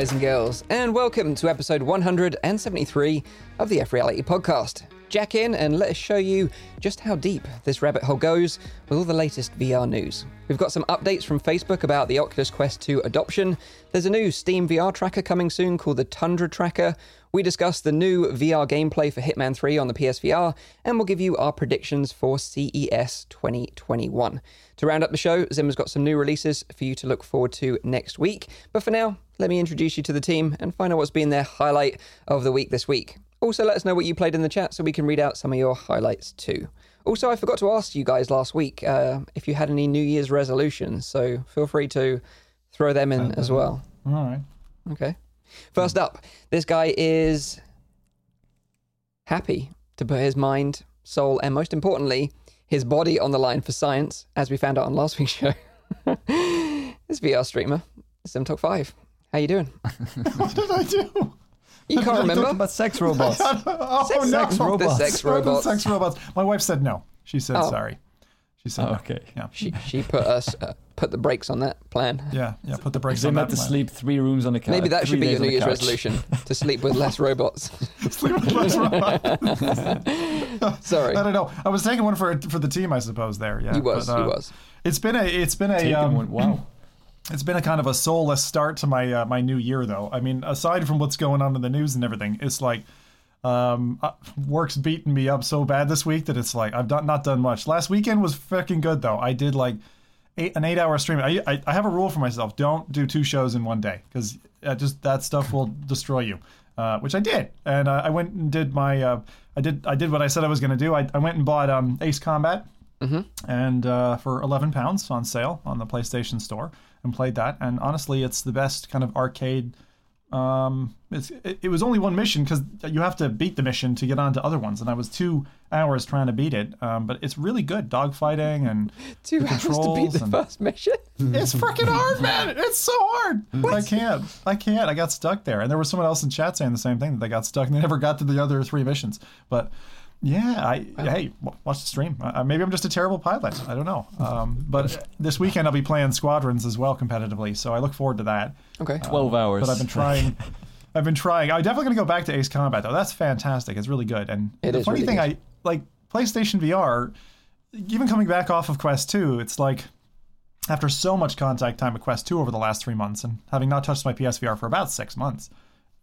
Guys and girls, and welcome to episode 173 of the F Reality podcast. Jack in and let us show you just how deep this rabbit hole goes with all the latest VR news. We've got some updates from Facebook about the Oculus Quest 2 adoption. There's a new Steam VR tracker coming soon called the Tundra Tracker. We discuss the new VR gameplay for Hitman 3 on the PSVR, and we'll give you our predictions for CES 2021. To round up the show, Zimmer's got some new releases for you to look forward to next week. But for now, let me introduce you to the team and find out what's been their highlight of the week this week. Also, let us know what you played in the chat so we can read out some of your highlights too. Also, I forgot to ask you guys last week uh, if you had any New Year's resolutions, so feel free to throw them in as well. All right. Okay. First up, this guy is happy to put his mind, soul, and most importantly, his body on the line for science, as we found out on last week's show. this VR streamer, SimTalk 5. How you doing? What did I do? You can't Talking remember? about sex robots. Oh Sex- no! sex The robots. sex robots. Sex robots. My wife said no. She said Oh. sorry. She said Oh, no. okay. Yeah. She, she put us uh, put the brakes on that plan. Yeah. Yeah. Put the brakes Zim on had that. to plan. sleep three rooms on the couch. Maybe that should be days your New Year's resolution to sleep with less robots. Sleep with less robots. Sorry, I don't know. I was taking one for for the team, I suppose. There. Yeah. he was. But, he uh, was. It's been a. It's been a. Taken Um, one. Wow. It's been a kind of a soulless start to my uh, my new year, though. I mean, aside from what's going on in the news and everything, it's like um, uh, work's beating me up so bad this week that it's like I've done, not done much. Last weekend was freaking good, though. I did like eight, an eight hour stream. I, I I have a rule for myself: don't do two shows in one day because just that stuff will destroy you. Uh, which I did, and uh, I went and did my uh, I did I did what I said I was going to do. I, I went and bought um, Ace Combat and uh, for 11 pounds on sale on the PlayStation Store and played that. And honestly, it's the best kind of arcade. Um, it's, it, it was only one mission because you have to beat the mission to get on to other ones, and I was two hours trying to beat it. Um, but it's really good dogfighting and Two the hours to beat controls the and- first mission. it's freaking hard, man. It's so hard. I can't. I can't. I got stuck there. And there was someone else in chat saying the same thing that they got stuck and they never got to the other three missions. But yeah, I hey, watch the stream. Uh, maybe I'm just a terrible pilot. I don't know. Um, but this weekend I'll be playing Squadrons as well competitively, so I look forward to that. Okay. Twelve hours. But I've been trying. I've been trying. I'm definitely going to go back to Ace Combat though. That's fantastic. It's really good. And It the is funny really thing, good. I like PlayStation VR. Even coming back off of Quest 2, it's like after so much contact time with Quest 2 over the last three months, and having not touched my PSVR for about six months,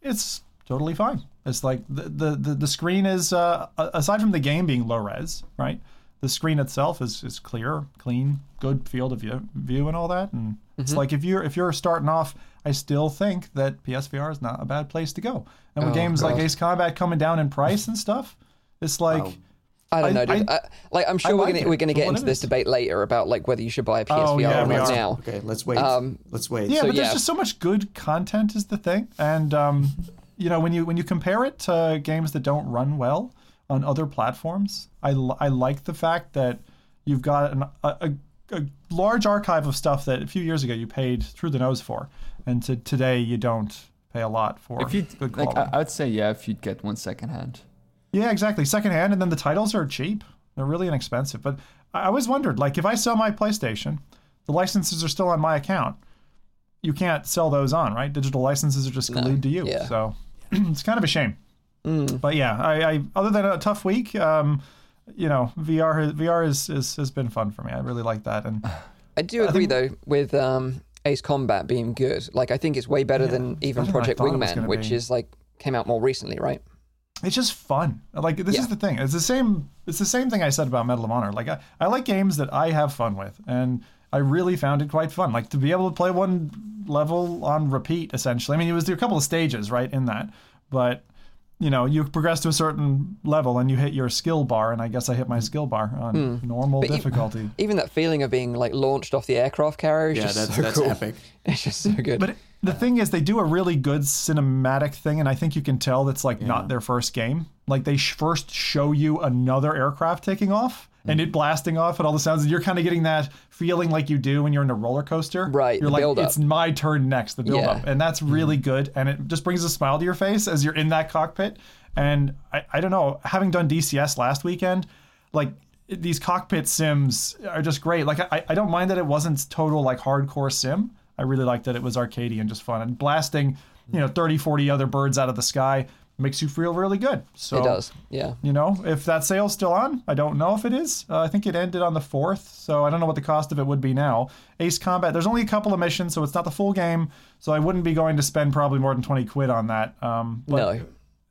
it's totally fine. It's like the the the, the screen is uh, aside from the game being low res, right? The screen itself is, is clear, clean, good field of view, view and all that. And it's Mm-hmm. like if you're if you're starting off, I still think that PSVR is not a bad place to go. And with Oh, games like Ace Combat coming down in price and stuff, it's like I don't I- know, dude. I- I, like, I'm sure I we're like gonna it we're gonna get what into this is. debate later about like whether you should buy a PSVR Oh, yeah, we right now. Okay, let's wait. Um, let's wait. Yeah, So, but yeah. there's just so much good content is the thing, and um, you know when you when you compare it to games that don't run well on other platforms, I, I like the fact that you've got an, a, a, a large archive of stuff that a few years ago you paid through the nose for, and to today you don't pay a lot for if you good like, quality. I, I would say yeah, if you'd get one secondhand. Yeah, exactly. Secondhand, and then the titles are cheap. They're really inexpensive. But I always wondered, like, if I sell my PlayStation, the licenses are still on my account. You can't sell those on, right? Digital licenses are just glued to you. yeah. So it's kind of a shame. But yeah, I, I other than a tough week, um, you know, VR VR is, is has been fun for me. I really like that, and I do agree though with um, Ace Combat being good. Like, I think it's way better than even better than I Project thought it was Wingman, which be. is like came out more recently, right? it's just fun. Like this Yeah. is the thing. It's the same. It's the same thing I said about Medal of Honor. Like I, I like games that I have fun with, and I really found it quite fun. Like to be able to play one level on repeat, essentially. I mean, it was a couple of stages right in that, but you know, you progress to a certain level and you hit your skill bar, and I guess I hit my skill bar on hmm. normal But you- difficulty. Even that feeling of being like launched off the aircraft carrier is yeah, just that's so that's cool. epic. It's just so good. But the thing is, they do a really good cinematic thing, and I think you can tell that's like not their first game. Like they sh- first show you another aircraft taking off Mm-hmm. and it blasting off and all the sounds, and you're kind of getting that feeling like you do when you're in a roller coaster. Right, You're the like, it's my turn next, the build up, and that's really mm-hmm. good, and it just brings a smile to your face as you're in that cockpit. And I, I don't know, having done DCS last weekend, like these cockpit sims are just great. Like I, I don't mind that it wasn't total like hardcore sim. I really liked that it was arcadey and just fun and blasting, you know, 30, 40 other birds out of the sky makes you feel really good. So It does. Yeah. you know, if that sale's still on, I don't know if it is. Uh, I think it ended on the 4th, so I don't know what the cost of it would be now. Ace Combat, there's only a couple of missions, so it's not the full game, so I wouldn't be going to spend probably more than 20 quid on that. Um, No.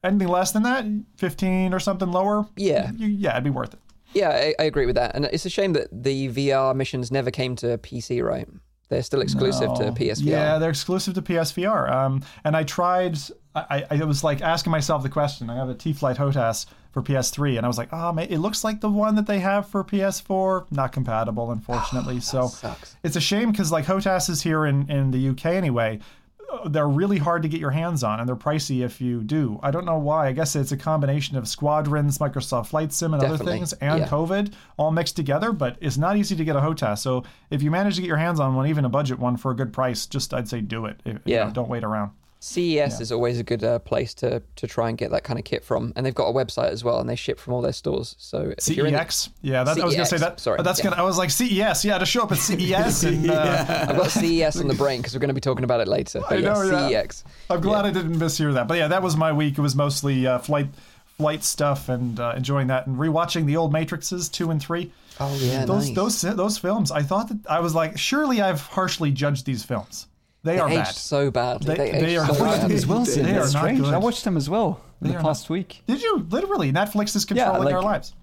anything less than that, 15 or something lower, Yeah. you, yeah, it'd be worth it. Yeah, I, I agree with that. And it's a shame that the VR missions never came to PC, right? They're still exclusive to PSVR. Yeah, they're exclusive to PSVR. Um, and I tried. I, I was like asking myself the question. I have a T-Flight HOTAS for PS3, and I was like, oh, it looks like the one that they have for PS4. Not compatible, unfortunately. so sucks. it's a shame because like HOTAS is here in in the UK anyway. They're really hard to get your hands on, and they're pricey if you do. I don't know why. I guess it's a combination of Squadrons, Microsoft Flight Sim, and other things, and Yeah. COVID all mixed together. But it's not easy to get a HOTAS. So if you manage to get your hands on one, even a budget one for a good price, just I'd say do it. If- you Yeah. know, don't wait around. CES is always a good uh, place to to try and get that kind of kit from, and they've got a website as well, and they ship from all their stores. So if you're in, CEX, yeah, that, I was gonna say that. sorry, that's yeah. gonna. I was like CES, yeah, to show up at CES, and uh, I've got CES on the brain because we're going to be talking about it later. But I know, yeah, CEX. I'm glad I didn't miss mishear that. But yeah, that was my week. It was mostly uh, flight, flight stuff, and uh, enjoying that, and rewatching the old Matrixes two and three. Oh yeah, those nice. those those films. I thought that I was like, surely I've harshly judged these films. They, are aged bad. so badly. They- They, they aged are so bad. watched them badly. as well. They Sid. are That's not strange. good. I watched them as well in the are past week. Did you literally? Netflix is controlling like- our lives.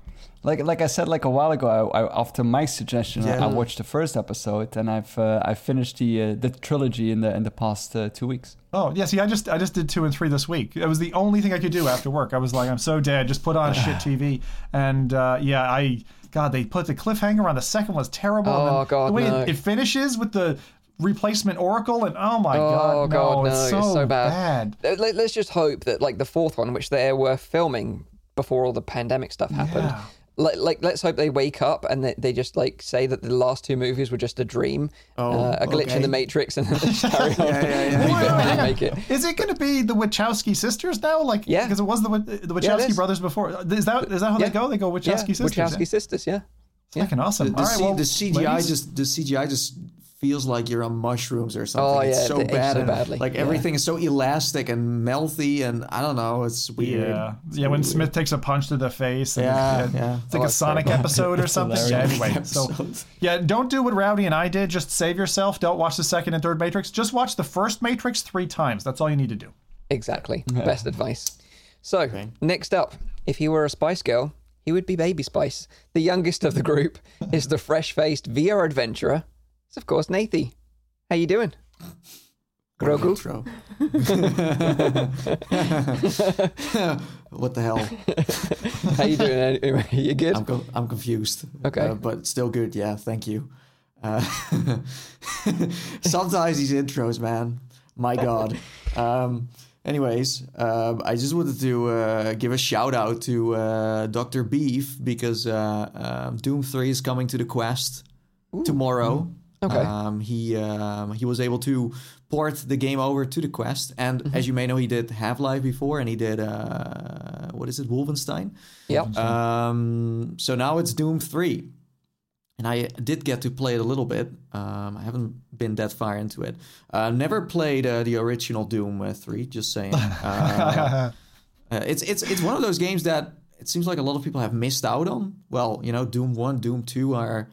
Like like I said like a while ago, I, I, after my suggestion, I- Yeah. I watched the first episode, and I've uh, I finished the uh, the trilogy in the in the past uh, two weeks. Oh yeah, see, I just I just did two and three this week. It was the only thing I could do after work. I was like, I'm so dead. Just put on shit TV, and uh, yeah, I God, they put the cliffhanger on the second one was terrible. Oh, then God, the way no. it, it finishes with the replacement Oracle, and oh my Oh God, no, god, no, it's so, so bad. bad. Let- Let's just hope that like the fourth one, which they were filming before all the pandemic stuff happened. Yeah. Like, like, let's hope they wake up and they, they just like say that the last two movies were just a dream, Oh, uh, a glitch okay. in the Matrix, and then they just carry on. Yeah, yeah, yeah. Maybe Wait, they wait, didn't wait. make it. Is it going to be the Wachowski sisters now? Like, Yeah. because it was the the Wachowski is. brothers before. Is that is that how Yeah. they go? They go Wachowski yeah, sisters. Wachowski yeah? sisters, yeah. Fucking awesome. The, the, All right, well, the CGI ladies, just the CGI just feels like you're on mushrooms or something. Oh, it's yeah, so they age bad. so and, badly. Like Yeah. everything is so elastic and melty, and I don't know. It's weird. Yeah, It's yeah. When weird. Smith takes a punch to the face, and Yeah, it- yeah. it's like Oh, a Sonic terrible. episode or something. Yeah. hilarious. Anyway, so yeah, don't do what Rowdy and I did. Just save yourself. Don't watch the second and third Matrix. Just watch the first Matrix three times. That's all you need to do. Exactly. Best advice. So, next up, if he were a Spice Girl, he would be Baby Spice. The youngest of the group is the fresh-faced VR adventurer. It's of course Nathie. How you doing? Grogu. What the hell? How you doing anyway? You good? I'm co- I'm confused. Okay. Uh, but still good. Yeah, thank you. Uh, sometimes these intros, man. My God. Um, anyways, um, I just wanted to uh, give a shout out to uh, Dr. Beef because uh, um, Doom 3 is coming to the Quest tomorrow. Okay. Um, he um, he was able to port the game over to the Quest, and Mm-hmm. as you may know, he did Half Life before, and he did uh, what is it, Wolfenstein. Yep. Um, so now it's Doom 3. And I did get to play it a little bit. Um, I haven't been that far into it. Uh, never played uh, the original Doom uh, 3, just saying. Uh, uh, it's, it's, it's one of those games that it seems like a lot of people have missed out on. Well, you know, Doom 1, Doom 2 are.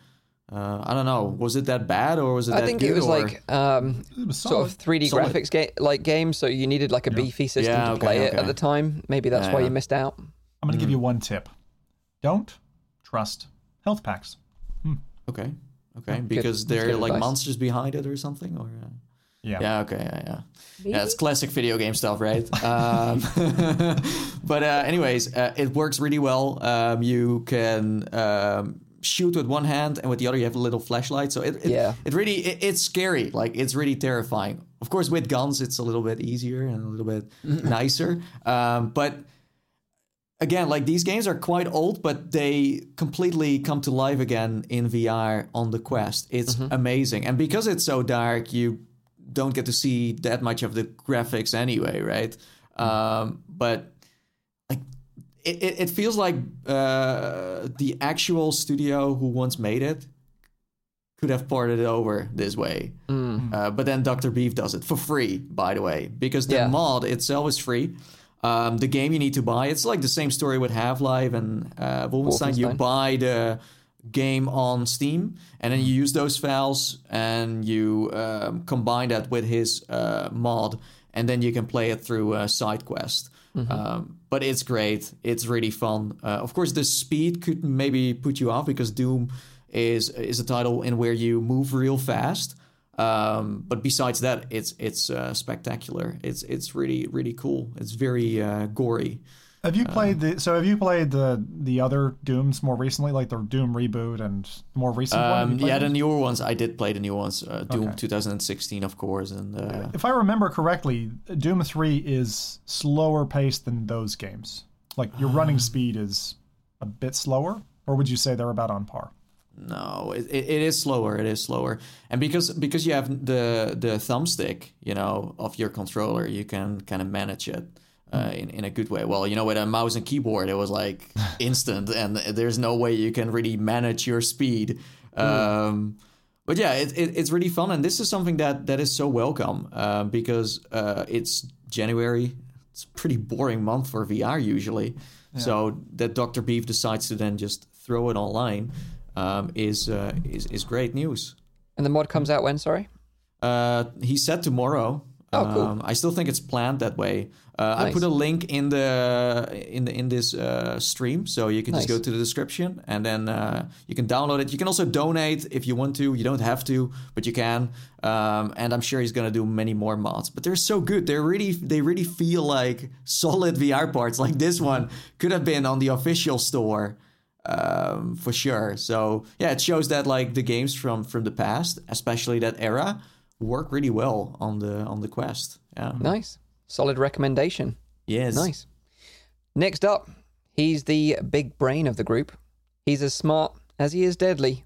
Uh, I don't know. Was it that bad or was it that I think good? it was or- like um, It was sort of 3D Solid. graphics ga- like game, so you needed like a beefy system Yeah, to okay, play it at the time. Maybe that's Yeah, why yeah. you missed out. I'm going to give you one tip. Don't trust health packs. Okay. Okay. Because That's there good are like advice. monsters behind it or something? Or. Uh... Yeah. Yeah, okay, yeah, yeah. Yeah, it's classic video game stuff, right? um, but uh, anyways, uh, it works really well. Um, you can um, shoot with one hand, and with the other you have a little flashlight. So it, it, Yeah. it really it, it's scary. Like it's really terrifying. Of course, with guns, it's a little bit easier and a little bit nicer. Um, but again, like these games are quite old, but they completely come to life again in VR on the Quest. It's amazing, and because it's so dark, you don't get to see that much of the graphics anyway, right? Um, but it, it, it feels like uh, the actual studio who once made it could have ported it over this way. Uh, but then Dr. Beef does it for free, by the way, because the Yeah. mod itself is free. Um, the game you need to buy, it's like the same story with Half Life and uh, Wolfenstein. You buy the game on Steam, and then you use those files and you um, combine that with his uh, mod, and then you can play it through side uh, SideQuest. Um, but it's great. It's really fun. Uh, of course, the speed could maybe put you off because Doom is is a title in where you move real fast. Um, but besides that, it's it's uh, spectacular. It's it's really really cool. It's very uh, gory. Have you played the? So have you played the the other Dooms more recently, like the Doom reboot and more recent Um, yeah, the newer ones I did play the new ones. Uh, Doom Okay. 2016, of course, and uh, If I remember correctly, Doom Three is slower paced than those games. Like your running Ah. speed is a bit slower, or would you say they're about on par? No, it, it, it is slower. It is slower, and because because you have the the thumbstick, you know, of your controller, you can kind of manage it uh, in in a good way. Well, you know, with a mouse and keyboard, it was like instant, and there's no way you can really manage your speed. Um, but yeah, it, it, it's really fun, and this is something that that is so welcome uh, because uh, it's January. It's a pretty boring month for VR usually. So that Dr. Beef decides to then just throw it online um, is, uh, is is great news. And the mod comes out when? Sorry. Uh, he said tomorrow. Oh, cool. Um, I still think it's planned that way. Uh, I put a link in the in the in this uh, stream, so you can just go to the description and then uh, you can download it. You can also donate if you want to. You don't have to, but you can. Um, and I'm sure he's gonna do many more mods. But they're so good. They're really they really feel like solid VR parts. Like this one could have been on the official store um, for sure. So yeah, it shows that like the games from from the past, especially that era, work really well on the on the Quest. Yeah. Nice. Solid recommendation. Yes. Nice. Next up, he's the big brain of the group. He's as smart as he is deadly.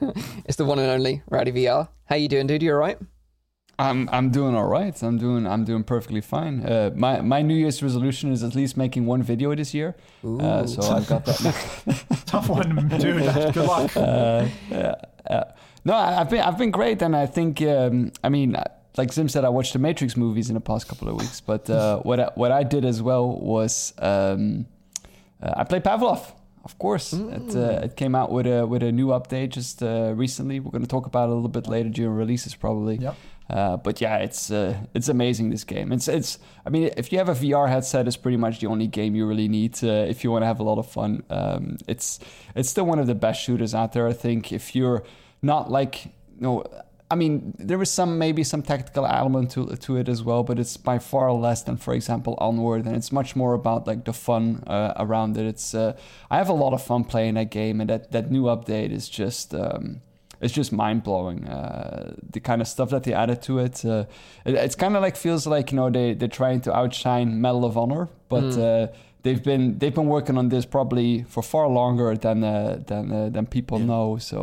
it's the one and only Rowdy VR. How you doing, dude? You all right? I'm I'm doing all right. I'm doing I'm doing perfectly fine. Uh, my my New Year's resolution is at least making one video this year. Uh, so I've got that. Tough one, dude. Good luck. uh, yeah, no, I- I've been I've been great, and I think um, I mean, like Sim said, I watched the Matrix movies in the past couple of weeks. But uh, what I, what I did as well was um, uh, I played Pavlov. Of course, it, uh, it came out with a with a new update just uh, recently. We're going to talk about it a little bit later during releases, probably. Yep. Uh, but yeah, it's uh, it's amazing. This game. It's it's. I mean, if you have a VR headset, it's pretty much the only game you really need uh, if you want to have a lot of fun. Um, it's it's still one of the best shooters out there. I think if you're not like you know. I mean, there is some maybe some tactical element to to it as well, but it's by far less than, for example, Onward, and it's much more about like the fun uh, around it. It's uh, I have a lot of fun playing that game, and that that new update is just um, it's just mind blowing. Uh, the kind of stuff that they added to it, uh, it it's kind of like feels like you know they they're trying to outshine Medal of Honor, but uh, they've been they've been working on this probably for far longer than uh, than uh, than people know. So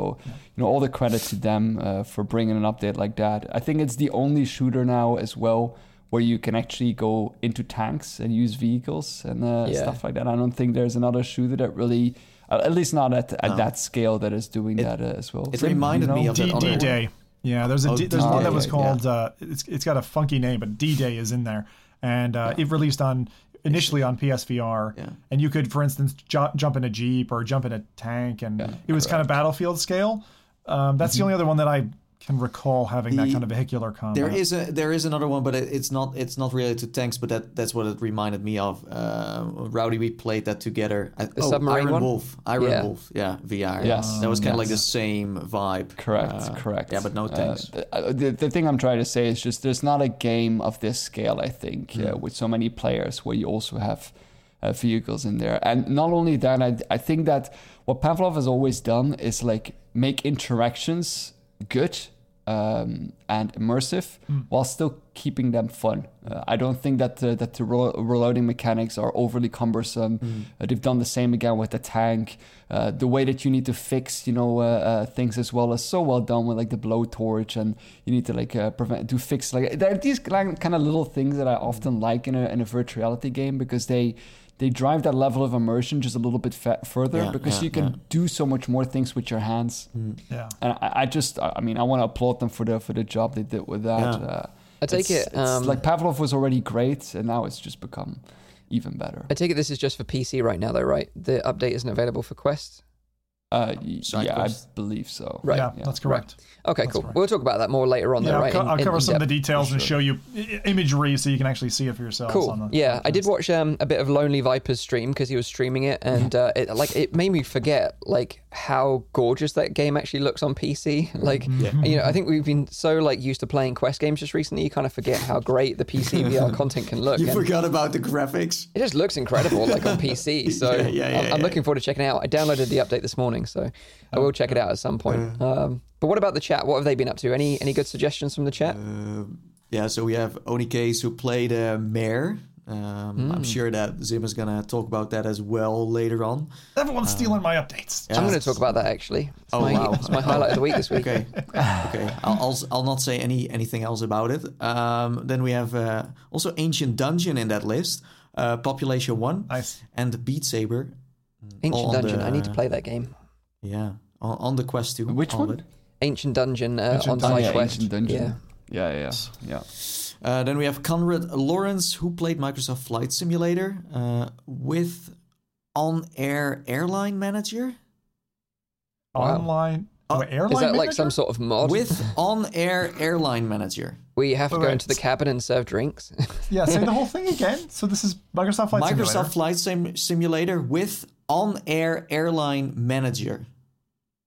you know all the credit to them uh, for bringing an update like that. I think it's the only shooter now as well where you can actually go into tanks and use vehicles and uh, Yeah. stuff like that. I don't think there's another shooter that really. uh, At least not at, at No. that scale that is doing It- that uh, as well. it Sim, reminded you know? me of D that other one. Day. Yeah, there's a Oh, D, there's one that was D-Day, yeah. called. Uh, it's it's got a funky name, but D Day is in there, and uh, it released on initially on PSVR, Yeah. and you could, for instance, ju- jump in a jeep or jump in a tank, and it was kind of battlefield scale. Um, that's the only other one that I can recall having that kind of vehicular combat. There is a there is another one, but it, it's not it's not related to tanks. But that that's what it reminded me of. Uh, Rowdy, we played that together. I, The oh, submarine Iron one? Wolf, Iron Yeah. Wolf, yeah, VR. Yes. that was kind of like the same vibe. Correct, Uh, correct. Yeah, but no Uh, tanks. the, the, the thing I'm trying to say is just there's not a game of this scale, I think, uh, with so many players where you also have uh, vehicles in there. And not only that, I, I think that what Pavlov has always done is like make interactions good um, and immersive while still keeping them fun. Uh, I don't think that the, that the ro- reloading mechanics are overly cumbersome. Uh, they've done the same again with the tank. Uh, the way that you need to fix, you know, uh, uh, things as well is so well done with like the blowtorch, and you need to like uh, prevent do fix like there are these kind kind of little things that I often like in a in a virtual reality game because they they drive that level of immersion just a little bit fa- further Yeah, because yeah, you can yeah. do so much more things with your hands. Yeah. And I, I just, I I mean, I want to applaud them for the for the job they did with that. Yeah. Uh, I take it's- it, it's um, like Pavlov was already great, and now it's just become even better. I take it this is just for PC right now, though, right? The update isn't available for Quest. Uh, yeah. I believe so. Right. Yeah, Yeah. that's correct. Okay, That's cool. right. We'll talk about that more later on, Yeah, though, I'll, co- I'll in- cover in some of the depth. details and show you imagery so you can actually see it for yourself. Cool. On the Yeah, I did watch um, a bit of Lonely Viper's stream because he was streaming it, and uh, it like it made me forget like how gorgeous that game actually looks on PC. Like, you know, I think we've been so like used to playing Quest games just recently, you kind of forget how great the PC VR content can look. You and forgot about the graphics. it just looks incredible, like on PC. So Yeah, yeah, yeah, I'm, I'm looking forward to checking it out. I downloaded the update this morning, so I will check it out at some point. Um, but what about the chat? What have they been up to? Any any good suggestions from the chat? Uh, yeah, so we have Onikase who played uh, Mare. Um, Hmm. I'm sure that Zim is gonna talk about that as well later on. Everyone's stealing my updates. Yeah. I'm going to talk about that actually. It's Oh, my, wow. It's my highlight of the week this week. Okay, okay. I'll, I'll I'll not say any anything else about it. Um, then we have uh, also Ancient Dungeon in that list, uh, Population One, Nice. and Beat Saber. Ancient on Dungeon. I need to play that game. Yeah, on, on the Quest two. Which all of one? it. Ancient Dungeon uh, Ancient on Dungeon. Side yeah, quest. Ancient Dungeon. Yeah. Yeah, yeah, yeah. Uh, then we have Conrad Lawrence, who played Microsoft Flight Simulator uh, with On Air Airline Manager. Wow. Online. Uh, Oh, airline Is that like some sort of mod? With On Air Airline Manager. We have to Wait, go into the cabin and serve drinks? Yeah, say the whole thing again. So this is Microsoft Flight Simulator. Microsoft Simulator. Flight Sim- Simulator with On Air Airline Manager.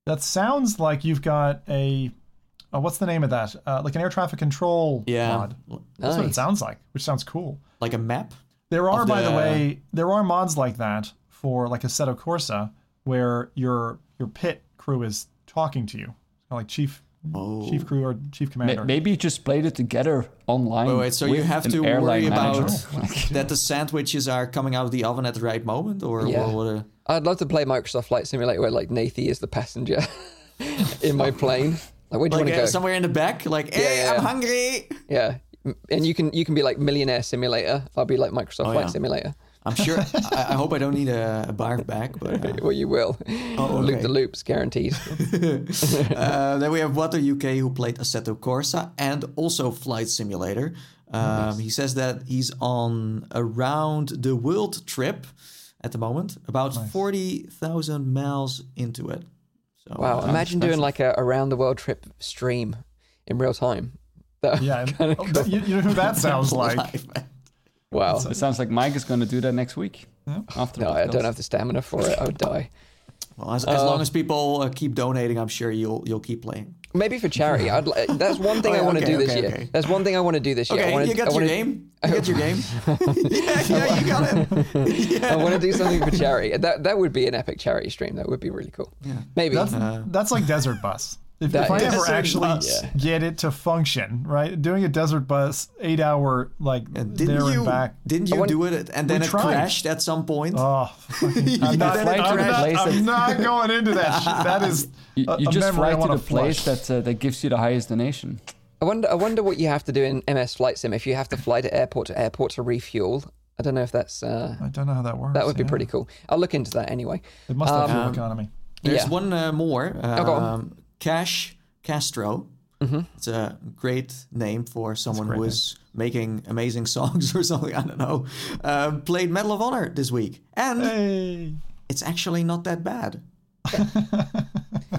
That sounds like you've got a. Oh, what's the name of that? Uh, like an air traffic control Yeah, mod. That's what it sounds like, which sounds cool. like a map. There are, Of by the the- way, there are mods like that for like Assetto Corsa, where your your pit crew is talking to you, kind of like chief Oh. chief crew or chief Ma- commander. Maybe you just played it together online. Wait, wait, so you have to airline worry about that the sandwiches are coming out of the oven at the right moment, or Yeah. what? what a, I'd love to play Microsoft Flight Simulator where like Nathie is the passenger in my plane. Like, where do you like want to uh, go? somewhere in the back, like, hey, yeah, I'm yeah. hungry. Yeah, and you can you can be like Millionaire Simulator. I'll be like Microsoft Oh, Flight yeah. Simulator. I'm sure. I, I hope I don't need a, a bar back, but. Uh, Well, you will. Oh, Loop okay. the loops, guaranteed. Uh, then we have Water UK who played Assetto Corsa and also Flight Simulator. Um, He says that he's on around the world trip at the moment, about 40,000 miles into it. So, Wow, uh, imagine doing like a around the world trip stream in real time. That- yeah, and- oh, that- you, you know who that sounds like? live. Wow. It sounds like Mike is going to do that next week. After No, I don't have the stamina for it. I would die. Well, as, as long as people uh, keep donating, I'm sure you'll you'll keep playing. Maybe for charity. I'd. That's one thing Oh, I want to okay, do this okay, year. okay. That's one thing I want to do this year. I Okay, wanna, you got I your wanna, game. You got your game. yeah, yeah, you got it. I want to do something for charity. That that would be an epic charity stream. That would be really cool. Yeah. Maybe. That's that's like Desert Bus. If, That if I ever actually Bus. Yeah. get it to function, right? Doing a Desert Bus eight hour like Didn't there you and back. didn't you want- do it and then it tried. crashed at some point? Oh, fucking- I'm not, I'm not, Place I'm not going into that shit. That is You, a, you a just memory fly to wanna the place that uh, that gives you the highest donation. I wonder. I wonder what you have to do in MS Flight Sim if you have to fly to airport to airport to refuel. I don't know if that's. Uh, I don't know how that works. that would be yeah. pretty cool. I'll look into that anyway. It must have fuel Um, economy. There's Yeah. one uh, more. Oh, go on. Cash Castro. Mm-hmm. It's a great name for someone who is making amazing songs or something. I don't know. Um, played Medal of Honor this week, and Hey. it's actually not that bad.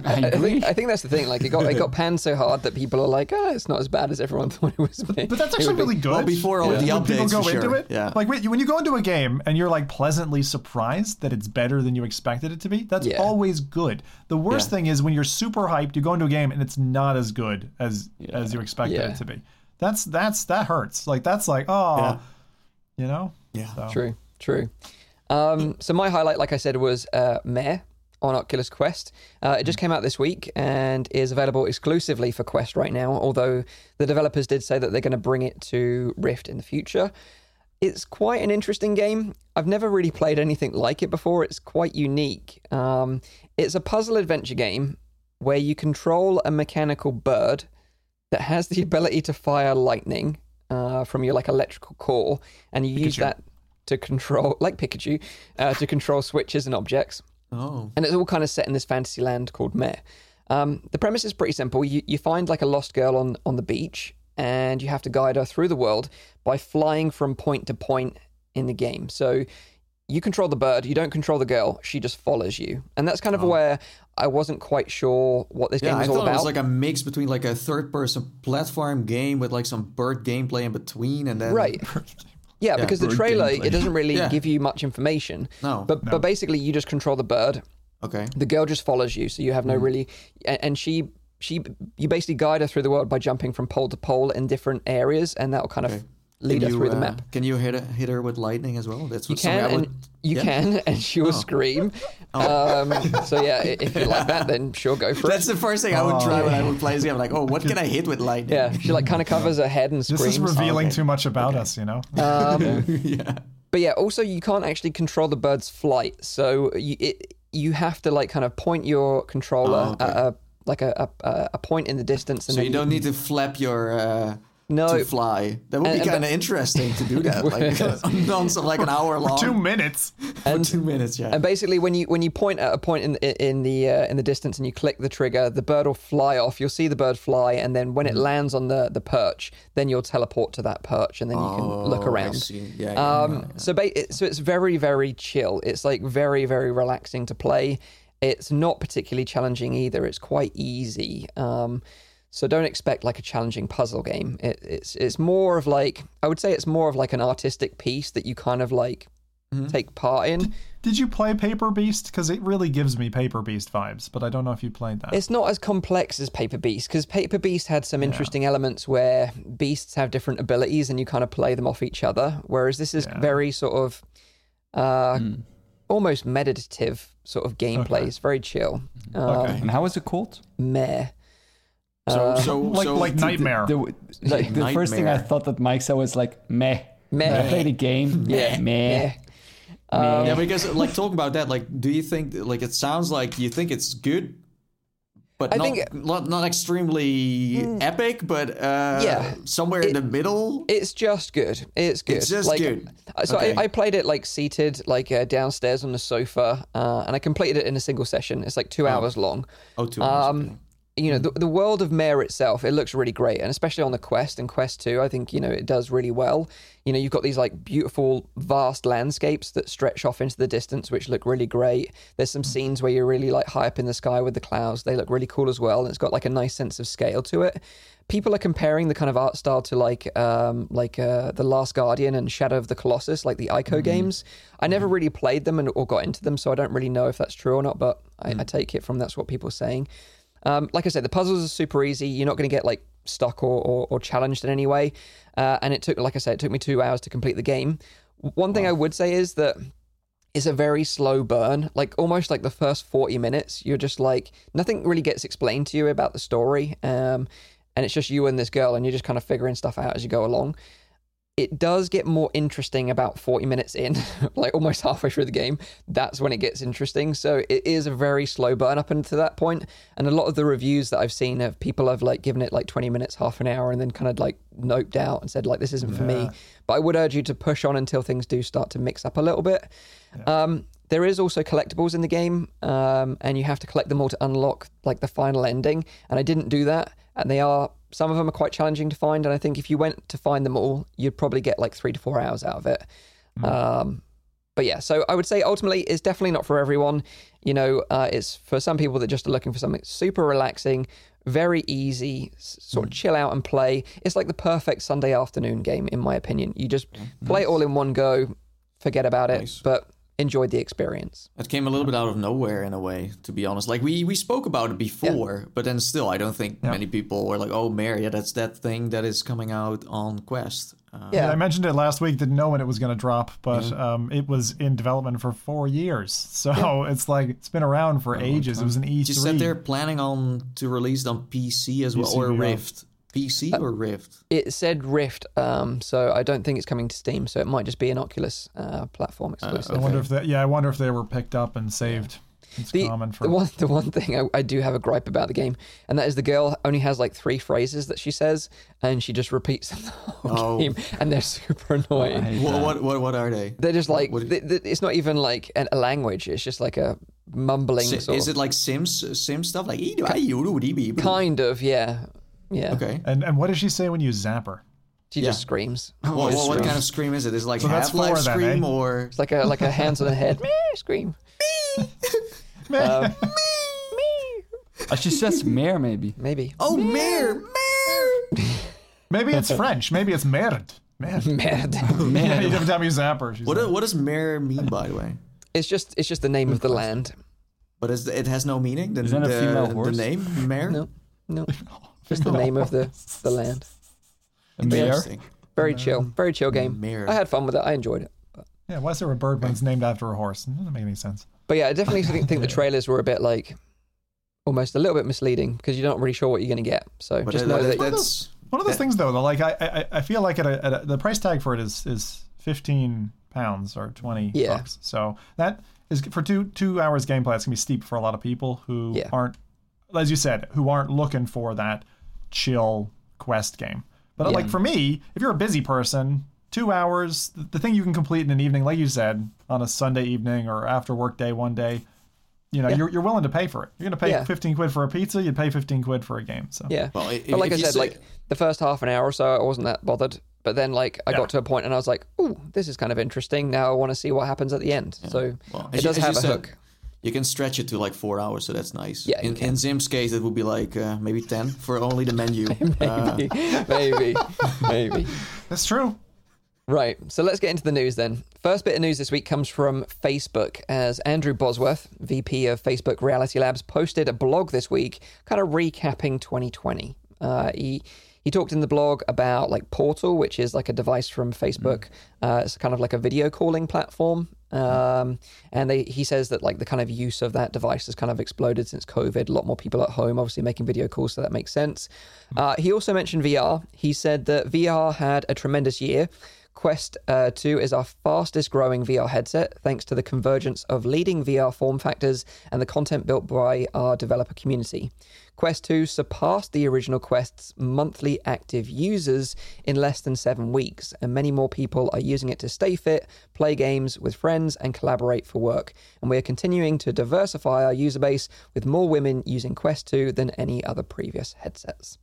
I I think, I think that's the thing. Like it got it got panned so hard that people are like, oh, it's not as bad as everyone thought it was. But that's actually really good. Well, before all when, the when people go for into sure. it, Yeah. like when you, when you go into a game and you're like pleasantly surprised that it's better than you expected it to be, that's Yeah. always good. The worst Yeah. thing is when you're super hyped, you go into a game and it's not as good as as you expected Yeah. it to be. That's that's that hurts. Like that's like oh, Yeah. you know. Yeah. So, True, true. Um, so my highlight, like I said, was uh, Mare on Oculus Quest. Uh, it just came out this week and is available exclusively for Quest right now. Although the developers did say that they're going to bring it to Rift in the future. It's quite an interesting game. I've never really played anything like it before. It's quite unique. Um, it's a puzzle adventure game where you control a mechanical bird that has the ability to fire lightning uh, from your like electrical core, and you use that. to control, like Pikachu, uh, to control switches and objects. Oh. And it's all kind of set in this fantasy land called Mare. Um, the premise is pretty simple. You, you find like a lost girl on, on the beach, and you have to guide her through the world by flying from point to point in the game. So you control the bird, you don't control the girl, she just follows you. And that's kind of where I wasn't quite sure what this Oh. Yeah, game I was all thought about. it was like a mix between like a third-person platform game with like some bird gameplay in between, and then Right. Yeah, because the trailer gameplay. it doesn't really Yeah. give you much information. No. But but basically you just control the bird. Okay. The girl just follows you, so you have no Mm-hmm. really and, and she she you basically guide her through the world by jumping from pole to pole in different areas and that'll kind of lead her Can through you, the uh, map. Can you hit her, hit her with lightning as well? That's You what something can I and you yeah? Oh. can and she will scream. Um, so yeah, if you like that then sure go for That's it. That's the first thing I would try when I would play this game. I'm like, oh, what can I hit with lightning? Yeah, she like kind of covers her head and screams. This is revealing okay. too much about us, you know. Um, yeah. But yeah, also you can't actually control the bird's flight, so you it, you have to like kind of point your controller Oh, okay. at a like a, a a point in the distance, and So you don't need to flap your uh, No. to fly. That would And- be kind of interesting to do that, like non like an hour long, Two minutes. for two minutes. Yeah. And basically, when you when you point at a point in in the uh, in the distance and you click the trigger, the bird will fly off. You'll see the bird fly, and then when it Mm. lands on the the perch, then you'll teleport to that perch, and then you can look Oh, I around. see. Yeah, yeah, Um, so ba- it, so it's very very chill. It's like very very relaxing to play. It's not particularly challenging either. It's quite easy. Um, so don't expect like a challenging puzzle game. It, it's it's more of like I would say it's more of like an artistic piece that you kind of like Mm-hmm. take part in. Did you play Paper Beast? Because it really gives me Paper Beast vibes, but I don't know if you played that. It's not as complex as Paper Beast because Paper Beast had some interesting elements where beasts have different abilities and you kind of play them off each other. Whereas this is very sort of uh, almost meditative sort of gameplay. It's very chill. Um, Okay. And how is it called? Meh. So, so, like so like Nightmare. The, like the first thing I thought that Mike said was like meh. Meh. I played a game. Yeah. meh. Meh. yeah, because like talking about that, like, do you think like it sounds like you think it's good, but I not, think- not not extremely epic, but uh, Yeah. somewhere in the middle. It's just good. It's good. It's just like, good. uh, So Okay. I, I played it like seated, like uh, downstairs on the sofa, uh, and I completed it in a single session. It's like two hours long. Oh, two hours, Um, okay. You know, the, the world of Mare itself, it looks really great, and especially on the Quest and Quest Two, I think you know it does really well. You know, you've got these like beautiful, vast landscapes that stretch off into the distance, which look really great. There's some scenes where you're really like high up in the sky with the clouds; they look really cool as well, and it's got like a nice sense of scale to it. People are comparing the kind of art style to like um, like uh, the Last Guardian and Shadow of the Colossus, like the Ico games. I never really played them and or got into them, so I don't really know if that's true or not. But I, I take it from that's what people are saying. Um, like I said, the puzzles are super easy. You're not going to get like stuck or, or, or challenged in any way. Uh, and it took, like I said, it took me two hours to complete the game. One thing I would say is that it's a very slow burn. Like almost like the first 40 minutes, you're just like nothing really gets explained to you about the story. Um, and it's just you and this girl, and you're just kind of figuring stuff out as you go along. It does get more interesting about 40 minutes in, like almost halfway through the game. That's when it gets interesting. So it is a very slow burn up until that point. And a lot of the reviews that I've seen of people have like given it like 20 minutes, half an hour, and then kind of like noped out and said like this isn't for me. But I would urge you to push on until things do start to mix up a little bit. Um, there is also collectibles in the game, um, and you have to collect them all to unlock like the final ending. And I didn't do that, and they are some of them are quite challenging to find. And I think if you went to find them all, you'd probably get like three to four hours out of it. Um, but yeah, so I would say ultimately it's definitely not for everyone. You know, uh, it's for some people that just are looking for something super relaxing, very easy, sort Hmm. of chill out and play. It's like the perfect Sunday afternoon game, in my opinion. You just play it all in one go, forget about it, Nice. but enjoyed the experience. It came a little bit out of nowhere in a way, to be honest. Like we we spoke about it before, but then still, I don't think many people were like, "Oh, Mary, yeah, that's that thing that is coming out on Quest." Uh, Yeah. I mentioned it last week. Didn't know when it was going to drop, but um, it was in development for four years. So it's like it's been around for ages. It was an E3. You said they're planning on to release it on PC as well, or yeah. Rift. PC or Rift? It said Rift, um, so I don't think it's coming to Steam. So it might just be an Oculus uh, platform exclusive. I wonder if that. Yeah, I wonder if they were picked up and saved. It's The, common for the one the one thing I, I do have a gripe about the game, and that is the girl only has like three phrases that she says, and she just repeats them the whole Oh. game, and they're super annoying. hate What, what what what are they? They're just like What- th- th- it's not even like an, a language; it's just like a mumbling Si- sort is it like Sims Sims stuff like kind kind of, yeah, yeah. Okay. And and what does she say when you zap her? She Yeah. just screams. What, what, what Scream. kind of scream is it? Is it like So that's Half Life four then, scream eh? or It's like a like a hands on the head meh, scream. Um, Uh, she says mare, maybe. maybe. oh mare mare? Maybe it's French. Maybe it's merde. Merde. Mad. Yeah, every time you zap her, she's What like, what does mare mean by the way? It's just it's just the name of the land. But is, it has no meaning. The, Is that a the, female the horse? name mare. No, no, just the name of the the land. A mare. Interesting. Very chill, very chill game. Mare. I had fun with it. I enjoyed it. yeah, why is there a bird when it's named after a horse? It doesn't make any sense. But yeah, I definitely think, think the trailers were a bit like almost a little bit misleading because you're not really sure what you're going to get. So But just that- know that- that that's One of those Yeah. things, though, though, like I, I, I feel like at a, at a, the price tag for it is is fifteen pounds or twenty Yeah. bucks. So that is for two two hours gameplay. It's gonna be steep for a lot of people who Yeah. aren't, as you said, who aren't looking for that chill quest game. But uh, like for me, if you're a busy person, two hours, the, the thing you can complete in an evening, like you said, on a Sunday evening or after work day one day. You know, you're, you're willing to pay for it. You're going to pay Yeah. 15 quid for a pizza, you'd pay 15 quid for a game. So, yeah. Well, i- but like I said, say- like the first half an hour or so, I wasn't that bothered. But then, like, I Yeah. got to a point and I was like, "Ooh, this is kind of interesting." Now I want to see what happens at the end. So Well, it does you have a said, hook. You can stretch it to like four hours, so that's nice. Yeah, In, in Zim's case, it would be like uh, maybe ten for only the menu. Uh, Maybe, maybe, maybe. that's true. Right, so let's get into the news then. First bit of news this week comes from Facebook, as Andrew Bosworth, VP of Facebook Reality Labs, posted a blog this week, kind of recapping 2020. Uh, he he talked in the blog about like Portal, which is like a device from Facebook. Uh, it's kind of like a video calling platform. Um, and they, he says that like the kind of use of that device has kind of exploded since COVID. A lot more people at home, obviously making video calls, so that makes sense. Uh, he also mentioned VR. He said that VR had a tremendous year. Quest uh, 2 is our fastest growing VR headset thanks to the convergence of leading VR form factors and the content built by our developer community. Quest 2 surpassed the original Quest's monthly active users in less than seven weeks, and many more people are using it to stay fit, play games with friends, and collaborate for work. And we are continuing to diversify our user base with more women using Quest 2 than any other previous headsets.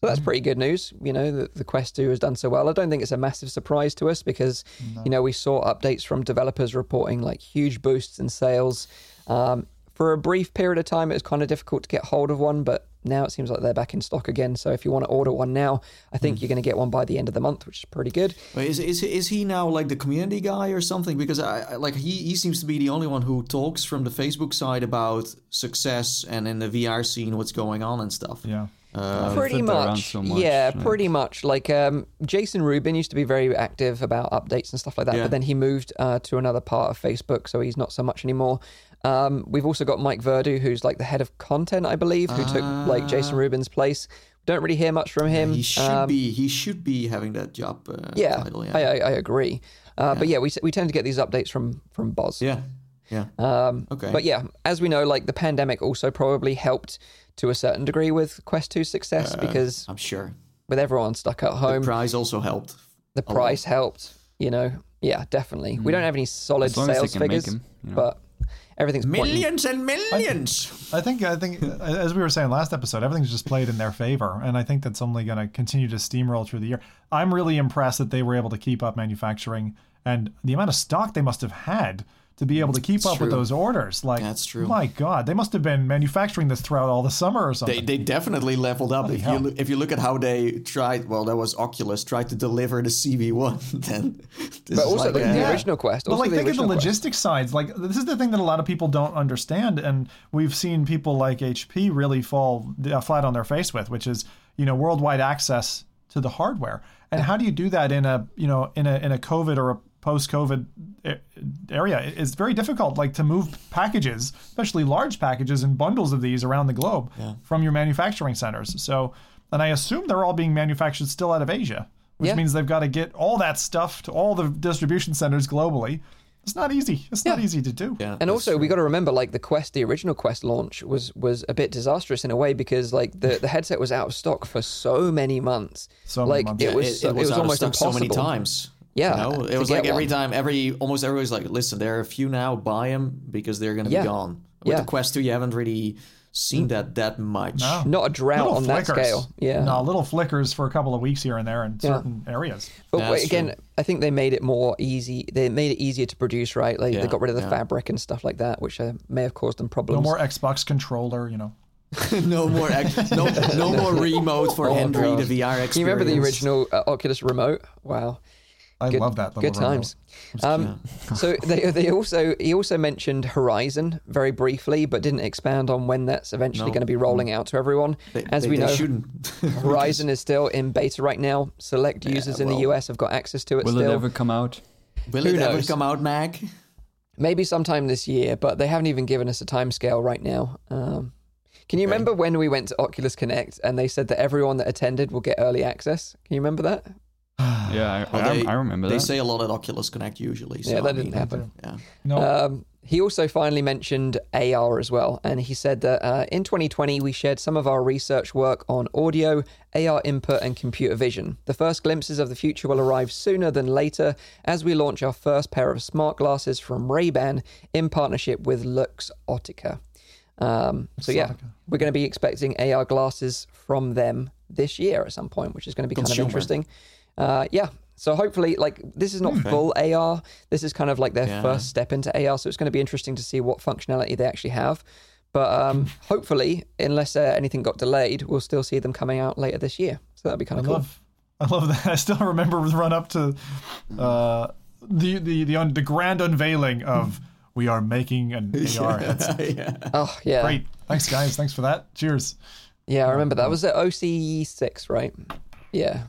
So that's pretty good news. You know, the, the Quest 2 has done so well. I don't think it's a massive surprise to us because, you know, we saw updates from developers reporting like huge boosts in sales. Um, for a brief period of time, it was kind of difficult to get hold of one, but now it seems like they're back in stock again. So if you want to order one now, I think you're going to get one by the end of the month, which is pretty good. Wait, is, is is he now like the community guy or something? Because I, I like he, he seems to be the only one who talks from the Facebook side about success and in the VR scene what's going on and stuff. Yeah. Uh, pretty much. so much, yeah, like- pretty much. Like um, Jason Rubin used to be very active about updates and stuff like that, Yeah. but then he moved uh, to another part of Facebook, so he's not so much anymore. Um, we've also got Mike Verdu, who's like the head of content, I believe, who took like Jason Rubin's place. Don't really hear much from him. he should Um, be he should be having that job uh, yeah, title. I, I, I agree. Uh, But yeah, we we tend to get these updates from from Boz. yeah, yeah. Um, Okay. But yeah, as we know, like the pandemic also probably helped to a certain degree with Quest 2's success because I'm sure with everyone stuck at home, the prize also helped. the price helped. You know, yeah, definitely. We don't have any solid As long as they sales figures, you know. but everything's pointing. Millions and millions. I think I think as we were saying last episode, everything's just played in their favor, and I think that's only going to continue to steamroll through the year. I'm really impressed that they were able to keep up manufacturing and the amount of stock they must have had to be able to keep up with those orders. Like That's true. My God, they must have been manufacturing this throughout all the summer or something. They, they definitely leveled up. if hell. you look, if you look at how they tried, well, that was Oculus tried to deliver the CV1. Then, this But is also like, the, uh, the original Quest. But like think of the original Quest. logistics sides. Like this is the thing that a lot of people don't understand, and we've seen people like HP really fall uh, flat on their face with, which is you know worldwide access to the hardware. And how do you do that in a you know in a in a COVID or a post-COVID area? It's very difficult, like to move packages, especially large packages and bundles of these around the globe from your manufacturing centers. So, and I assume they're all being manufactured still out of Asia, which Yeah. means they've got to get all that stuff to all the distribution centers globally it's not easy. It's not easy to do. Yeah, And also, true. we got to remember, like the Quest, the original Quest launch was was a bit disastrous in a way because like the, the headset was out of stock for so many months. So many like months. it Yeah, was, it, so- it was, out of almost stock impossible. so many times. Yeah, you know? it was like every one. time, every almost everybody's like, "Listen, there are a few now. Buy them because they're going to Yeah. be gone." With Yeah. Mm. the Quest 2, you haven't really seen that that much. No. Not a drought Little on that flickers. scale. Yeah. No, little flickers for a couple of weeks here and there in Yeah. certain areas. But Yeah, wait, again, true. I think they made it more easy. They made it easier to produce, right? Like they got rid of the yeah. fabric and stuff like that, which uh, may have caused them problems. No more Xbox controller, you know. no more, ex- no, no more remote for Oh, Henry, God. the VR experience. Can you remember the original uh, Oculus remote? Wow. I Good- love that. Little Good times. Um, so they they also he also mentioned Horizon very briefly, but didn't expand on when that's eventually No. going to be rolling out to everyone. They, As they- we know. Horizon is still in beta right now. Select users in the. US have got access to it Will still. it ever come out? Will Who it ever knows? come out, Mac? Maybe sometime this year, but they haven't even given us a timescale right now. Um, can you remember when we went to Oculus Connect and they said that everyone that attended will get early access? Can you remember that? Yeah, I, Well, I, they, I remember They that. say a lot at Oculus Connect usually. So, yeah, that I didn't mean, happen. Yeah. No, Um, he also finally mentioned AR as well, and he said that uh, in 2020 we shared some of our research work on audio, AR input, and computer vision. The first glimpses of the future will arrive sooner than later as we launch our first pair of smart glasses from Ray-Ban in partnership with Luxottica. Um, so yeah, we're going to be expecting AR glasses from them this year at some point, which is going to be kind of interesting. Uh, yeah. So hopefully, like this is not full AR. This is kind of like their Yeah. first step into AR. So it's going to be interesting to see what functionality they actually have. But um, hopefully, unless uh, anything got delayed, we'll still see them coming out later this year. So that'd be kind I of cool. love, I love that. I still remember the run up to uh, the the the, un, the grand unveiling of we are making an AR headset. yeah. Oh yeah, Great, thanks guys, thanks for that. Cheers. yeah. I remember that was at OC six, right? Yeah.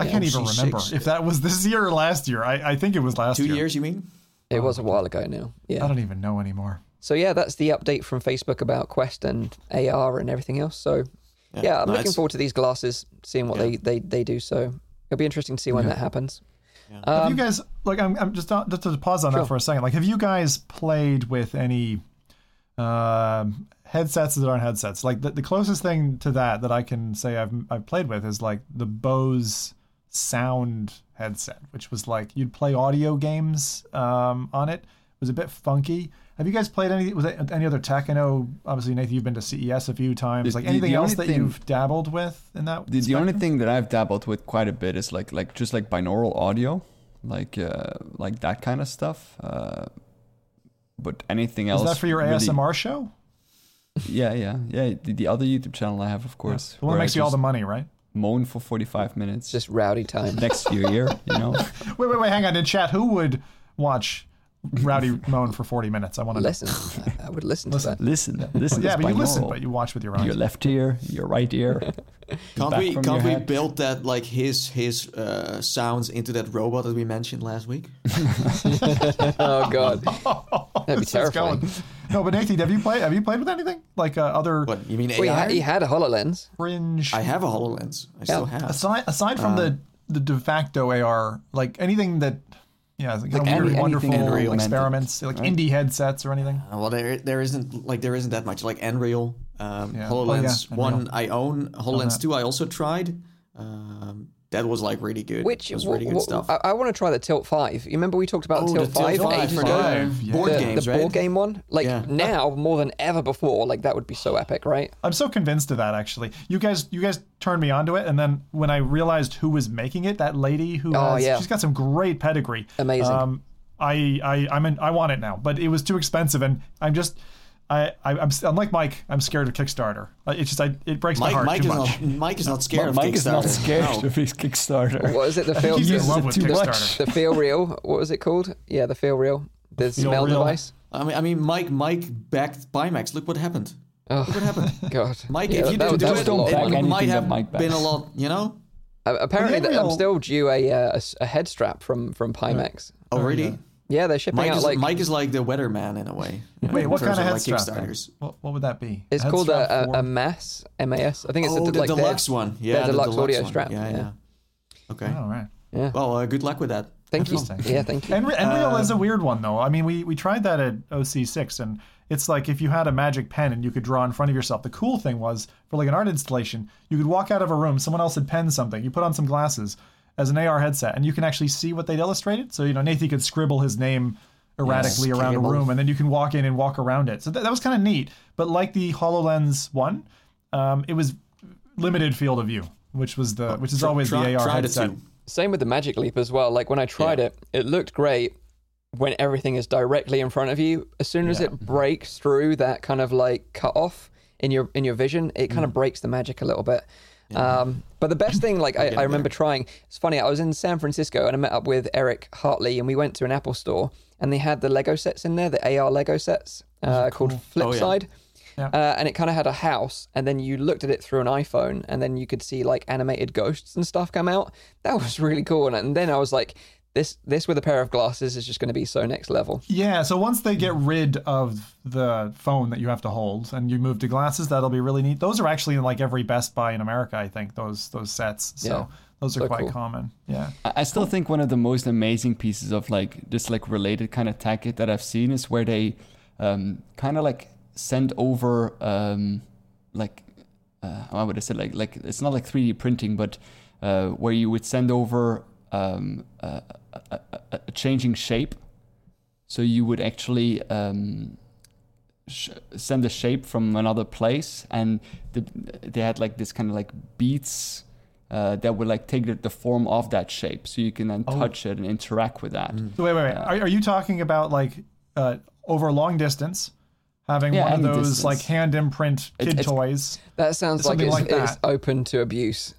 I can't even OC6. remember if that was this year or last year. I, I think it was last Two year. years, you mean? It was a while ago now. Yeah. I don't even know anymore. So yeah, that's the update from Facebook about Quest and AR and everything else. So yeah, I'm no, looking it's- forward to these glasses, seeing what Yeah. they, they they do. So it'll be interesting to see when that happens. have you guys like? I'm, I'm just just to pause on Um, Sure. that for a second. Like, have you guys played with any um, headsets that aren't headsets? Like the, the closest thing to that that I can say I've I've played with is like the Bose Sound headset, which was like you'd play audio games um, on it. It was a bit funky. Have you guys played any? Was it any other tech? I know, obviously, Nathan, you've been to CES a few times. The- Like anything the else that thing- you've dabbled with in that? The, only thing that I've dabbled with quite a bit is like like just like binaural audio, like uh, like that kind of stuff. Uh, but anything else? is that for your really- ASMR show? Yeah, yeah, yeah. The, the other YouTube channel I have, of course, The one that makes you all the money, right? Moan for forty five minutes. Just rowdy time. next year, year, you know. Wait, wait, wait. Hang on. In chat, who would watch Rowdy moan for 40 minutes? I want to listen, I, I would listen, to that. Listen, listen. Yeah, it's but you listen, but you watch with your eyes. your left ear, your right ear. Can't we can't we head. build that like his his uh, sounds into that robot that we mentioned last week? Oh god, that'd be This terrifying. No, but Nathan, have you played? Have you played with anything like uh, other What you mean Well, he, AI? had, he had a Hololens. fringe? I have a Hololens. I still have. aside aside from the the de facto AR, like anything that yeah, like, Like any- wonderful Unreal experiments, like indie headsets or anything. Uh, well, there there isn't like there isn't that much like Unreal, um, Yeah. Hololens Oh, yeah, one. I own, Hololens two I also tried. Um, that was like really good. Which It was wh- really good wh- stuff. I, I want to try the Tilt Five. You remember we talked about Oh, Tilt the Tilt Five 5 ages for ago? Five, yeah. board the, games, the right? board game one. Like Yeah. now, more than ever before, like that would be so epic, right? I'm so convinced of that actually. You guys you guys turned me onto it and then when I realized who was making it, that lady who Oh, has yeah. she's got some great pedigree. Amazing. Um I I I'm in, I want it now, but it was too expensive and I'm just I, I I'm unlike Mike. I'm scared of Kickstarter. Uh, It's just I, it breaks my heart Mike too is much. not Mike is not scared of Mike Kickstarter. is not scared No. of his Kickstarter. What is it? The feel, He's in love with too Kickstarter. much. the Feelreal. What was it called? Yeah, the Feelreal. The Feel smell Real. device. I mean, I mean, Mike Mike backed Pimax. Look what happened. Oh Look what happened. God, Mike, Yeah, if you that- didn't that do was it, a it back money. anything might that have Mike been a lot. You know. Uh, apparently, Well, that I'm still due a, uh, a s- a head strap from from Pimax. Oh, really? Yeah, they're shipping Mike out is like Mike is like the weatherman in a way. Wait, what kind of head like strap? Kickstarters? What, what would that be? it's Head called a, for- a, a mass MAS. I think it's Oh, a, the like their- deluxe one. Yeah, the deluxe audio one. strap, Yeah, yeah. yeah. Okay. Oh, right. Yeah. Well, uh, good luck with that. Thank you. Yeah, thank you. And, and Real is a weird one, though. I mean, we, we tried that at OC6, and it's like if you had a magic pen and you could draw in front of yourself. The cool thing was, for like an art installation, you could walk out of a room, someone else had penned something, you put on some glasses as an AR headset, and you can actually see what they'd illustrated. So, you know, Nathan could scribble his name erratically around a room, and then you can walk in and walk around it. So that, that was kind of neat. But like the HoloLens one, um, it was limited field of view, which was the which is always try, the AR headset. Same with the Magic Leap as well. Like when I tried Yeah. it, it looked great when everything is directly in front of you. As soon as Yeah. it breaks through that kind of like cut off in your in your vision, it Mm. kind of breaks the magic a little bit. Um, but the best thing, like I, I remember trying, it's funny. I was in San Francisco and I met up with Eric Hartley, and we went to an Apple store, and they had the Lego sets in there, the AR Lego sets uh, called Flipside. Yeah. Uh, and it kind of had a house, and then you looked at it through an iPhone, and then you could see like animated ghosts and stuff come out. That was really cool. And, and then I was like, this this with a pair of glasses is just going to be so next level. Yeah, so once they get rid of the phone that you have to hold and you move to glasses, that'll be really neat. Those are actually in like every Best Buy in America, I think, those those sets. So Yeah. those are So quite cool. common. Yeah. I I still think one of the most amazing pieces of like this like related kind of tech that I've seen is where they um, kind of like send over um, like uh, how would I say like like it's not like 3D printing, but uh, where you would send over um, a, a, a, a changing shape. So you would actually um, sh- send a shape from another place, and the, they had like this kind of like beats uh, that would like take the, the form of that shape, so you can then Oh. touch it and interact with that. So wait, wait, wait. Are, are you talking about like uh, over a long distance, having Yeah, one of those distance. like hand imprint kid it's- toys? That sounds like it's, like it's open to abuse.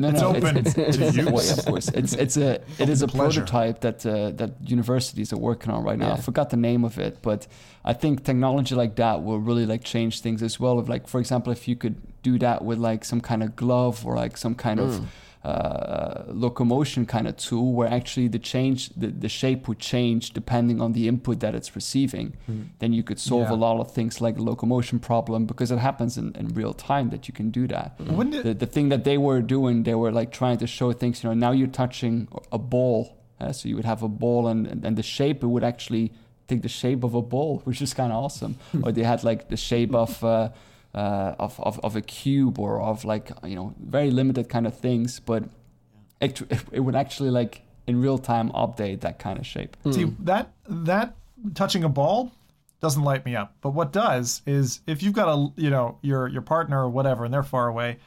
No, It's no, open to it's, use. well, of course. It's it's a it is a pleasure. prototype that uh, that universities are working on right now. I forgot the name of it, but I think technology like that will really like change things as well. Of like, for example, if you could do that with like some kind of glove or like some kind Mm. of uh, locomotion kind of tool, where actually the change the, the shape would change depending on the input that it's receiving. Then you could solve Mm. Yeah. a lot of things like a locomotion problem because it happens in, in real time that you can do that Wouldn't it? the, the thing that they were doing, they were like trying to show things. You know, now you're touching a ball, uh, so you would have a ball, and and the shape it would actually take the shape of a ball, which is kind of awesome. or they had like the shape of. Uh, uh, of, of, of a cube or of like you know very limited kind of things but it, it would actually like in real time update that kind of shape See that that touching a ball doesn't light me up. But what does is if you've got a you know your your partner or whatever and they're far away,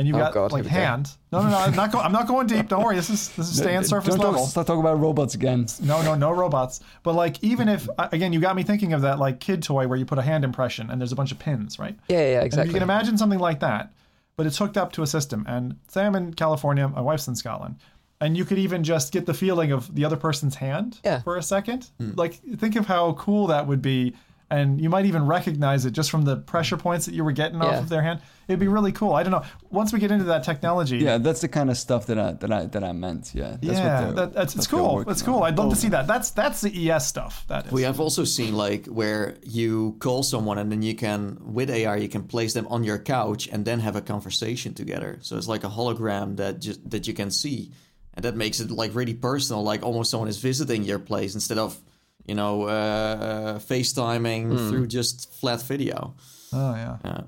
and you've Oh, got God, like go. hand. No, no, no. I'm not going. I'm not going deep. Don't worry. This is this is staying surface Don't level. talking about robots again No, no, no robots. But like even if again, you got me thinking of that like kid toy where you put a hand impression and there's a bunch of pins, right? Yeah, yeah, And exactly. you can imagine something like that, but it's hooked up to a system. And say I'm in California, my wife's in Scotland, and you could even just get the feeling of the other person's hand Yeah. for a second. Hmm. Like think of how cool that would be. And you might even recognize it just from the pressure points that you were getting off of their hand. It'd be really cool. I don't know. Once we get into that technology, yeah that's the kind of stuff that I that I that I meant yeah that's yeah, they're- that, that's it's what they're cool. It's on. cool. I'd love to see that. That's that's the ES stuff. That is. We have also seen like where you call someone and then you can with AR you can place them on your couch and then have a conversation together. So it's like a hologram that just that you can see, and that makes it like really personal, like almost someone is visiting your place instead of you know uh, FaceTiming through just flat video. oh yeah.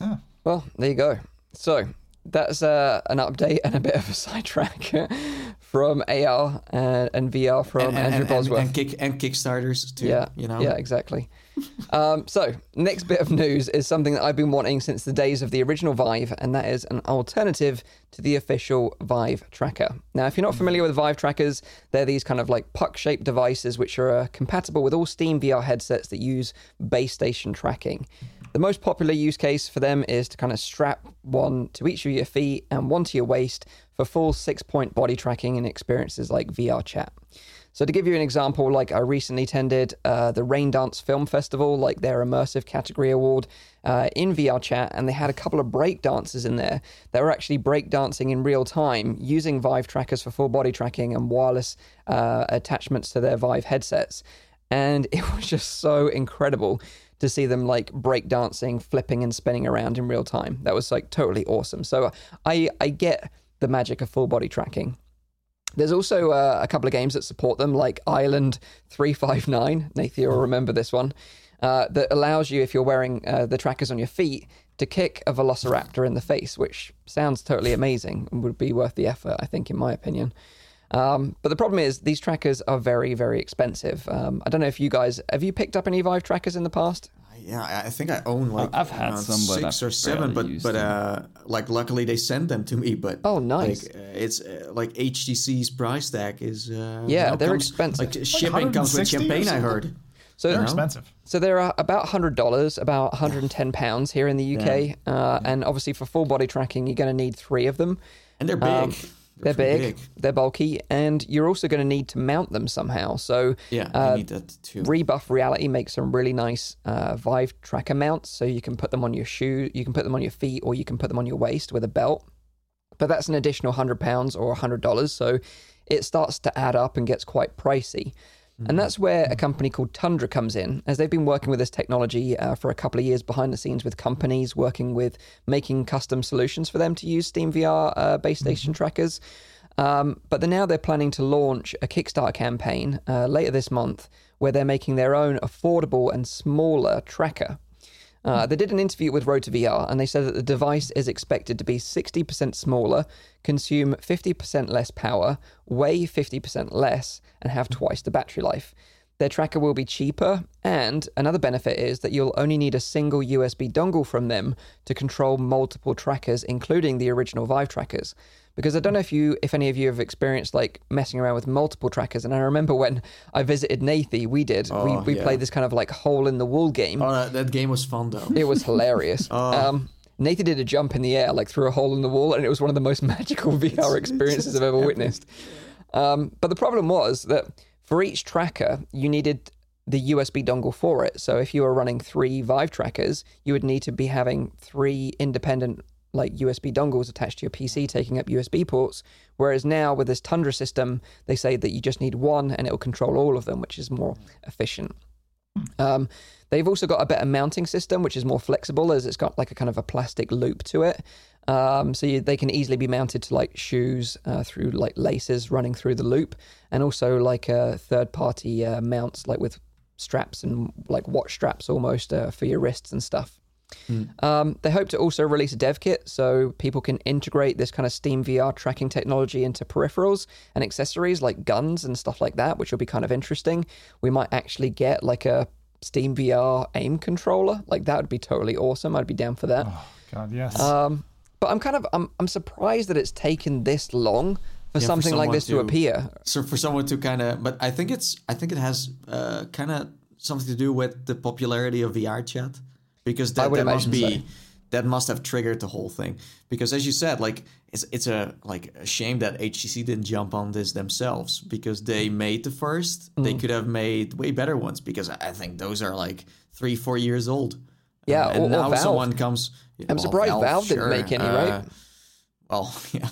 Yeah. Well, there you go. So that's uh, an update and a bit of a sidetrack from AR and, and VR from and, Andrew and, and, Bosworth. and kick and kickstarters too. yeah, you know. yeah, exactly. Um, so next bit of news is something that I've been wanting since the days of the original Vive, and that is an alternative to the official Vive tracker. Now, if you're not familiar with Vive trackers, they're these kind of like puck-shaped devices which are uh, compatible with all Steam VR headsets that use base station tracking. The most popular use case for them is to kind of strap one to each of your feet and one to your waist for full six point body tracking and experiences like VR chat. So, to give you an example, like I recently attended uh, the Raindance Film Festival, like their immersive category award uh, in VR chat, and they had a couple of break dancers in there that were actually break dancing in real time using Vive trackers for full body tracking and wireless uh, attachments to their Vive headsets. And it was just so incredible to see them like break dancing, flipping and spinning around in real time. That was like totally awesome. So I I get the magic of full body tracking. There's also uh, a couple of games that support them, like Island 359. Nathan will remember this one. Uh, that allows you, if you're wearing uh, the trackers on your feet, to kick a velociraptor in the face, which sounds totally amazing and would be worth the effort, I think, in my opinion. Um, but the problem is these trackers are very, very expensive. Um, I don't know if you guys have you picked up any Vive trackers in the past? Yeah, I I think I own like I've had some, six I've or seven, but but uh, like luckily they sent them to me. But Oh, nice. Like, uh, it's uh, like HTC's price tag is uh, Yeah, now they're comes- expensive. Like shipping comes with champagne. I heard. So They're expensive. So they're uh, about hundred dollars, about 110 pounds here in the UK, uh, and obviously for full body tracking, you're going to need three of them. And they're big. Um, they're pretty big, they're bulky, and you're also going to need to mount them somehow. So Yeah, uh, you need that too. Rebuff Reality makes some really nice uh, Vive tracker mounts, so you can put them on your shoe, you can put them on your feet, or you can put them on your waist with a belt. But that's an additional hundred pounds or hundred dollars, so it starts to add up and gets quite pricey. And that's where a company called Tundra comes in, as they've been working with this technology uh, for a couple of years behind the scenes with companies, working with making custom solutions for them to use Steam VR uh, base station trackers. Um, but then now they're planning to launch a Kickstarter campaign uh, later this month where they're making their own affordable and smaller tracker. Uh, they did an interview with to VR and they said that the device is expected to be 60% smaller, consume 50% less power, weigh 50% less, and have twice the battery life. Their tracker will be cheaper, and another benefit is that you'll only need a single USB dongle from them to control multiple trackers, including the original Vive trackers. Because I don't know if you, if any of you have experienced like messing around with multiple trackers, and I remember when I visited Nathie, we did. we Oh, we yeah. played this kind of like hole in the wall game. Oh, that, that game was fun though. It was hilarious. um, Nathan did a jump in the air, like through a hole in the wall, and it was one of the most magical VR experiences I've ever witnessed. Um, but the problem was that for each tracker, you needed the USB dongle for it. So if you were running three Vive trackers, you would need to be having three independent like USB dongles attached to your PC, taking up USB ports. Whereas now with this Tundra system, they say that you just need one and it'll control all of them, which is more efficient. Um, they've also got a better mounting system, which is more flexible, as it's got like a kind of a plastic loop to it. Um, so you, they can easily be mounted to like shoes uh, through like laces running through the loop, and also like uh, third-party uh, mounts, like with straps and like watch straps almost uh, for your wrists and stuff. Um, they hope to also release a dev kit so people can integrate this kind of Steam VR tracking technology into peripherals and accessories like guns and stuff like that, which will be kind of interesting. We might actually get like a Steam VR aim controller. Like that would be totally awesome. I'd be down for that. Oh, God, yes. Um, but I'm kind of I'm I'm surprised that it's taken this long for for something like this to, to- appear. so for someone to kind of, but I think it's, I think it has uh, kind of something to do with the popularity of VR chat, because that, that must be, so. that must have triggered the whole thing. Because as you said, like it's it's a like a shame that HTC didn't jump on this themselves because they made the first. They Mm. could have made way better ones because I think those are like three, four years old. Yeah, Uh, or- or and now Valve. someone comes. I'm well, surprised Valve didn't sure, make any, uh, right? well, yeah,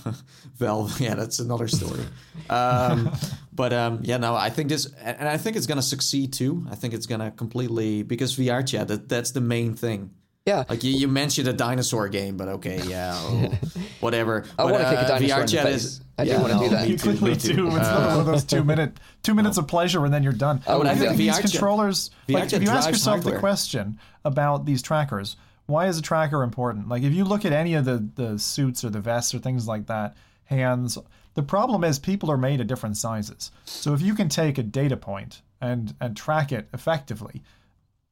Valve. Yeah, that's another story. um, but um, yeah, no, I think this, and and I think it's gonna succeed too. I think it's gonna completely because VR chat. That, that's the main thing. Yeah. Like you, you mentioned a dinosaur game, but okay, yeah, oh, whatever. I wanna kick a uh, dinosaur VR in the chat face. is. I do wanna do that. me you too, quickly me too. It's Uh, not one of those two minute two minutes of pleasure and then you're done. I wanna I think these VR controllers, VR like if you ask drives yourself the question about these trackers, why is a tracker important? Like if you look at any of the the suits or the vests or things like that, hands. The problem is people are made of different sizes. So if you can take a data point and and track it effectively,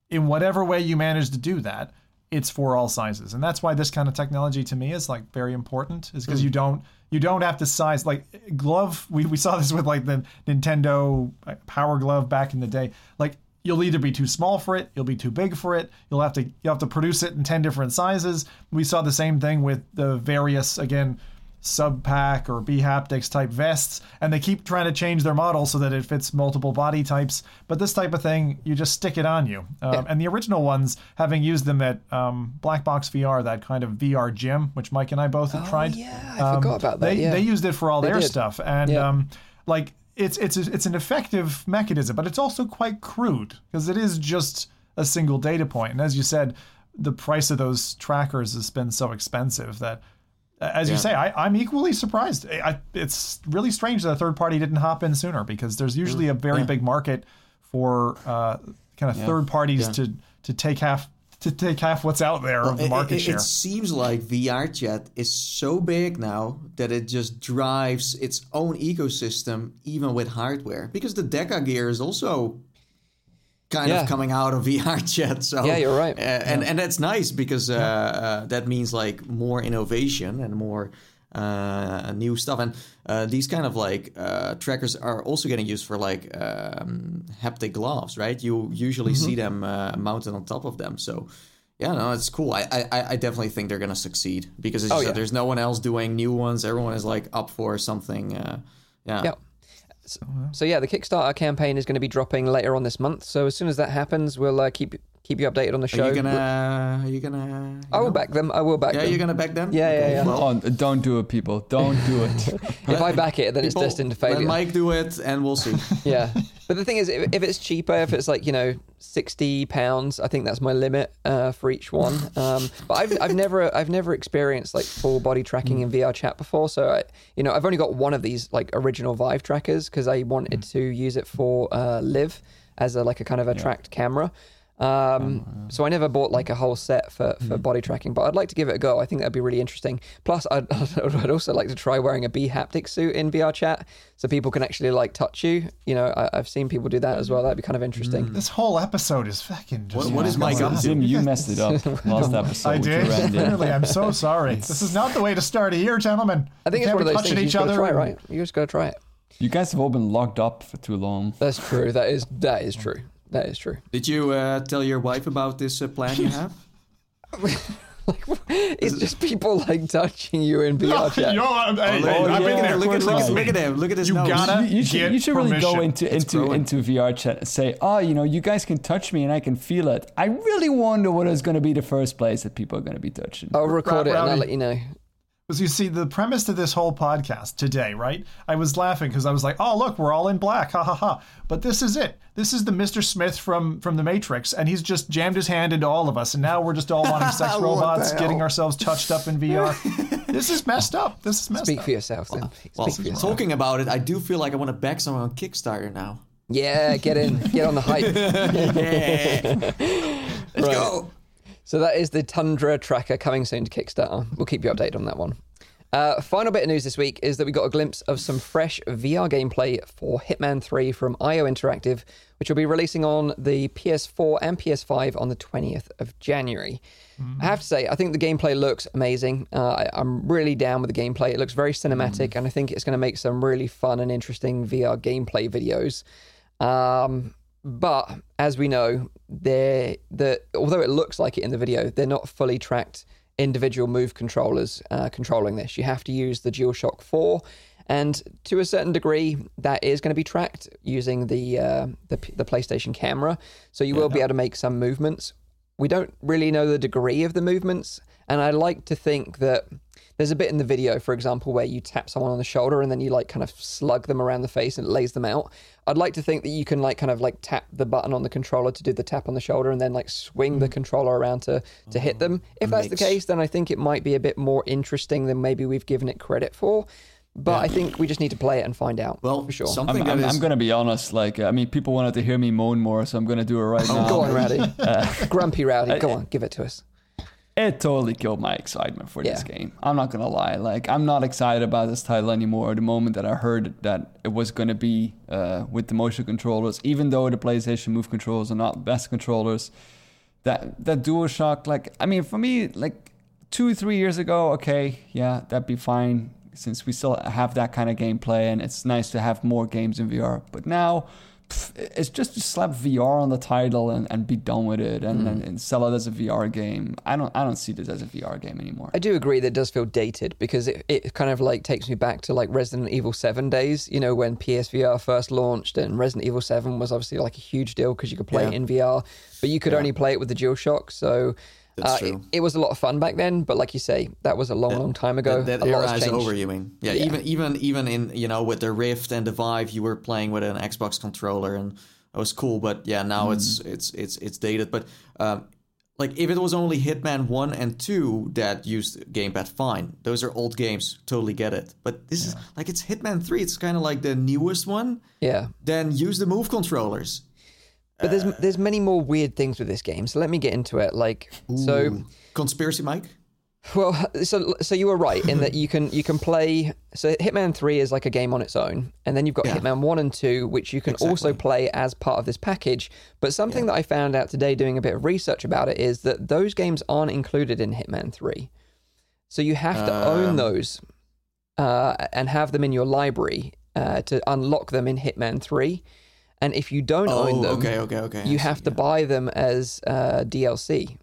in whatever way you manage to do that, it's for all sizes. And that's why this kind of technology to me is like very important is because you don't you don't have to size like glove we, we saw this with like the Nintendo uh, Power Glove back in the day. Like you'll either be too small for it, you'll be too big for it, you'll have to you'll have to produce it in 10 different sizes. We saw the same thing with the various again SubPac or bHaptics type vests, and they keep trying to change their model so that it fits multiple body types. But this type of thing, you just stick it on you. Um, And the original ones, having used them at um, Black Box VR, that kind of VR gym, which Mike and I both have tried. Oh, yeah, I forgot about that, They, yeah. they used it for all They their did. stuff, and Yeah. um, like it's it's it's an effective mechanism, but it's also quite crude because it is just a single data point. And as you said, the price of those trackers has been so expensive that as you say, I, I'm equally surprised. I, it's really strange that a third party didn't hop in sooner because there's usually a very Yeah. big market for uh, kind of third parties Yeah. to to take half to take half what's out there of the market it, share. It seems like VR chat is so big now that it just drives its own ecosystem, even with hardware. Because the DecaGear is also kind Yeah. of coming out of VR chat. So Yeah, you're right. uh, and and that's nice because uh, uh, that means like more innovation and more uh, new stuff. And uh, these kind of like uh, trackers are also getting used for like um, haptic gloves, right? You usually Mm-hmm. see them uh, mounted on top of them. So yeah, no, it's cool. I I, I definitely think they're gonna succeed because Oh, said, yeah. there's no one else doing new ones. Everyone is like up for something. Uh, yeah. Yeah. So, so yeah, the Kickstarter campaign is going to be dropping later on this month. So as soon as that happens, we'll uh, keep keep you updated on the show. Are you gonna? Are you gonna? I will back them. I will back Yeah, them. you're gonna back them. Yeah, yeah, yeah. Well, Oh, don't do it, people. Don't do it. if I back it, then it's people, destined to Let failure. Mike do it, and we'll see. yeah, but the thing is, if, if it's cheaper, if it's like you know sixty pounds, I think that's my limit uh, for each one. Um, but I've I've never I've never experienced like full body tracking in VR chat before, so I, you know I've only got one of these like original Vive trackers because I wanted to use it for uh, LIV as a like a kind of a tracked camera. Um, so I never bought like a whole set for, for body tracking, but I'd like to give it a go. I think that'd be really interesting. Plus, I'd, I'd also like to try wearing a B haptic suit in VR chat so people can actually like touch you. You know, I, I've seen people do that as well. That'd be kind of interesting. this whole episode is fucking just What- what is Mike going up Jim, you messed it up last episode. I did. your random. Clearly, I'm so sorry. This is not the way to start a year, gentlemen. I think You it's one of those touching things you each just gotta other. try, right? You just gotta try it. You guys have all been locked up for too long. That's true. That is that is true. That is true. Did you uh, tell your wife about this uh, plan you have? Like, it's just people like touching you in VR chat. Yo, I'm, hey, look, hey, Oh, I've yeah. there. look, at, look, at, course. look at him. Look at his You nose. gotta- You, you should, you should really go into into into VR chat and say, oh, you know, you guys can touch me and I can feel it. I really wonder what is going to be the first place that people are going to be touching. I'll record it and I'll let you know. Because you see, the premise to this whole podcast today, right? I was laughing because I was like, "Oh, look, we're all in black, ha ha ha!" But this is it. This is the Mr. Smith from from the Matrix, and he's just jammed his hand into all of us, and now we're just all wanting sex robots, getting ourselves touched up in VR. this is messed up. This is messed up. Speak up. for yourself then. Well, Speak for yourself. talking about it, I do feel like I want to back someone on Kickstarter now. Yeah, get in. Get on the hype. Yeah. Let's go. So that is the Tundra tracker coming soon to Kickstarter. We'll keep you updated on that one. Uh, final bit of news this week is that we got a glimpse of some fresh VR gameplay for Hitman 3 from IO Interactive, which will be releasing on the PS4 and PS5 on the 20th of January. I have to say, I think the gameplay looks amazing. Uh, I, I'm really down with the gameplay. It looks very cinematic, and I think it's going to make some really fun and interesting VR gameplay videos. Um, but as we know, they're the although it looks like it in the video, they're not fully tracked individual move controllers uh, controlling this. You have to use the DualShock 4, and to a certain degree, that is going to be tracked using the uh, the, the PlayStation camera. So you will be able to make some movements. We don't really know the degree of the movements, and I like to think that there's a bit in the video, for example, where you tap someone on the shoulder and then you like kind of slug them around the face and it lays them out. I'd like to think that you can like kind of like tap the button on the controller to do the tap on the shoulder and then like swing the mm. controller around to to hit them. Ah, if that's the case, then I think it might be a bit more interesting than maybe we've given it credit for. But I think we just need to play it and find out. Well, for sure. something I'm, I'm, is- I'm going to be honest. Like, I mean, people wanted to hear me moan more, so I'm going to do it right oh, now. Go on, Rowdy. Uh, Grumpy Rowdy. Go on, give it to us. It totally killed my excitement for this game. I'm not gonna lie. Like, I'm not excited about this title anymore. The moment that I heard that it was gonna be uh, with the motion controllers, even though the PlayStation Move controllers are not the best controllers, that that DualShock, like, I mean, for me, like two, three years ago, okay, yeah, that'd be fine. Since we still have that kind of gameplay, and it's nice to have more games in VR. But now, it's just to slap VR on the title and, and be done with it, and, mm. and, and sell it as a VR game. I don't I don't see this as a VR game anymore. I do agree that it does feel dated because it, it kind of like takes me back to like Resident Evil 7 days, you know, when PSVR first launched and Resident Evil 7 was obviously like a huge deal because you could play it in VR, but you could only play it with the DualShock. So That's uh, true. It, it was a lot of fun back then, but like you say, that was a long, long time ago. That, a that era is over. You mean? Yeah, Yeah. Even even even in you know with the Rift and the Vive, you were playing with an Xbox controller, and it was cool. But yeah, now it's Mm. it's it's it's dated. But um, like if it was only Hitman 1 and 2 that used gamepad fine. Those are old games, totally get it. But this is like it's Hitman 3, it's kind of like the newest one. Yeah. Then use the move controllers. But there's there's many more weird things with this game. So let me get into it. Like so conspiracy Mike? Well, so so you were right in that you can you can play. So Hitman Three is like a game on its own, and then you've got Yeah. Hitman One and Two, which you can also play as part of this package. But something that I found out today, doing a bit of research about it, is that those games aren't included in Hitman Three. So you have to own Um. those uh, and have them in your library uh, to unlock them in Hitman Three. And if you don't own Oh, them, okay, okay, okay. You have to yeah. buy them as uh, DLC.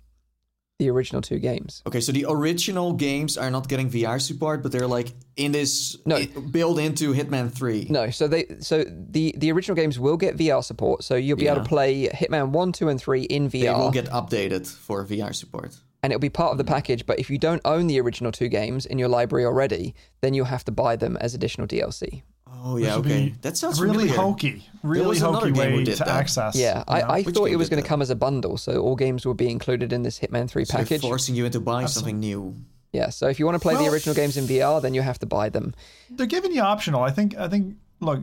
The original two games. Okay, so the original games are not getting VR support, but they're like in this No. built into Hitman 3. No, so they so the the original games will get VR support, so you'll be able to play Hitman one, two, and three in VR. They will get updated for VR support. and it'll be part of the package. But if you don't own the original two games in your library already, then you'll have to buy them as additional DLC. Oh yeah, okay. That sounds really familiar. hokey, really hokey game who way to that. access. Yeah, I. I thought it was going to come as a bundle, so all games will be included in this Hitman three So package. forcing you into buying something new. Yeah, so if you want to play the original games in VR, then you have to buy them. they're giving you optional. I think. I think. Look,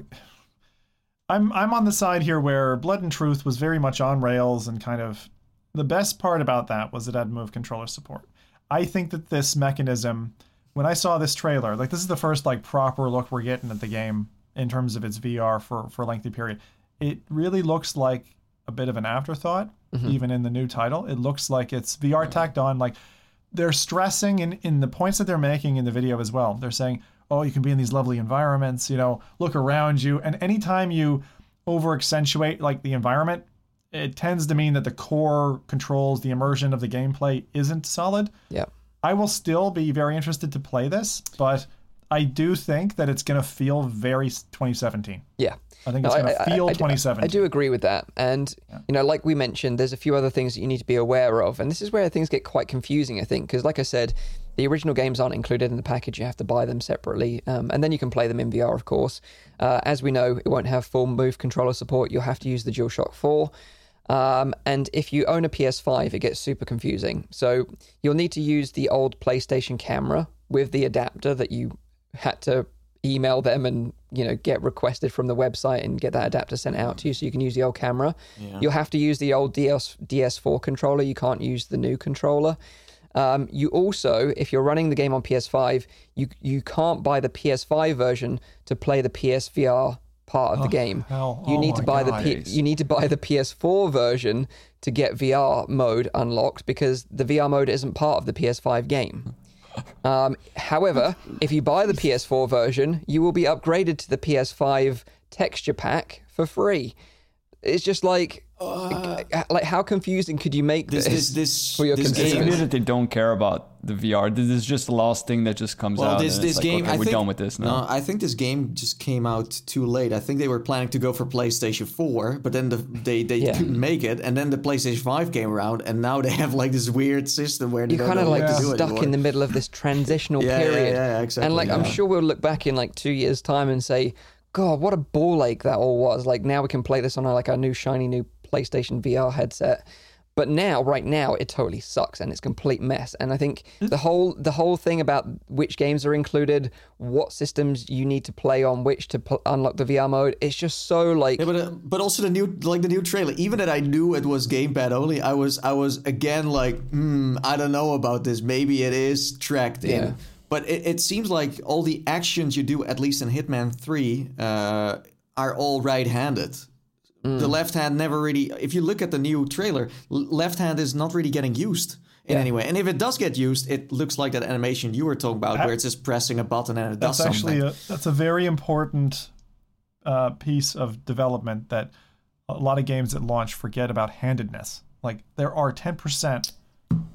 I'm I'm on the side here where Blood and Truth was very much on rails and kind of the best part about that was it had move controller support. I think that this mechanism, when I saw this trailer, like this is the first like proper look we're getting at the game in terms of its VR for for a lengthy period. It really looks like a bit of an afterthought, mm-hmm. even in the new title. It looks like it's VR tacked on. Like they're stressing in, in the points that they're making in the video as well. They're saying, oh, you can be in these lovely environments, you know, look around you. And anytime you over accentuate like the environment, it tends to mean that the core controls, the immersion of the gameplay isn't solid. Yeah. I will still be very interested to play this, but I do think that it's going to feel very 2017. Yeah. I think No, it's going to feel I do- 2017. I do agree with that. And, you know, like we mentioned, there's a few other things that you need to be aware of. And this is where things get quite confusing, I think. Because, like I said, the original games aren't included in the package. You have to buy them separately. Um, and then you can play them in VR, of course. Uh, as we know, it won't have full move controller support. You'll have to use the DualShock 4. Um, and if you own a PS5, it gets super confusing. So you'll need to use the old PlayStation camera with the adapter that you had to email them and you know get requested from the website and get that adapter sent out to you so you can use the old camera. You'll have to use the old DS DS4 controller. You can't use the new controller. Um, you also, if you're running the game on PS5, you you can't buy the PS5 version to play the PSVR part of the game. hell. You Oh need to buy God. the P- you need to buy the PS4 version to get VR mode unlocked because the VR mode isn't part of the PS5 game. Um, however, if you buy the PS4 version, you will be upgraded to the PS5 texture pack for free. It's just like, Uh, uh, like how confusing could you make this, This this this for your this It's consumers? that they don't care about the VR. This is just the last thing that just comes Well, out. this this like, game, okay, I we're think, done with this now. No, I think this game just came out too late. I think they were planning to go for PlayStation 4, but then the, they they Yeah. couldn't make it, and then the PlayStation 5 came around, and now they have like this weird system where they You're kind of like what to do stuck in the middle of this transitional Yeah, yeah, period. yeah, yeah, exactly, And like, I'm sure we'll look back in like two years' time and say, God, what a ball ache that all was. Like now we can play this on our, like our new shiny new PlayStation VR headset. But now, right now, it totally sucks and it's a complete mess. And I think the whole the whole thing about which games are included, what systems you need to play on which to pl- unlock the VR mode, it's just so like Yeah, but uh, but also the new like the new trailer. Even that I knew it was gamepad only, I was I was again like, hmm, I don't know about this. Maybe it is tracked Yeah. in. But it, it seems like all the actions you do, at least in Hitman Three, uh, are all right-handed. The left hand never really. If you look at the new trailer, l- left hand is not really getting used in any way. And if it does get used, it looks like that animation you were talking about, where it's just pressing a button and it does something. that's something. actually a, that's a very important uh, piece of development that a lot of games at launch forget about handedness. Like there are 10%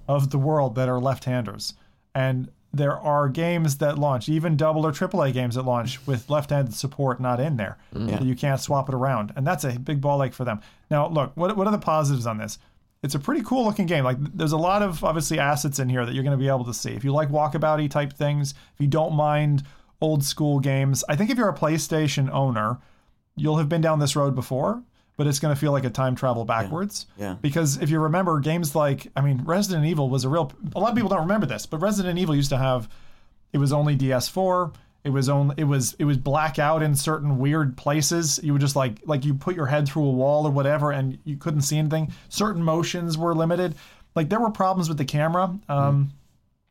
of the world that are left-handers, and there are games that launch, even double or triple A games that launch with left-handed support not in there. Mm. Yeah. You can't swap it around, and that's a big ball ache for them. Now, look, what what are the positives on this? It's a pretty cool looking game. Like there's a lot of obviously assets in here that you're going to be able to see. If you like walkabouty type things, if you don't mind old school games, I think if you're a PlayStation owner, you'll have been down this road before. But it's going to feel like a time travel backwards. Yeah. Because if you remember games like, I mean, Resident Evil was a real. A lot of people don't remember this, but Resident Evil used to have. It was only DS4. It was only. It was. It was blackout in certain weird places. You would just like like you put your head through a wall or whatever, and you couldn't see anything. Certain motions were limited. Like there were problems with the camera. Um,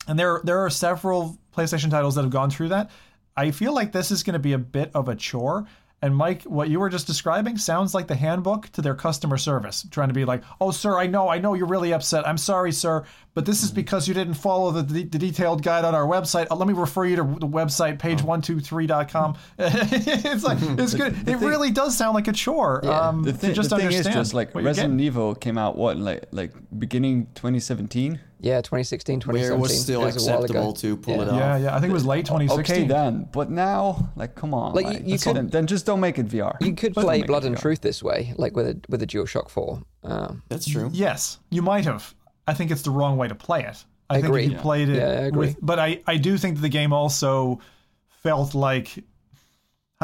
and there there are several PlayStation titles that have gone through that. I feel like this is going to be a bit of a chore. And Mike, what you were just describing sounds like the handbook to their customer service, trying to be like, "Oh, sir, I know, I know you're really upset. I'm sorry, sir, but this is because you didn't follow the, the, the detailed guide on our website. Uh, let me refer you to the website page one two three dot com. it's like it's good. It really does sound like a chore. Um, The, to thi- just the thing is just like Resident. Evil came out what like like beginning 2017. Yeah, 2016, Where 2017. it was still It was a while ago. acceptable to pull it off. Yeah, yeah. I think it was late 2016. Okay then, but now like come on, Like, like, you- you could- then, then just don't make it VR. You could play Blood and VR. Truth this way, like with a with a DualShock 4. Um, That's true. Yes, you might have. I think it's the wrong way to play it. I think Agree. if you played it, Yeah, I agree. with, but I, I do think that the game also felt like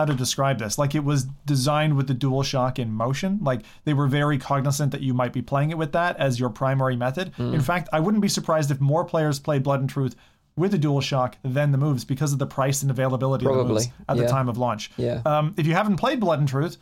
how to describe this. Like it was designed with the DualShock in motion. Like they were very cognizant that you might be playing it with that as your primary method. Hmm. In fact, I wouldn't be surprised if more players played Blood and Truth with the DualShock than the moves because of the price and availability of the moves at yeah. the time of launch. Yeah. Um, if you haven't played Blood and Truth,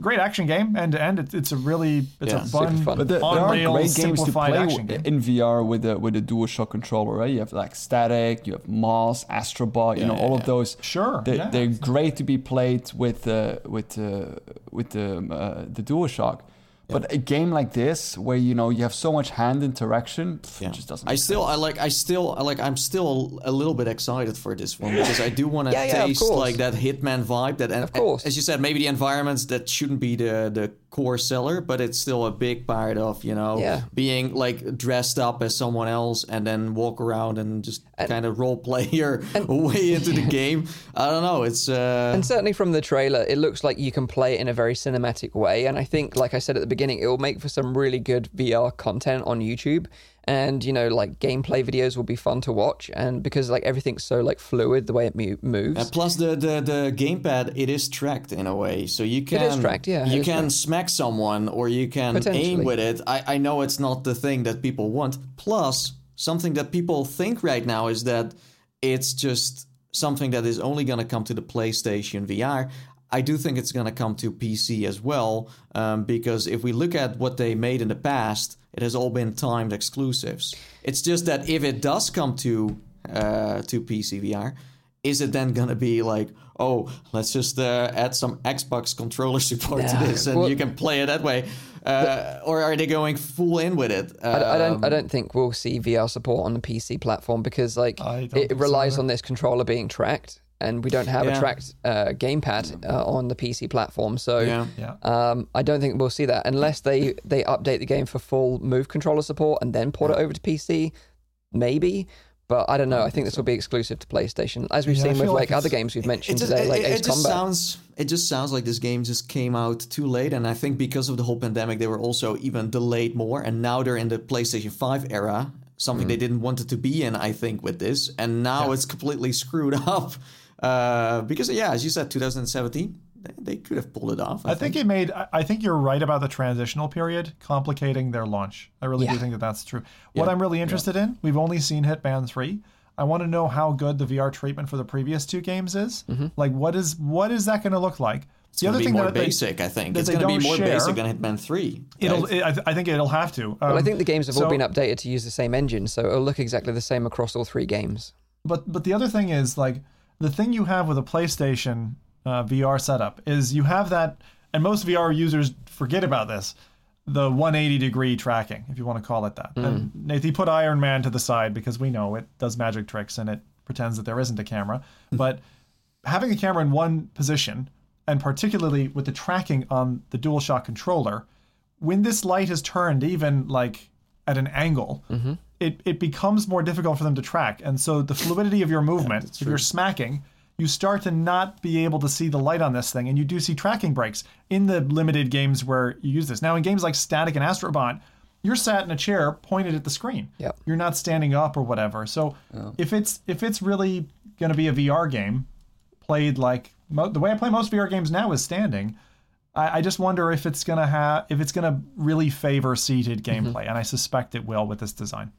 great action game end to end. It's, it's a really it's Yeah, a fun, fun. But there, there on are great games to play action game. in VR with a with a DualShock controller, right? You have like Statik, you have Moss, Astrobot, you know, yeah, all of those. Sure, they're, yeah. they're great to be played with uh, with uh, with the uh, the DualShock. But a game like this, where you know you have so much hand interaction, pff, Yeah. it just doesn't. I still, sense. I like, I still, I like, I'm still a little bit excited for this one because I do want to Yeah, taste like that Hitman vibe. That, and, Of course. as you said, maybe the environments that shouldn't be the the core seller, but it's still a big part of you know being like dressed up as someone else and then walk around and just kind of role play your way into the game. I don't know. It's uh, And certainly from the trailer, it looks like you can play it in a very cinematic way. And I think, like I said at the beginning, it will make for some really good VR content on YouTube. And you know, like gameplay videos will be fun to watch. And because like everything's so like fluid, the way it mo- moves. And plus the, the the gamepad, it is tracked in a way, so you can is tracked, yeah, You can tracked. smack someone or you can aim with it. I, I know it's not the thing that people want. Plus, something that people think right now is that it's just something that is only going to come to the PlayStation VR. I do think it's going to come to PC as well, um, because if we look at what they made in the past, it has all been timed exclusives. It's just that if it does come to uh, to PC VR, is it then going to be like, oh, let's just uh, add some Xbox controller support to this and well- you can play it that way? Uh, or are they going full in with it? I, I don't. Um, I don't think we'll see VR support on the PC platform because like it think so relies on this controller being tracked, and we don't have a tracked uh, gamepad uh, on the PC platform. So Yeah. Yeah. um, I don't think we'll see that unless they they update the game for full Move controller support and then port it over to PC. Maybe. But I don't know. I think this will be exclusive to PlayStation, as we've Yeah, seen with like, like other games we've mentioned It just, today, it, like it Ace just Combat. sounds it just sounds like this game just came out too late and I think because of the whole pandemic they were also even delayed more and now they're in the PlayStation 5 era something Mm. they didn't want it to be in I think with this and now it's completely screwed up uh, because yeah as you said 2017 they, they could have pulled it off I, I think it made. I I think you're right about the transitional period complicating their launch. I really do think that that's true. What Yeah. I'm really interested in, we've only seen Hitman three. I want to know how good the VR treatment for the previous two games is. Mm-hmm. Like, what is what is that going to look like? it's going to be more basic I think it's going to be don't more share- basic than Hitman 3 it'll. right? It, I, th- I think it'll have to. Well, I Um, think the games have all been updated to use the same engine, so it'll look exactly the same across all three games. But but the other thing is like the thing you have with a PlayStation uh, VR setup is you have that, and most VR users forget about this, the 180 degree tracking, if you want to call it that. And hmm. Nathan, you put Iron Man to the side because we know it does magic tricks and it pretends that there isn't a camera, hmm. but having a camera in one position, and particularly with the tracking on the DualShock controller, when this light is turned even like at an angle, mm-hmm. It, it becomes more difficult for them to track. And so the fluidity of your movement, if you're smacking, you start to not be able to see the light on this thing. And you do see tracking breaks in the limited games where you use this. Now, in games like Statik and Astrobot, you're sat in a chair pointed at the screen. Yep. You're not standing up or whatever. So if it's if it's really going to be a VR game played like mo- the way I play most VR games now is standing, I, I just wonder if it's gonna have if it's gonna really favor seated Mm-hmm. gameplay, and I suspect it will with this design.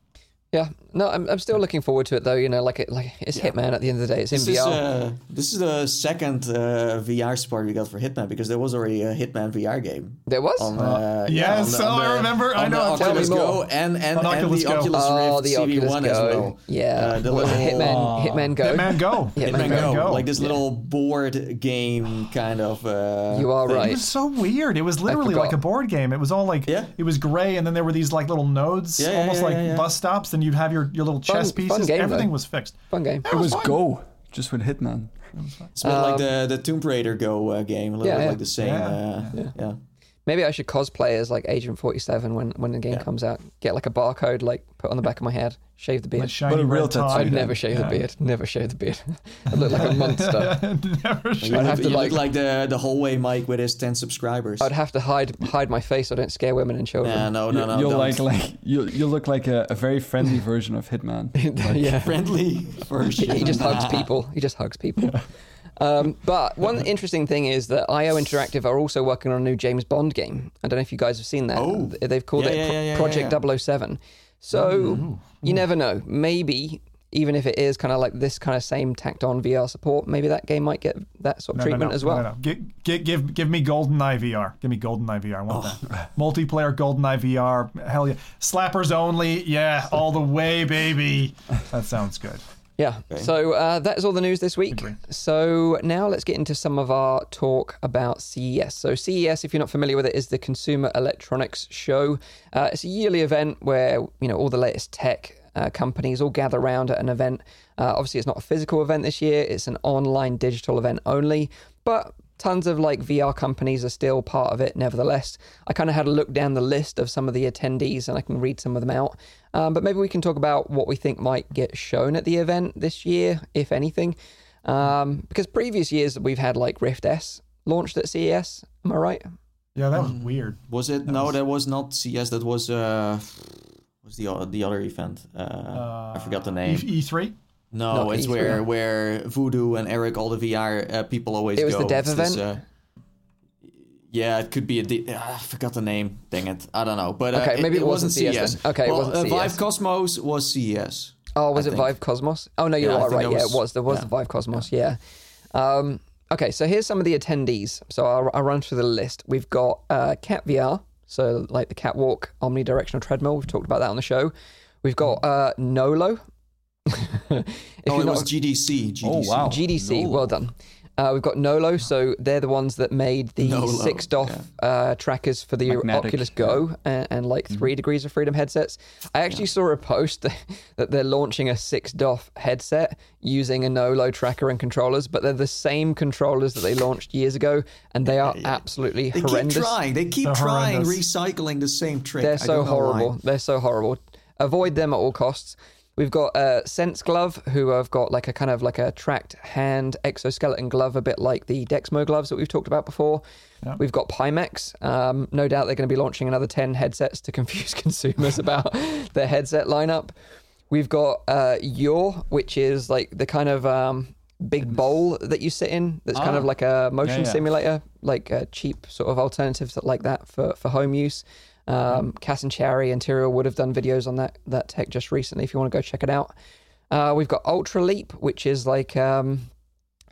Yeah, no, I'm, I'm still looking forward to it though. You know, like it, like it's Hitman at the end of the day. It's in This is, VR. uh, this is the second uh, VR support we got for Hitman because there was already a Hitman VR game. there was. On, uh, yeah, yes, on the, oh, on I the- remember. I know. the Oculus. Go and and, and Oculus the Go. Oculus oh, Rift the CV1 Oculus as well. Yeah, Uh, the What was it? little- Hitman, Hitman Go. Hitman Go. Hitman Hitman Go. Go, Go. like this little board game kind of. Uh, You are thing. It right. was so weird. It was literally like a board game. It was all like Yeah. it was gray, and then there were these like little nodes, Yeah, yeah, almost like yeah, yeah. bus stops. And you'd have your, your little chess fun pieces. game, Everything though. was fixed. Fun game. It It was fun. Go, just with Hitman. It's a bit like the the Tomb Raider Go uh, game, a little Yeah, bit yeah. like the same. Yeah, Uh, yeah. Maybe I should cosplay as like Agent 47 when when the game Yeah. comes out. Get like a barcode like put on the back of my head. Shave the beard. shiny But a real tattoo. I'd never shave the beard. Never shave the beard. I look like a monster. never You, showed. I'd have to, you like- look like the the hallway Mike with his ten subscribers. I'd have to hide hide my face so I don't scare women and children. Nah, no, no, no. you'll don't. like like you you look like a, a very friendly version of Hitman. yeah. friendly version. he just hugs people. He just hugs people. Um, but one interesting thing is that IO Interactive are also working on a new James Bond game. I don't know if you guys have seen that. Oh. They've called Yeah, it yeah, Pro- yeah, yeah, Project yeah. 007. So you never know. Maybe even if it is kind of like this kind of same tacked on VR support, maybe that game might get that sort of No, no, treatment no, as well. No, no. Give, give, give, give me GoldenEye VR. Give me GoldenEye VR. I want Oh. that. Multiplayer GoldenEye VR. Hell yeah. Slappers only. Yeah, all the way, baby. That sounds good. Yeah. So uh, that is all the news this week. So now let's get into some of our talk about CES. So CES, if you're not familiar with it, is the Consumer Electronics Show. Uh, it's a yearly event where you know all the latest tech uh, companies all gather around at an event. Uh, obviously, it's not a physical event this year; it's an online digital event only. But tons of like VR companies are still part of it. Nevertheless, I kind of had a look down the list of some of the attendees, and I can read some of them out. Um, but maybe we can talk about what we think might get shown at the event this year, if anything. Um, because previous years we've had like Rift S launched at CES. Am I right? Yeah, that was Mm. weird. Was it? No, that was not CS. That was uh, was the the other event? Uh, I forgot the name. E- E3? No, Not it's E3. where where Voodoo and Eric, all the VR uh, people always go. It was go. the dev It's this, event? uh, yeah, it could be a. De- ah, I forgot the name. Dang it! I don't know. But uh, Okay, maybe it wasn't CES. CES then. Okay, it wasn't uh, CES. Vive Cosmos was CES. Oh, was I it think. Vive Cosmos? Oh no, you're think right. that Yeah, was- it was. There was yeah. the Vive Cosmos. Yeah. Um, okay, so here's some of the attendees. So I'll, I'll run through the list. We've got uh, KAT VR, so like the KAT Walk omnidirectional treadmill. We've talked about that on the show. We've got uh, Nolo. If oh, it not was GDC. GDC. Oh, wow. GDC. Nolo. Well done. Uh, we've got Nolo, so they're the ones that made the Nolo, six DOF uh, trackers for the Magnetic, Oculus Go and, and like three degrees of freedom headsets. I actually saw a post that they're launching a six DOF headset using a Nolo tracker and controllers, but they're the same controllers that they launched years ago, and they are absolutely They horrendous. keep trying. They keep They're trying horrendous. recycling the same trick. They're so don't why. horrible. They're so horrible. Avoid them at all costs. We've got uh, SenseGlove, who have got like a kind of like a tracked hand exoskeleton glove, a bit like the Dexmo gloves that we've talked about before. We've got Pimax. Um, no doubt they're going to be launching another 10 headsets to confuse consumers about their headset lineup. We've got uh, Yaw, which is like the kind of um, big bowl that you sit in that's kind Ah. of like a motion yeah. simulator, like a cheap sort of alternatives like that for, for home use. Um, Cas and Chary Interior would have done videos on that that tech just recently. If you want to go check it out, uh, we've got Ultraleap, which is like um,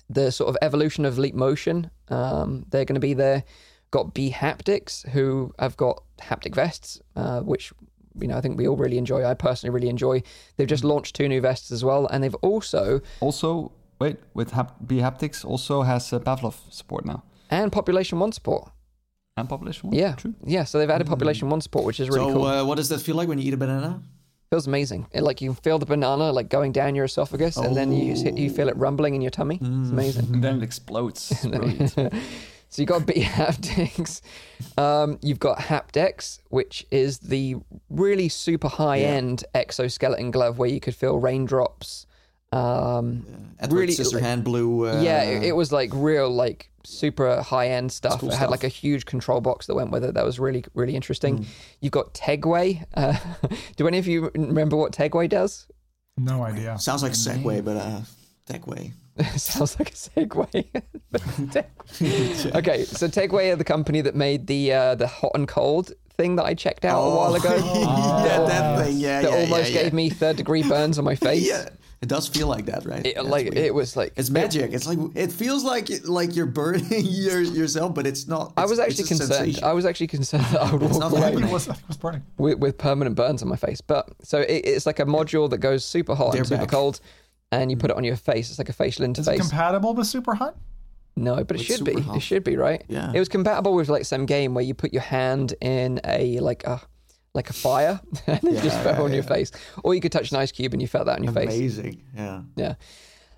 the sort of evolution of Leap Motion. Um, they're going to be there. Got bHaptics, who have got haptic vests, uh, which you know I think we all really enjoy. I personally really enjoy. They've just launched two new vests as well, and they've also Also, wait, with Hap- bHaptics also has uh, Pavlov support now. and Population One support. And Population One. Yeah, True. yeah. So they've added Population One support, which is really so, cool. uh, what does that feel like when you eat a banana? feels amazing. It, like you can feel the banana like going down your esophagus, and then you you feel it rumbling in your tummy. It's amazing. And then it explodes. So you got B haptics. Um, you've got HaptX, which is the really super high end exoskeleton glove where you could feel raindrops. Um, Edward Really, hand blue. Uh, yeah, it, it was like real like super high end stuff. cool it had stuff. like a huge control box that went with it. That was really really interesting. Mm. You've got Tegway. Uh, do any of you remember what Tegway does? No idea. sounds like Segway, but uh, Techway. Sounds like a segue. okay, so Tegway are the company that made the uh, the hot and cold thing that I checked out a while ago. yeah, that thing. Yeah, that yeah, almost yeah, yeah. gave me third degree burns on my face. Yeah, it does feel like that, right? It, That's like weird. it was like It's magic. It's like it feels like like you're burning your, yourself, but it's not. I was actually concerned. sensation. I was actually concerned that I would walk away it was, it was burning. with, with permanent burns on my face. But so it, it's like a module that goes super hot They're and super back. cold, and you put it mm. on your face. It's like a facial Is it interface. compatible with Superhot? no, but it With should be. super It should be right. Yeah. It was compatible with like some game where you put your hand in a like a like a fire and it just fell yeah, on your face, or you could touch an ice cube and you felt that on your face. Amazing. Yeah. Yeah.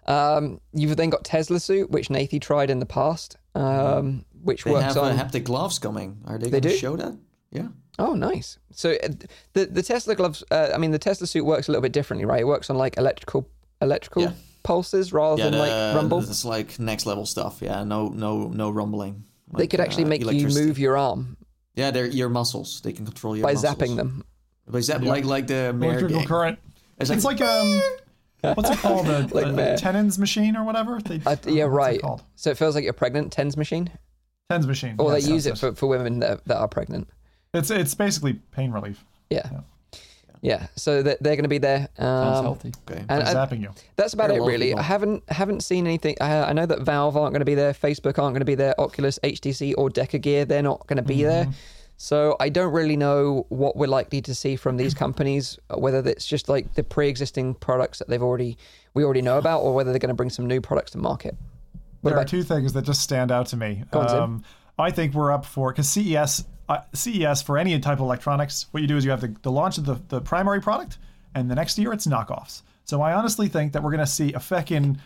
Um, you've then got Teslasuit, which Nathie tried in the past, um, which They works have on. uh, haptic gloves coming. Are they, They going to do? show that? Yeah. Oh, nice. So uh, the the Tesla gloves, uh, I mean, the Teslasuit works a little bit differently, right? It works on like electrical electrical Yeah. pulses rather Yeah. than like the- rumble. It's like next level stuff. Yeah. No. No. No rumbling. they could actually uh, make you move your arm Yeah, they're your muscles. They can control your by muscles. zapping them. By zap, like like the Mare Electrical game. current. It's It's like um, what's it called? A, Like a, Mare. TENS machine or whatever. They, Uh, yeah, what's it right. So it feels like you're pregnant. TENS machine, TENS machine. or Yes, they use it for, for women that, that are pregnant. It's it's basically pain relief. Yeah, Yeah. Yeah. So they're, they're going to be there. Sounds Um, healthy. Okay. and, By zapping you. that's about There are it, a lot of really. people. I haven't haven't seen anything. I, I know that Valve aren't going to be there, Facebook aren't going to be there, Oculus, HTC, or DecaGear they're not going to be Mm-hmm. there. So I don't really know what we're likely to see from these companies, whether it's just like the pre-existing products that they've already we already know about, or whether they're going to bring some new products to market. What there about are two things that just stand out to me. Go on, Tim. um, I think we're up for because CES, uh, CES for any type of electronics, what you do is you have the, the launch of the, the primary product, and the next year it's knockoffs. So I honestly think that we're going to see a feckin'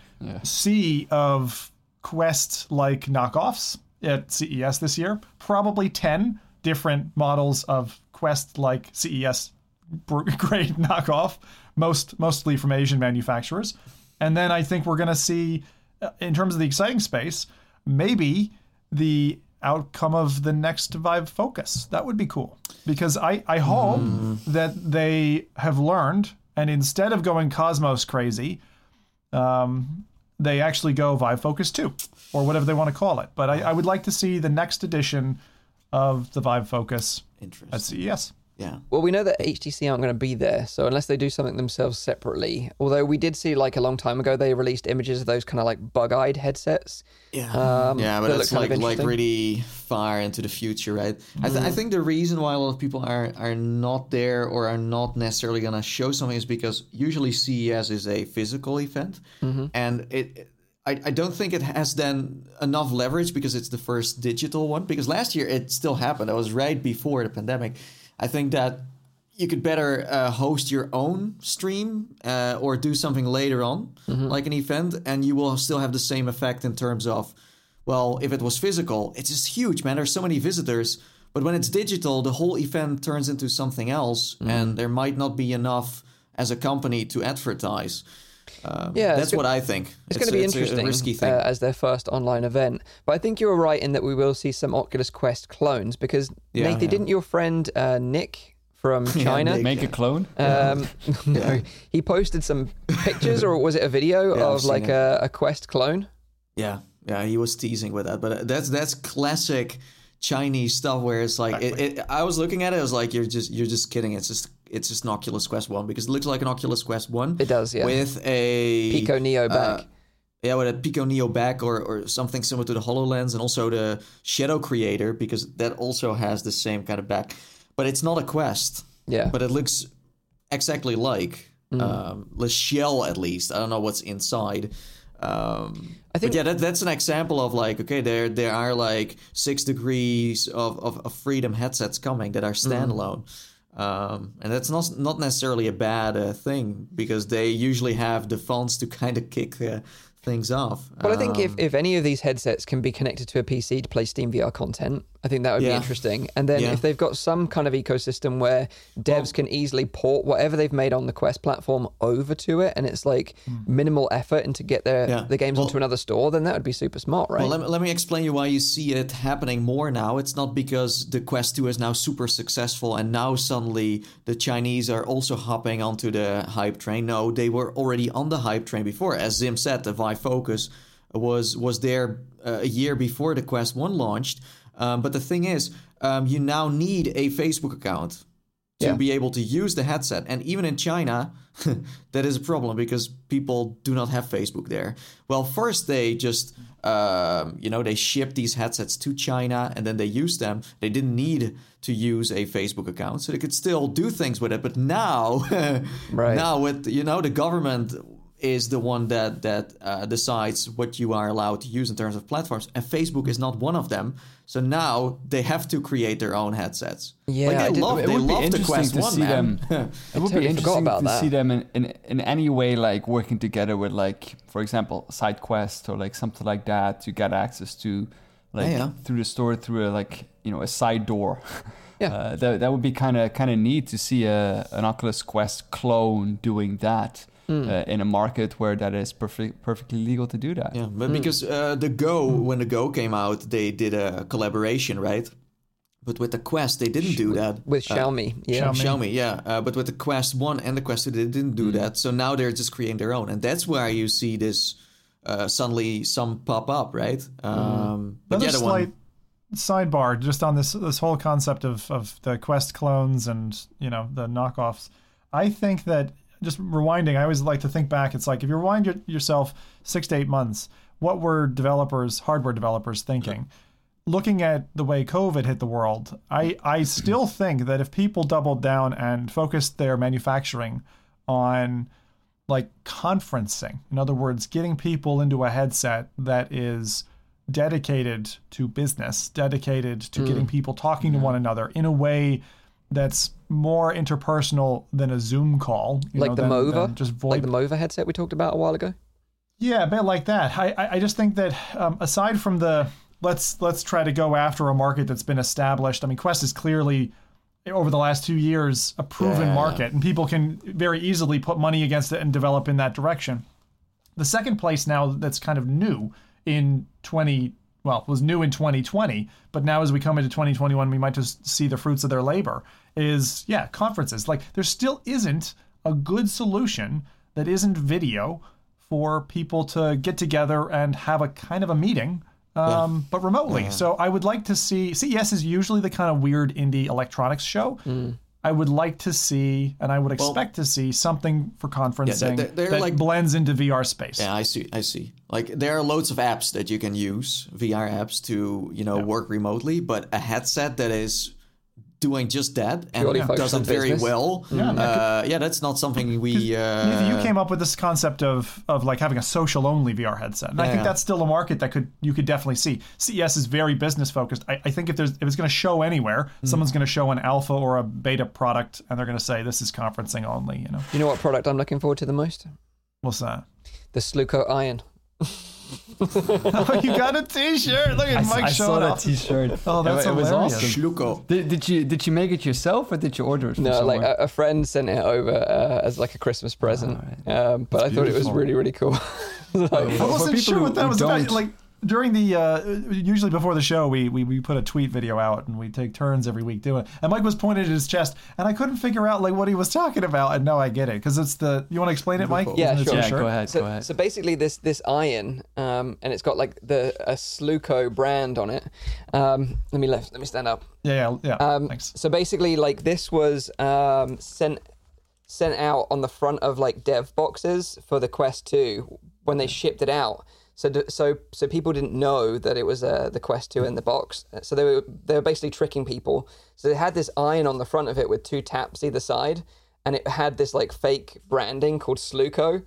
sea of Quest like knockoffs at CES this year. Probably ten different models of Quest like CES grade knockoff, most mostly from Asian manufacturers. And then I think we're going to see, uh, in terms of the exciting space, maybe the outcome of the next Vive Focus. That would be cool because I I hope that they have learned and instead of going Cosmos crazy, um, they actually go Vive Focus 2 or whatever they want to call it. But I, I would like to see the next edition of the Vive Focus at. CES. Yeah. Well, we know that HTC aren't going to be there, so unless they do something themselves separately. Although we did see, like a long time ago, they released images of those kind of like bug-eyed headsets. Yeah, Um, yeah, but that that's like like really far into the future, right? I, th- Mm. I think the reason why a lot of people are are not there or are not necessarily gonna show something is because usually CES is a physical event, Mm-hmm. and it. I, I don't think it has then enough leverage because it's the first digital one. Because last year it still happened. It was right before the pandemic. I think that you could better uh, host your own stream uh, or do something later on, like an event, and you will still have the same effect in terms of, well, if it was physical, it's just huge, man. There's so many visitors. But when it's digital, the whole event turns into something else, and there might not be enough as a company to advertise. Um, Yeah, that's go- what I think. It's, going to be it's interesting A risky thing. Uh, as their first online event. But I think you're right in that we will see some Oculus Quest clones because Yeah, Nathie, yeah. didn't your friend uh, Nick from China? Nick. Make a clone. Um, no, he posted some pictures, or was it a video Yeah, of like a, a Quest clone? Yeah, yeah, he was teasing with that, but uh, that's that's classic Chinese stuff where it's like it, it, I was looking at it, I was like, you're just you're just kidding. It's just it's just an Oculus Quest One because it looks like an Oculus Quest One. It does, yeah. With a Pico Neo back. uh, yeah, with a Pico Neo back or, or something similar to the HoloLens and also the Shadow Creator because that also has the same kind of back. But it's not a Quest. Yeah. But it looks exactly like Mm. um, the shell, at least. I don't know what's inside. Um, I think- but yeah, that, that's an example of like, okay, there there are like six degrees of, of, of freedom headsets coming that are Mm. Um, and that's not not necessarily a bad uh, thing because they usually have the funds to kind of kick uh, things off. Well, I think if, Um, if any of these headsets can be connected to a PC to play Steam VR content, I think that would be interesting. And then Yeah. if they've got some kind of ecosystem where devs can easily port whatever they've made on the Quest platform over to it, and it's like minimal effort and to get their. Yeah. the games Well- onto another store, then that would be super smart, right? Well, let me, let me explain you why you see it happening more now. It's not because the Quest 2 is now super successful and now suddenly the Chinese are also hopping onto the hype train. No, they were already on the hype train before. As Zim said, the Vive Focus was was there uh, a year before the Quest 1 launched. Um, but the thing is, um, you now need a Facebook account to Yeah. be able to use the headset. And even in China, that is a problem because people do not have Facebook there. Well, first they just, um, you know, they shipped these headsets to China and then they used them. They didn't need to use a Facebook account, so they could still do things with it. But now, Right. now with you know the government is the one that that uh, decides what you are allowed to use in terms of platforms, and Facebook is not one of them. So now they have to create their own headsets. Yeah, like they did- love it they would be love the interesting Quest to One, see man. them. It would totally be interesting about to that. see them in, in, in any way, like working together with, like, for example, side SideQuest or like something like that to get access to, like, Yeah, yeah. through the store through a like you know a side door. Yeah. uh, that that would be kind of kind of neat to see a an Oculus Quest clone doing that. Hmm. Uh, in a market where that is perfect, perfectly legal to do that. Yeah, but because uh, the Go, when the Go came out, they did a collaboration, right? But with the Quest, they didn't do that. with Uh, Xiaomi. Yeah. Xiaomi. Xiaomi, yeah. Uh, but with the Quest 1 and the Quest 2, they didn't do that. So now they're just creating their own. And that's where you see this uh, suddenly some pop up, right? Um, but Another yeah, the slight one. sidebar just on this this whole concept of of the Quest clones and you know the knockoffs. I think that just rewinding, I always like to think back. It's like if you rewind your, yourself six to eight months, what were developers, hardware developers, thinking? Looking at the way COVID hit the world, I I still think that if people doubled down and focused their manufacturing on like conferencing. In other words, getting people into a headset that is dedicated to business, dedicated to hmm. getting people talking to hmm. one another in a way that's more interpersonal than a Zoom call. you like know, the than- Mova, than just VoIP. like the Mova headset we talked about a while ago. Yeah, a bit like that. I I, I just think that um, aside from the let's let's try to go after a market that's been established. I mean, Quest is clearly over the last two years a proven Yeah. market, and people can very easily put money against it and develop in that direction. The second place now that's kind of new in 20 well was new in 2020 but now as we come into 2021 we might just see the fruits of their labor is yeah conferences. Like there still isn't a good solution that isn't video for people to get together and have a kind of a meeting um, but remotely. So i would like to see ces is usually the kind of weird indie electronics show I would like to see, and I would expect to see something for conferencing they're- they're that like- blends into VR space. Yeah, I see. I see. Like there are loads of apps that you can use, VR apps, to you know work remotely. But a headset that is doing just that and Purely does focused it on very business. well. Yeah, uh, yeah, that's not something we. you, Uh, you came up with this concept of of like having a social only VR headset, and I think that's still a market that could you could definitely see. CES is very business focused. I, I think if there's if it's going to show anywhere, Hmm. someone's going to show an alpha or a beta product, and they're going to say this is conferencing only. You know, You know what product I'm looking forward to the most? what's that? The Sluco Iron. oh, you got a T-shirt. Look at I, Mike I saw that off. T-shirt. Oh, that's it, it was hilarious. awesome. Schluko. Did, did you did you make it yourself or did you order it from No, somewhere? like a, a friend sent it over uh, as like a Christmas present. Um, but I thought it was really, really cool. Like, I wasn't sure what that was about. Like during the uh, usually before the show, we, we we put a tweet video out and we take turns every week doing it. And Mike was pointing at his chest, and I couldn't figure out like what he was talking about. And now I get it because it's the. You want to explain it, Mike? Yeah, Isn't sure. yeah, go ahead, so, go ahead. so basically, this this iron, um, and it's got like the a Sluco brand on it. Um, let me lift. Let me stand up. Yeah, yeah, yeah. Um, Thanks. So basically, like this was um, sent sent out on the front of like dev boxes for the Quest 2 when they shipped it out. So so so people didn't know that it was uh, the Quest 2 in the box. So they were they were basically tricking people. So they had this iron on the front of it with two taps either side, and it had this like fake branding called Sluco.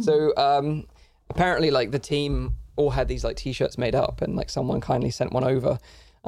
So um, apparently, like the team all had these like t-shirts made up, and like someone kindly sent one over.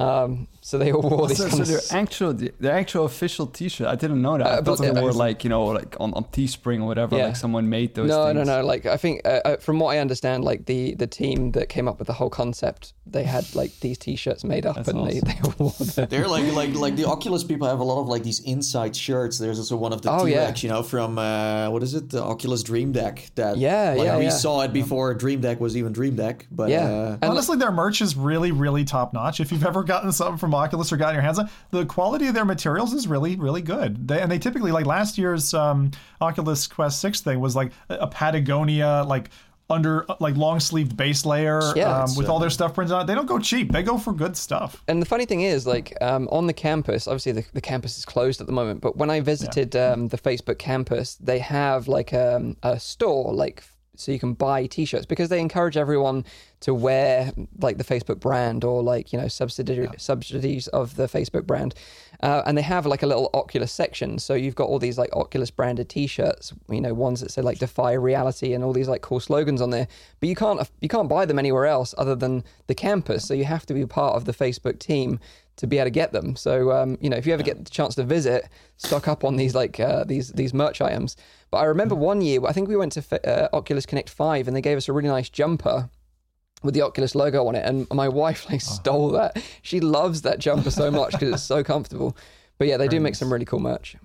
Um, so they all wore these So, kind so of they're actual, they're actual official T-shirt. I didn't know that. Uh, I thought they they're- were like you know, like on, on Teespring or whatever. Yeah. Like someone made those. no, things. no, no. Like I think, uh, uh, from what I understand, like the the team that came up with the whole concept, they had like these T-shirts made up, That's and they, awesome. they all wore them. They're like like like the Oculus people have a lot of like these inside shirts. There's also one of the Oh, T-Rex, yeah. you know, from uh, what is it, the Oculus Dream Deck. That Yeah, like, yeah, we yeah. saw it before Dream Deck was even Dream Deck. But Yeah. uh, And Honestly, their merch is really, really top notch. If you've ever gotten something from Oculus or gotten your hands on, the quality of their materials is really, really good. They, and they typically like last year's um, Oculus Quest Six thing was like a Patagonia like under like long sleeved base layer Yeah, um, with all their stuff printed on. it. They don't go cheap. They go for good stuff. And the funny thing is, like um, on the campus, obviously the, the campus is closed at the moment. But when I visited um, the Facebook campus, they have like um, a store, like so you can buy T-shirts because they encourage everyone to wear like the Facebook brand or like you know subsidiary subsidies of the Facebook brand. Uh, and they have like a little Oculus section, so you've got all these like Oculus branded T-shirts, you know, ones that say like "Defy Reality" and all these like cool slogans on there. But you can't you can't buy them anywhere else other than the campus. So you have to be part of the Facebook team to be able to get them. So um, you know, if you ever get the chance to visit, stock up on these like uh, these these merch items. But I remember one year, I think we went to uh, Oculus Connect Five, and they gave us a really nice jumper with the Oculus logo on it, and my wife like stole that. She loves that jumper so much because it's so comfortable. But yeah, they do make some really cool merch.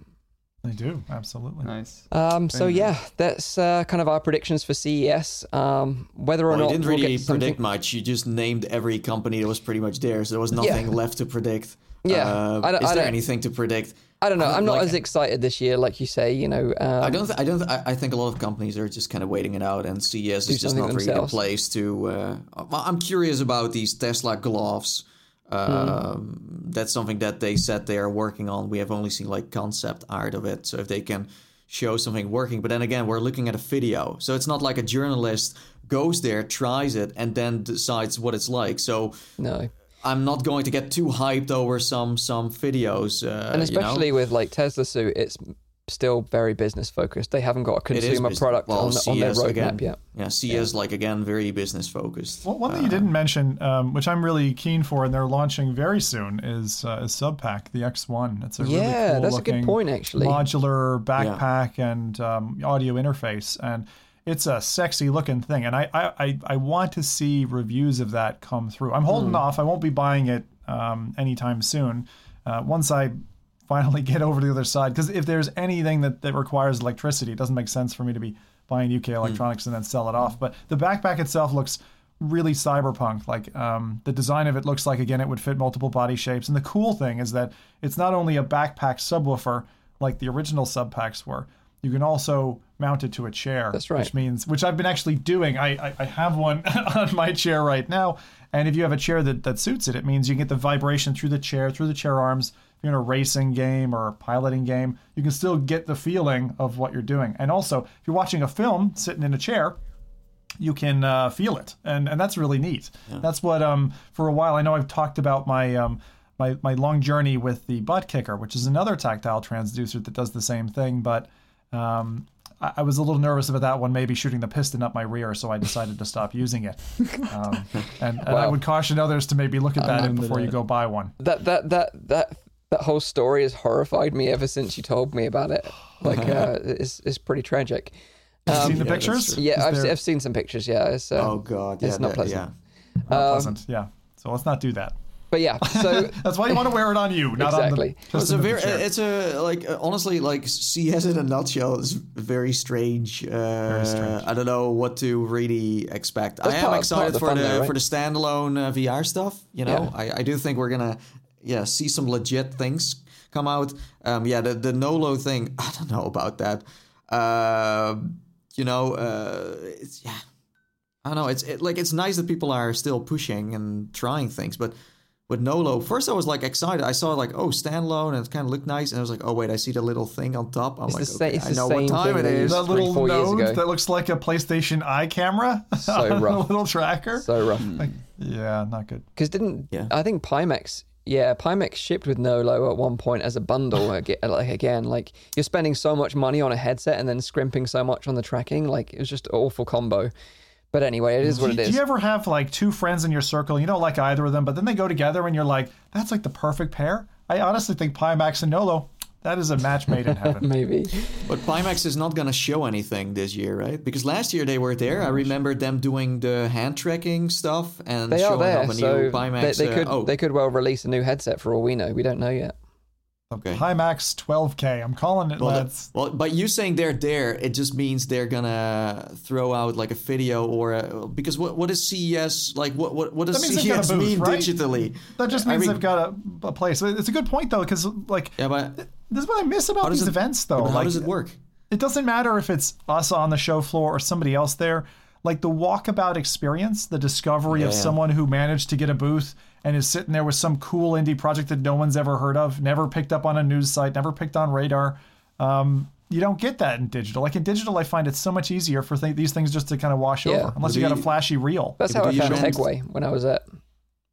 They do absolutely. Nice. Um, so yeah, that's uh, kind of our predictions for CES. Um, whether or well, not you didn't we'll really get something- predict much. You just named every company that was pretty much there, so there was nothing left to predict. Yeah. Uh, I don't- is I there don't- anything to predict? I don't know. I I'm not like- as excited this year, like you say. You know, um, I don't. Th- I don't. Th- I I think a lot of companies are just kind of waiting it out, and CES is just something not really the place to. Uh, well, I'm curious about these Tesla gloves. Um, That's something that they said they are working on. We have only seen like concept art of it, so if they can show something working, but then again, we're looking at a video, so it's not like a journalist goes there, tries it, and then decides what it's like. So no. I'm not going to get too hyped over some some videos, uh, and you know? especially with like Teslasuit, it's still very business focused. They haven't got a consumer business- product well, on, the, on their roadmap again. yet. Yeah, CS like again very business focused. Well, one thing you didn't mention, um, which I'm really keen for, and they're launching very soon, is uh, is SubPac, the X1. It's a really Yeah, cool that's a good point, actually. Modular backpack and um, audio interface, and it's a sexy looking thing. And I, I, I, I want to see reviews of that come through. I'm holding Hmm. off. I won't be buying it um, anytime soon. Uh, once I finally get over to the other side, because if there's anything that, that requires electricity, it doesn't make sense for me to be buying UK electronics and then sell it off. But the backpack itself looks really cyberpunk. Like um, the design of it looks like again it would fit multiple body shapes. And the cool thing is that it's not only a backpack subwoofer like the original SubPacs were. You can also mount it to a chair. That's right. Which means, which I've been actually doing. I I, I have one on my chair right now. And if you have a chair that, that suits it, it means you can get the vibration through the chair, through the chair arms. You're in a racing game or a piloting game, you can still get the feeling of what you're doing. And also, if you're watching a film sitting in a chair, you can uh, feel it, and and that's really neat. That's what um for a while I know I've talked about my um my my long journey with the ButtKicker, which is another tactile transducer that does the same thing, but um. I I was a little nervous about that one, maybe shooting the piston up my rear, so I decided to stop using it. Um, and, and I would caution others to maybe look at that before you go buy one. That that that that that whole story has horrified me ever since you told me about it. Like, uh, it's it's pretty tragic. Have you Um, seen the yeah, pictures? Yeah, I've, there- I've seen some pictures. Yeah, it's uh, Oh god, yeah, it's not that- pleasant. Yeah. not pleasant. Yeah. So let's not do that. But yeah, so That's why you want to wear it on you, not Exactly. on the. Well, it's a piston of the very, chair. it's a like uh, honestly like CS in a nutshell is very strange. Uh, strange. I don't know what to really expect. That's I am part- part excited the for the though, right? for the standalone uh, VR stuff. You know, Yeah. I, I do think we're gonna yeah see some legit things come out. Um, yeah, the the Nolo thing. I don't know about that. Um, you know, uh, it's yeah. I don't know. It's it, like it's nice that people are still pushing and trying things, but with Nolo, first I was like excited. I saw like oh standalone and it kind of looked nice, and I was like oh wait, I see the little thing on top. I'm It's like the sa- okay, it's I the know same what time it is. it they is. used that little four years node that looks like a PlayStation Eye camera. So rough. a little tracker. so rough. Like, yeah, not good. Because didn't Yeah. I think Pimax? Yeah, Pimax shipped with Nolo at one point as a bundle. Like again, like you're spending so much money on a headset and then scrimping so much on the tracking. Like it was just an awful combo. But anyway, it is what it is. Do you ever have like two friends in your circle, you don't like either of them, but then they go together and you're like, that's like the perfect pair? I honestly think Pimax and Nolo, that is a match made in heaven. Maybe. But Pimax is not going to show anything this year, right? Because last year they were there. I remember them doing the hand tracking stuff and They are showing there, off a so new Pimax. they, they uh, could oh, they could well release a new headset for all we know. We don't know yet. okay. Pimax 12K. I'm calling it, Well, that- well, but you saying they're there, it just means they're gonna throw out like a video or a, because what what is CES like? What what what does That means they've got a CES booth, mean right? digitally? That just I means mean- they've got a, a place. It's a good point though, because like Yeah, but this is what I miss about these it- events though. how like, does it work? it doesn't matter if it's us on the show floor or somebody else there. Like the walkabout experience, the discovery of Yeah, yeah. someone who managed to get a booth and is sitting there with some cool indie project that no one's ever heard of, never picked up on a news site, never picked on radar. Um, you don't get that in digital. Like in digital, I find it so much easier for th- these things just to kind of wash Yeah. over, unless Do you got a flashy reel. That's how I do you found trans- Segway when I was at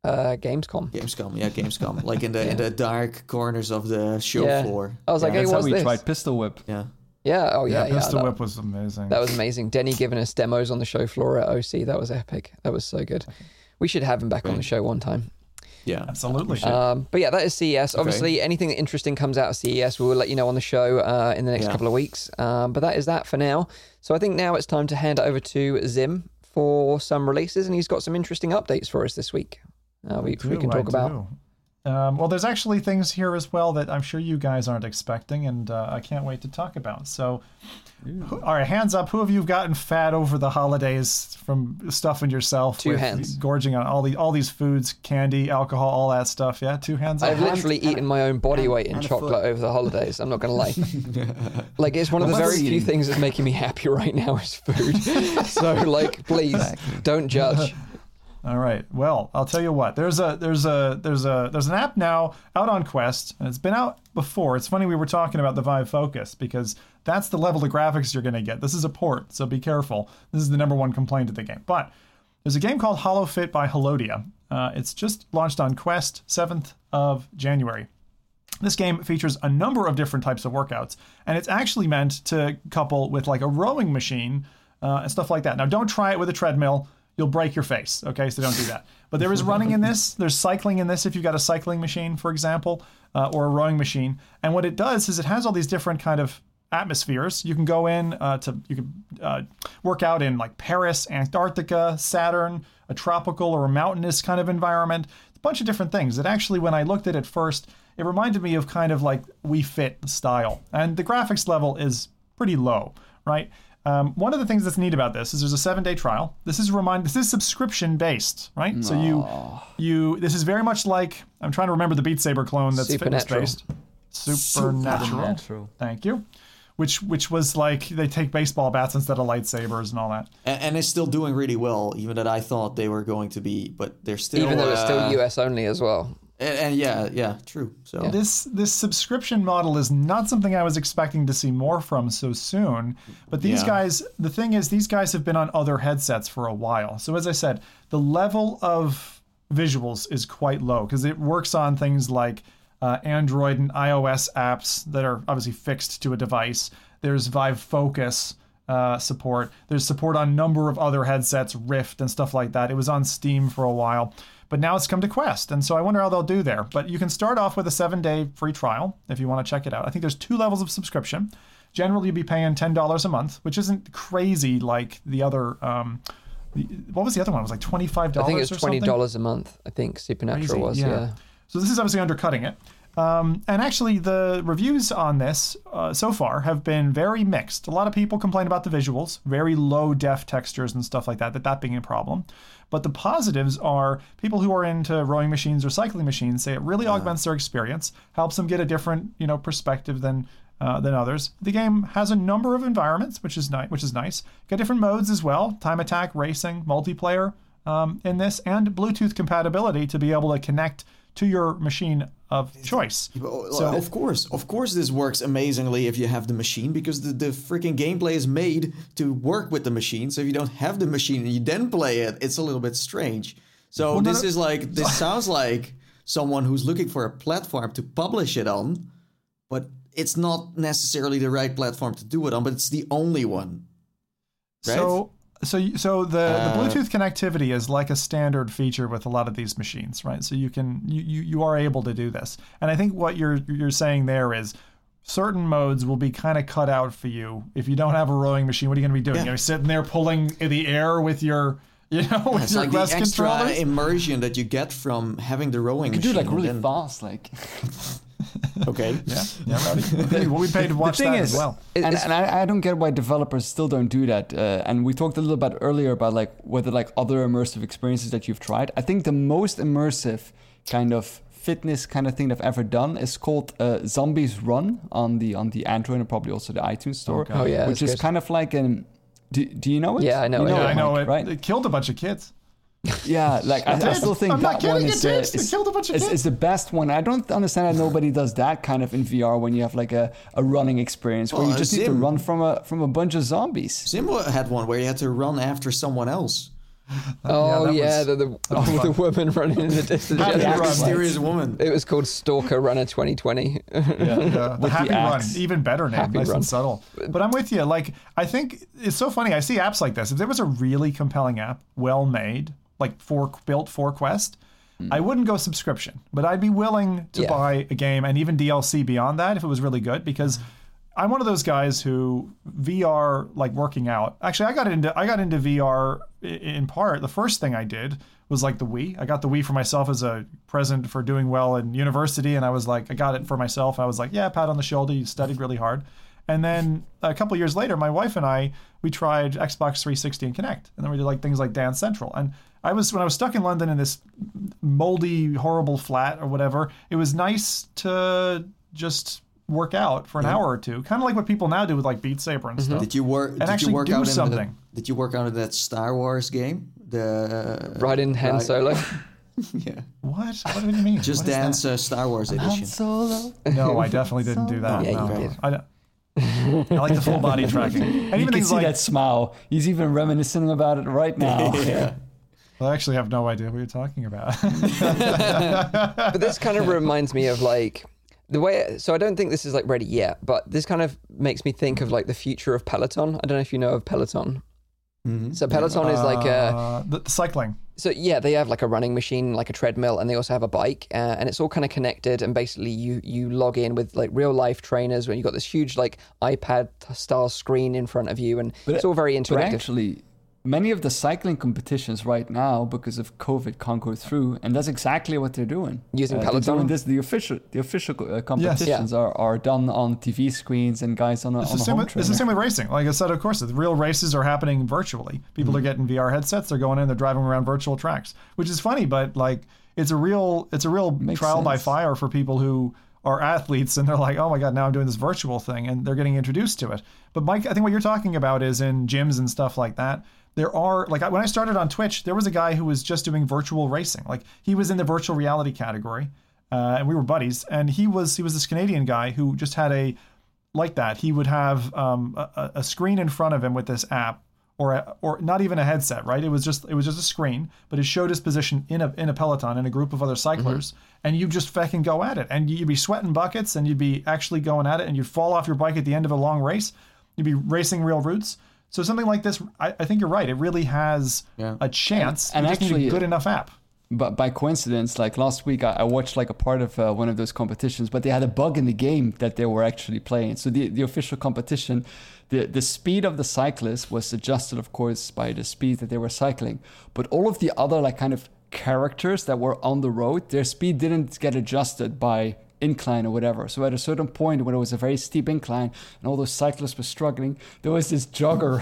uh, Gamescom. Gamescom, yeah, Gamescom, like in the in the dark corners of the show Yeah. floor. I was like, hey, That's how we this? tried Pistol Whip. Yeah, Yeah. Oh yeah. Yeah. Pistol that, Whip was amazing. that was amazing. Denny giving us demos on the show floor at OC. That was epic. That was so good. We should have him back on the show one time. yeah. Absolutely. Um, but yeah, that is CES. Obviously, anything interesting comes out of CES, we will let you know on the show uh, in the next Yeah. couple of weeks. Um, but that is that for now. So I think now it's time to hand over to Zim for some releases, and he's got some interesting updates for us this week. Uh, we, we do, can I talk about. Um, well, there's actually things here as well that I'm sure you guys aren't expecting, and uh, I can't wait to talk about. So, who- all right, hands up. Who have you gotten fat over the holidays from stuffing yourself? Two with hands. Gorging on all the all these foods, candy, alcohol, all that stuff. Yeah, two hands up. I've literally eaten my own body weight in chocolate foot. over the holidays. I'm not going to lie. like, it's one of the very few things that's making me happy right now is food. so, like, please don't judge. All right. Well, I'll tell you what. There's a there's a there's a there's an app now out on Quest, and it's been out before. It's funny we were talking about the Vive Focus because that's the level of graphics you're going to get. This is a port, so be careful. This is the number one complaint of the game. But there's a game called Holofit by Holodia. Uh, it's just launched on Quest 7th of January. This game features a number of different types of workouts, and it's actually meant to couple with like a rowing machine uh, and stuff like that. Now, don't try it with a treadmill; you'll break your face. Okay, so don't do that. But there is running in this. There's cycling in this if you've got a cycling machine, for example, uh, or a rowing machine. And what it does is it has all these different kind of atmospheres. You can go in uh, to you can uh, work out in like Paris, Antarctica, Saturn, a tropical or a mountainous kind of environment. A bunch of different things. It actually, when I looked at it first, it reminded me of kind of like Wii Fit style, and the graphics level is pretty low, right? Um, one of the things that's neat about this is there's a seven day trial. This is remind this is subscription based, right? So you you this is very much like I'm trying to remember the Beat Saber clone that's fitness based. Supernatural. Supernatural. Thank you. Which which was like they take baseball bats instead of lightsabers and all that. And, and it's still doing really well, even that I thought they were going to be, but they're still. Even though it's still uh, US only as well. And, and yeah, yeah, true. So This this subscription model is not something I was expecting to see more from so soon. But these Yeah. guys, the thing is, these guys have been on other headsets for a while. So as I said, the level of visuals is quite low because it works on things like uh, Android and iOS apps that are obviously fixed to a device. There's Vive Focus uh, support. There's support on a number of other headsets, Rift and stuff like that. It was on Steam for a while, but now it's come to Quest, and so I wonder how they'll do there. But you can start off with a seven-day free trial if you want to check it out. I think there's two levels of subscription. Generally, you'd be paying ten dollars a month, which isn't crazy like the other. Um, the, what was the other one? It was like twenty five dollars. I think it's or twenty dollars a month. I think Supernatural Crazy, was. Yeah. So this is obviously undercutting it. Um, and actually, the reviews on this uh, so far have been very mixed. A lot of people complain about the visuals, very low def textures and stuff like that, that that being a problem. But the positives are people who are into rowing machines or cycling machines say it really augments their experience, helps them get a different you know perspective than uh, than others. The game has a number of environments, which is nice. Which is nice. Got different modes as well: time attack, racing, multiplayer um, in this, and Bluetooth compatibility to be able to connect to your machine of choice. So of course, of course, this works amazingly if you have the machine because the, the freaking gameplay is made to work with the machine. So if you don't have the machine and you then play it, it's a little bit strange. So no, this no- is like this sounds like someone who's looking for a platform to publish it on, but it's not necessarily the right platform to do it on. But it's the only one. Right? So So, so the, Uh, the Bluetooth connectivity is like a standard feature with a lot of these machines, right? So you can you, you, you are able to do this, and I think what you're you're saying there is certain modes will be kind of cut out for you if you don't have a rowing machine. What are you going to be doing? Yeah. You're sitting there pulling the air with your you know with It's your like the extra controllers. immersion that you get from having the rowing You do machine. like really then- fast, like. Okay. yeah, yeah, rowdy. well, we paid to watch the thing that is, as well. It- and, and I, I don't get why developers still don't do that. Uh, and we talked a little bit earlier about like whether like other immersive experiences that you've tried. I think the most immersive kind of fitness kind of thing they've ever done is called uh, Zombies Run on the on the Android and probably also the iTunes store. Okay. Oh, yeah, which is good. kind of like an. Do, do you know it? Yeah, I know You it, Yeah, yeah. I know Mike, it. Right? It killed a bunch of kids. Yeah, like I, I did. still think I'm not that one is, it. It is, killed a bunch of is, kids. is the best one. I don't understand how nobody does that kind of in VR when you have like a, a running experience where Well, you just need to run from a from a bunch of zombies. Simba had one where you had to run after someone else. Oh that yeah, was- the, the, oh, the woman running in the distance. Happy Yeah. Run. Mysterious woman. It was called Stalker Runner 2020. Yeah, the With Happy the Run, even better name, Happy nice Run. and subtle. But I'm with you. Like, I think it's so funny. I see apps like this. If there was a really compelling app, well made, like for built for Quest, hmm. I wouldn't go subscription, but I'd be willing to Yeah. buy a game and even DLC beyond that if it was really good because. Hmm. I'm one of those guys who VR like working out. Actually, I got into I got into VR in part. The first thing I did was like the Wii. I got the Wii for myself as a present for doing well in university, and I was like, I got it for myself. I was like, yeah, pat on the shoulder. You studied really hard. And then a couple years later, my wife and I we tried Xbox 360 and Kinect, and then we did like things like Dance Central. And I was when I was stuck in London in this moldy, horrible flat or whatever. It was nice to just work out for an hour or two, kind of like what people now do with like Beat Saber and stuff. Did you work? did actually you work do out something. The, did you work out in that Star Wars game? The right in Han Right. Solo. yeah. What? What do you mean? Just What is that? Dance uh, Star Wars edition. Solo. No, I definitely didn't do that. Yeah, you no. did. I, don't- I like the full body tracking. And You even can see like that smile. He's even reminiscing about it right now. yeah. I actually have no idea what you're talking about. but this kind of reminds me of like the way so i don't think this is like ready yet but this kind of makes me think of like the future of peloton i don't know if you know of peloton Mhm. so peloton is like a Uh, the, the cycling. so yeah they have like a running machine like a treadmill and they also have a bike uh, and it's all kind of connected and basically you you log in with like real life trainers when you've got this huge like ipad style screen in front of you and it's all very But interactive actually, many of the cycling competitions right now, because of COVID, can't go through, and that's exactly what they're doing. Using they're Peloton? doing this. The official, the official uh, competitions are, are done on TV screens and guys on a, It's on the, a same home with, it's the same with racing. Like I said, of course, the real races are happening virtually. People are getting VR headsets. They're going in. They're driving around virtual tracks, which is funny, but like it's a real it's a real Makes trial by fire for people who are athletes and they're like, oh my god, now I'm doing this virtual thing, and they're getting introduced to it. But Mike, I think what you're talking about is in gyms and stuff like that. There are like when I started on Twitch, there was a guy who was just doing virtual racing. Like he was in the virtual reality category, uh, and we were buddies. And he was he was this Canadian guy who just had a like that. He would have um, a, a screen in front of him with this app, or a, or not even a headset, right? It was just it was just a screen, but it showed his position in a in a peloton in a group of other cyclers, and you just fucking go at it, and you'd be sweating buckets, and you'd be actually going at it, and you'd fall off your bike at the end of a long race. You'd be racing real routes. So something like this, I, I think you're right. It really has Yeah. a chance. And- and you just need actually- a good enough app. But by coincidence, like last week, I, I watched like a part of uh, one of those competitions, but they had a bug in the game that they were actually playing. So the, the official competition, the, the speed of the cyclist was adjusted, of course, by the speed that they were cycling. But all of the other like kind of characters that were on the road, their speed didn't get adjusted by incline or whatever. So at a certain point when it was a very steep incline and all those cyclists were struggling, there was this jogger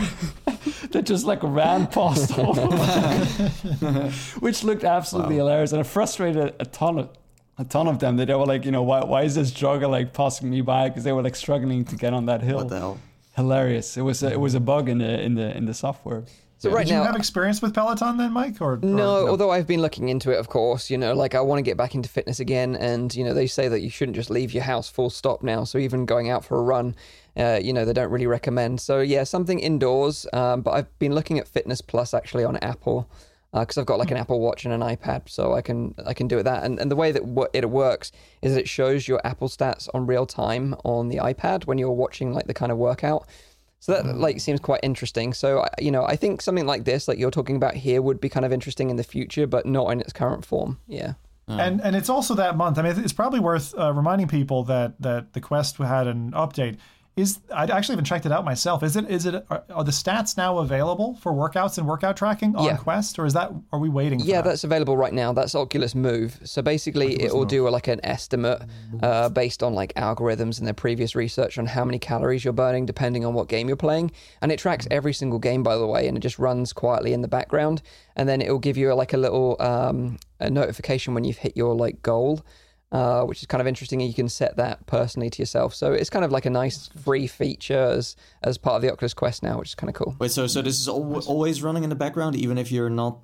that just like ran past all of them, which looked absolutely hilarious and it frustrated a ton of a ton of them that they were like, you know, why, why is this jogger like passing me by? Because they were like struggling to get on that hill. What the hell? Hilarious! It was a, it was a bug in the in the in the software. So right Did you now have experience with Peloton then, Mike? Or, or No, although I've been looking into it, of course, you know, like I want to get back into fitness again. And, you know, they say that you shouldn't just leave your house full stop now. So even going out for a run, uh, you know, they don't really recommend. So yeah, something indoors. Um, but I've been looking at Fitness Plus actually on Apple because I've got like an Apple Watch and an iPad, so I can I can do it that. And and the way that wo- it works is that it shows your Apple stats on real time on the iPad when you're watching like the kind of workout. So that like seems quite interesting. So you know, I think something like this, like you're talking about here, would be kind of interesting in the future, but not in its current form. Yeah. And and it's also that month. I mean, it's probably worth uh, reminding people that that the Quest had an update. Is I actually haven't checked it out myself. Is it is it are, are the stats now available for workouts and workout tracking on Yeah. Quest, or is that are we waiting? For Yeah, that? that's available right now. That's Oculus Move. So basically, it will do like an estimate uh, based on like algorithms and their previous research on how many calories you're burning, depending on what game you're playing. And it tracks every single game, by the way, and it just runs quietly in the background. And then it will give you like a little um, a notification when you've hit your like goal. Uh, which is kind of interesting, and you can set that personally to yourself. So it's kind of like a nice free feature as as part of the Oculus Quest now, which is kind of cool. Wait, so so this is al- always running in the background, even if you're not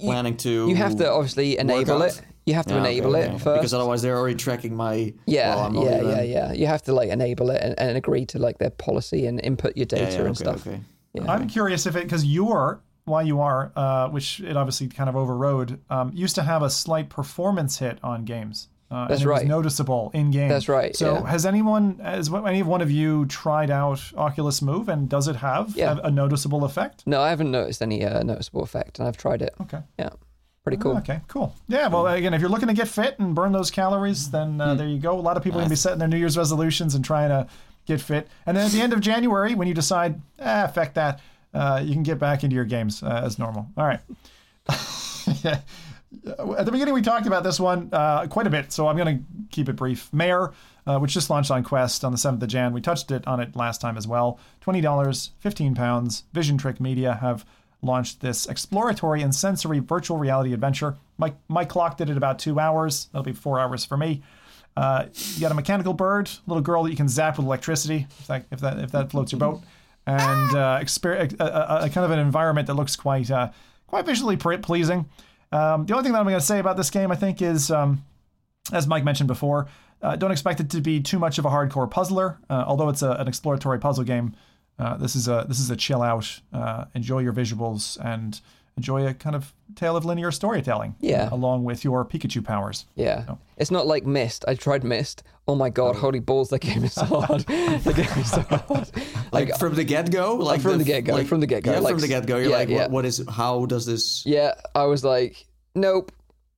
planning to. You have to obviously enable it. You have to Yeah, enable okay. it first. because otherwise they're already tracking my. Yeah, well, I'm yeah, even- yeah, yeah. You have to like enable it and, and agree to like their policy and input your data yeah, and okay, stuff. okay. I'm curious if it because your why you are, uh, which it obviously kind of overrode, um, used to have a slight performance hit on games. Uh, That's and it right. Was noticeable in game. That's right, So yeah. has anyone, has any one of you tried out Oculus Move, and does it have Yeah. a, a noticeable effect? No, I haven't noticed any uh, noticeable effect, and I've tried it. Okay. Yeah, pretty cool. Okay, cool. Yeah, well, again, if you're looking to get fit and burn those calories, then uh, there you go. A lot of people are going to be setting their New Year's resolutions and trying to get fit. And then at the end of January, when you decide, ah, feck that, uh, you can get back into your games uh, as normal. All right. At the beginning, we talked about this one uh, quite a bit, so I'm going to keep it brief. Mare, uh, which just launched on Quest on the 7th of Jan. We touched it on it last time as well. $20, 15 pounds. Visiontrick Media have launched this exploratory and sensory virtual reality adventure. Mike, clock did it about two hours. That'll be four hours for me. Uh, you got a mechanical bird, little girl that you can zap with electricity, if that if that if that floats your boat, and uh, exper- a, a, a kind of an environment that looks quite uh, quite visually pleasing. Um, the only thing that I'm going to say about this game, I think, is um, as Mike mentioned before, uh, don't expect it to be too much of a hardcore puzzler. Uh, although it's a, an exploratory puzzle game, uh, this is a this is a chill out, uh, enjoy your visuals, and enjoy a kind of tale of linear storytelling. Yeah. along with your Pikachu powers. Yeah, it's not like Myst. I tried Myst. Oh my god, oh. holy balls! That game is so hard. the game is so hard. Like from the get go, like from the get-go, like- from the get-go, Yeah, like- from the get go. You're yeah, like, yeah. What, what is? How does this? yeah, I was like, nope.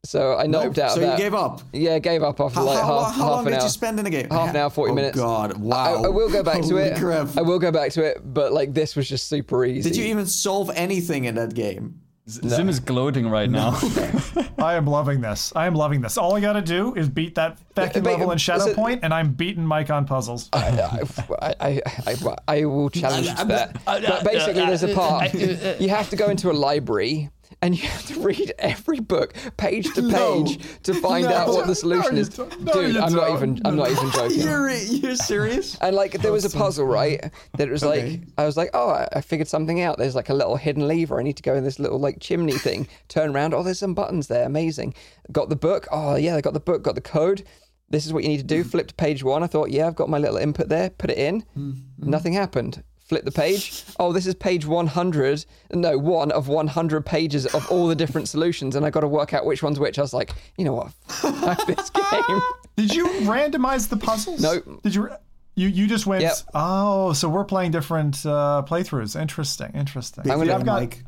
So I noped out. so of you that. gave up. Yeah, gave up after How, like how, half, how half long an did hour. you spend in the game? Half an hour, 40 oh, minutes. God, wow. I will go back to it. Crap. I will go back to it, but like this was just super easy. Did you even solve anything in that game? Zim is gloating right now. I am loving this. I am loving this. All I got to do is beat that fucking but- level in Shadow listen- Point, and I'm beating Mike on puzzles. I, I, I, I, I will challenge that. But basically, uh, there's a uh, part. Uh, you have to go into a library and you have to read every book, page to No. page, to find No. out what the solution No, is. No, Dude, I'm not even. I'm not even joking. You're you're serious? And like there was a puzzle, right? That it was like Okay. I was like, oh, I- I figured something out. There's like a little hidden lever. I need to go in this little like chimney thing. Turn around. Oh, there's some buttons there. Amazing. Got the book. Oh yeah, I got the book. Got the code. This is what you need to do. Mm-hmm. Flip to page one. I thought, yeah, I've got my little input there. Put it in. Mm-hmm. Nothing happened. Flip the page. Oh, this is page 100. No, one of 100 pages of all the different solutions, and I got to work out which one's which. I was like, you know what? Fuck this game. Did you randomize the puzzles? No. Did you? You you just went. Yep. Oh, so we're playing different uh, playthroughs. Interesting. Interesting. I'm gonna- I've got. Mike.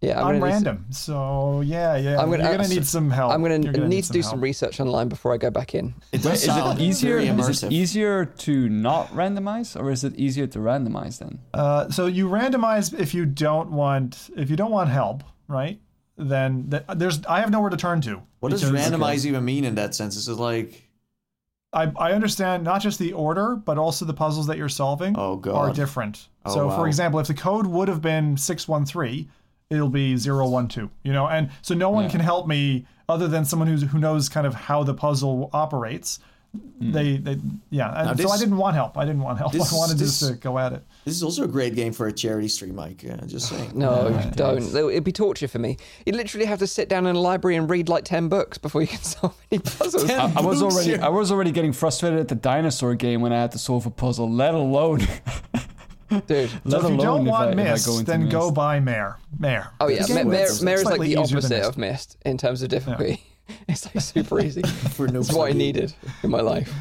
Yeah, I'm, gonna do some- random, so yeah, yeah. I'm gonna, You're gonna uh, need some help. I'm going You're to need to do help. some research online before I go back in. It does Is it easier? Is it easier to not randomize, or is it easier to randomize then? Uh, so you randomize if you don't want if you don't want help, right? Then th- there's I have nowhere to turn to. what does randomize even mean in that sense? This Is like I, I understand not just the order, but also the puzzles that you're solving Oh, God. are different. Oh, so, wow. for example, if the code would have been 613, it'll be 012, you know? And so no one can help me other than someone who's, who knows kind of how the puzzle operates. They, they, yeah. And Now so I didn't want help. I didn't want help. this- I wanted this- just to go at it. this is also a great game for a charity stream, Mike. Uh, just saying. No, don't. It'd be torture for me. You literally have to sit down in a library and read like ten books before you can solve any puzzles. I, I was already. I was already getting frustrated at the dinosaur game when I had to solve a puzzle, let alone Dude. So let if you don't want I, if I Myst, go into then go buy Mare. Mare. Oh yeah, The Mare, is Mare is like the opposite Myst. of Myst in terms of difficulty. it's like super easy. For no It's what I needed in my life.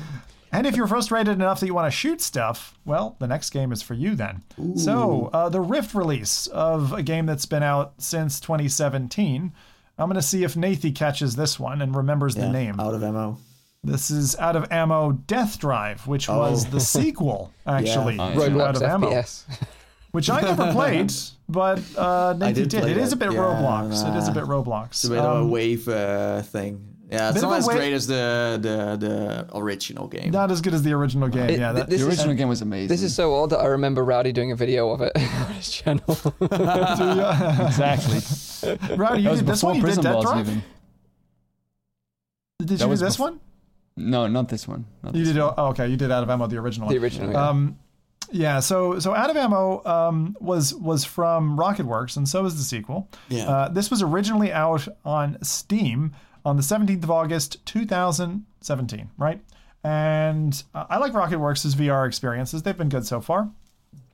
And if you're frustrated enough that you want to shoot stuff, well, the next game is for you then. So, uh, the Rift release of a game that's been out since 2017. I'm going to see if Nathie catches this one and remembers the name. out of ammo. This is Out of Ammo Death Drive, which was Oh. the sequel, actually, to yeah. Out Roblox of Ammo, FPS. which I never played, but uh, Nathie did did. play It is a bit Yeah, Roblox. It is a bit Roblox. It's a bit of a Um, wave uh, thing. Yeah, it's not as wa- great as the the the original game. not as good as the original game. It- yeah, that, this The is- original game was amazing. This is so old that I remember Rowdy doing a video of it on his channel. exactly. Rowdy, you did this before one. You did Death Drive. even. Did you do this bef- one? No, not this one. Not You this did. one. Oh, okay, you did Out of Ammo, the original. the original. yeah. Um, yeah. So so Out of Ammo um, was was from RocketWerkz, and so is the sequel. Yeah. Uh, this was originally out on Steam on the 17th of August, 2017. Right. And uh, I like RocketWerkz' VR experiences. They've been good so far.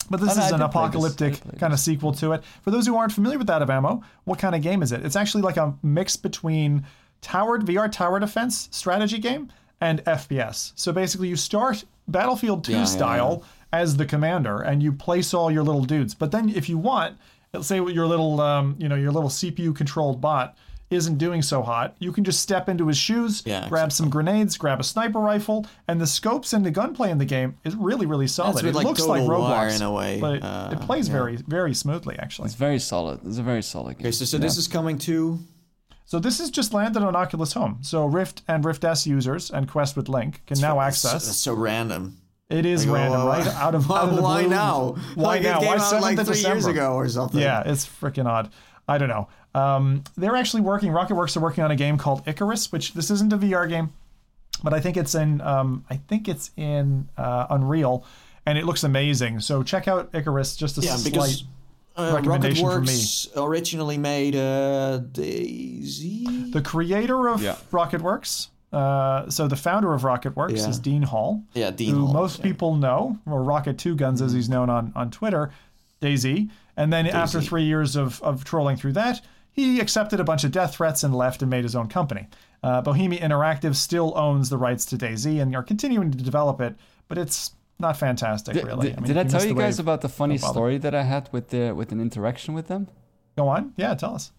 But this is I an did play this. I apocalyptic kind of sequel to it. For those who aren't familiar with Out of Ammo, what kind of game is it? It's actually like a mix between towered VR tower defense strategy game and FPS. So basically, you start Battlefield 2 Yeah, yeah, style as the commander, and you place all your little dudes. But then, if you want, let's say your little, um, you know, your little CPU controlled bot isn't doing so hot, you can just step into his shoes, Yeah, grab some grenades, grab a sniper rifle, and the scopes and the gunplay in the game is really, really solid. a it like looks like War Roblox in a way, but it, uh, it plays yeah. very, very smoothly actually. It's very solid. It's a very solid game. okay, so, so this is coming to So this is just landed on Oculus Home. So Rift and Rift S users and Quest with Link can now That's access. so random. It is Like, random, whoa, right? Out of, out of the why blue. now? Why like now? It came Why out like of three years ago or something. Yeah, it's freaking odd. I don't know. Um, they're actually working. RocketWerkz are working on a game called Icarus, which this isn't a VR game, but I think it's in. Um, I think it's in uh, Unreal, and it looks amazing. So check out Icarus. Just a Yeah, slight. Because uh, recommendation from RocketWerkz originally made uh, DayZ. The creator of Yeah. RocketWerkz, uh, so the founder of RocketWerkz Yeah. is Dean Hall. Yeah, Dean who Hall, most yeah. people know, or Rocket Two Guns as he's known on on Twitter, DayZ. And then after three years of of trolling through that, he accepted a bunch of death threats and left and made his own company. Uh, Bohemia Interactive still owns the rights to DayZ and are continuing to develop it, but it's not fantastic, Did, really. did, mean, did I tell you guys wave- about the funny don't story that I had with the with an interaction with them? Go on, yeah, tell us.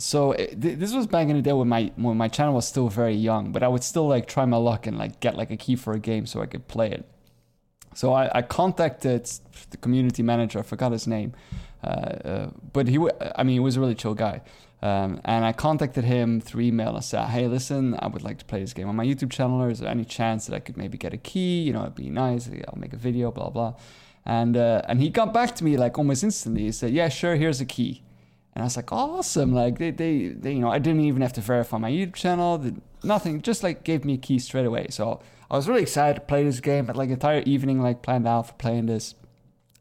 So it, this was back in the day when my when my channel was still very young, but I would still like try my luck and like get like a key for a game so I could play it. So I, I contacted the community manager. I forgot his name, uh, uh, but he wa- I mean he was a really chill guy. Um, and I contacted him through email and said, "Hey, listen, I would like to play this game on my YouTube channel. Or Is there any chance that I could maybe get a key? You know, it'd be nice. I'll make a video, blah blah." And uh, and he got back to me like almost instantly. He said, "Yeah, sure. Here's a key." And I was like, awesome. Like they, they, they, you know, I didn't even have to verify my YouTube channel. Did nothing. Just like gave me a key straight away. So I was really excited to play this game. Had like entire evening like planned out for playing this.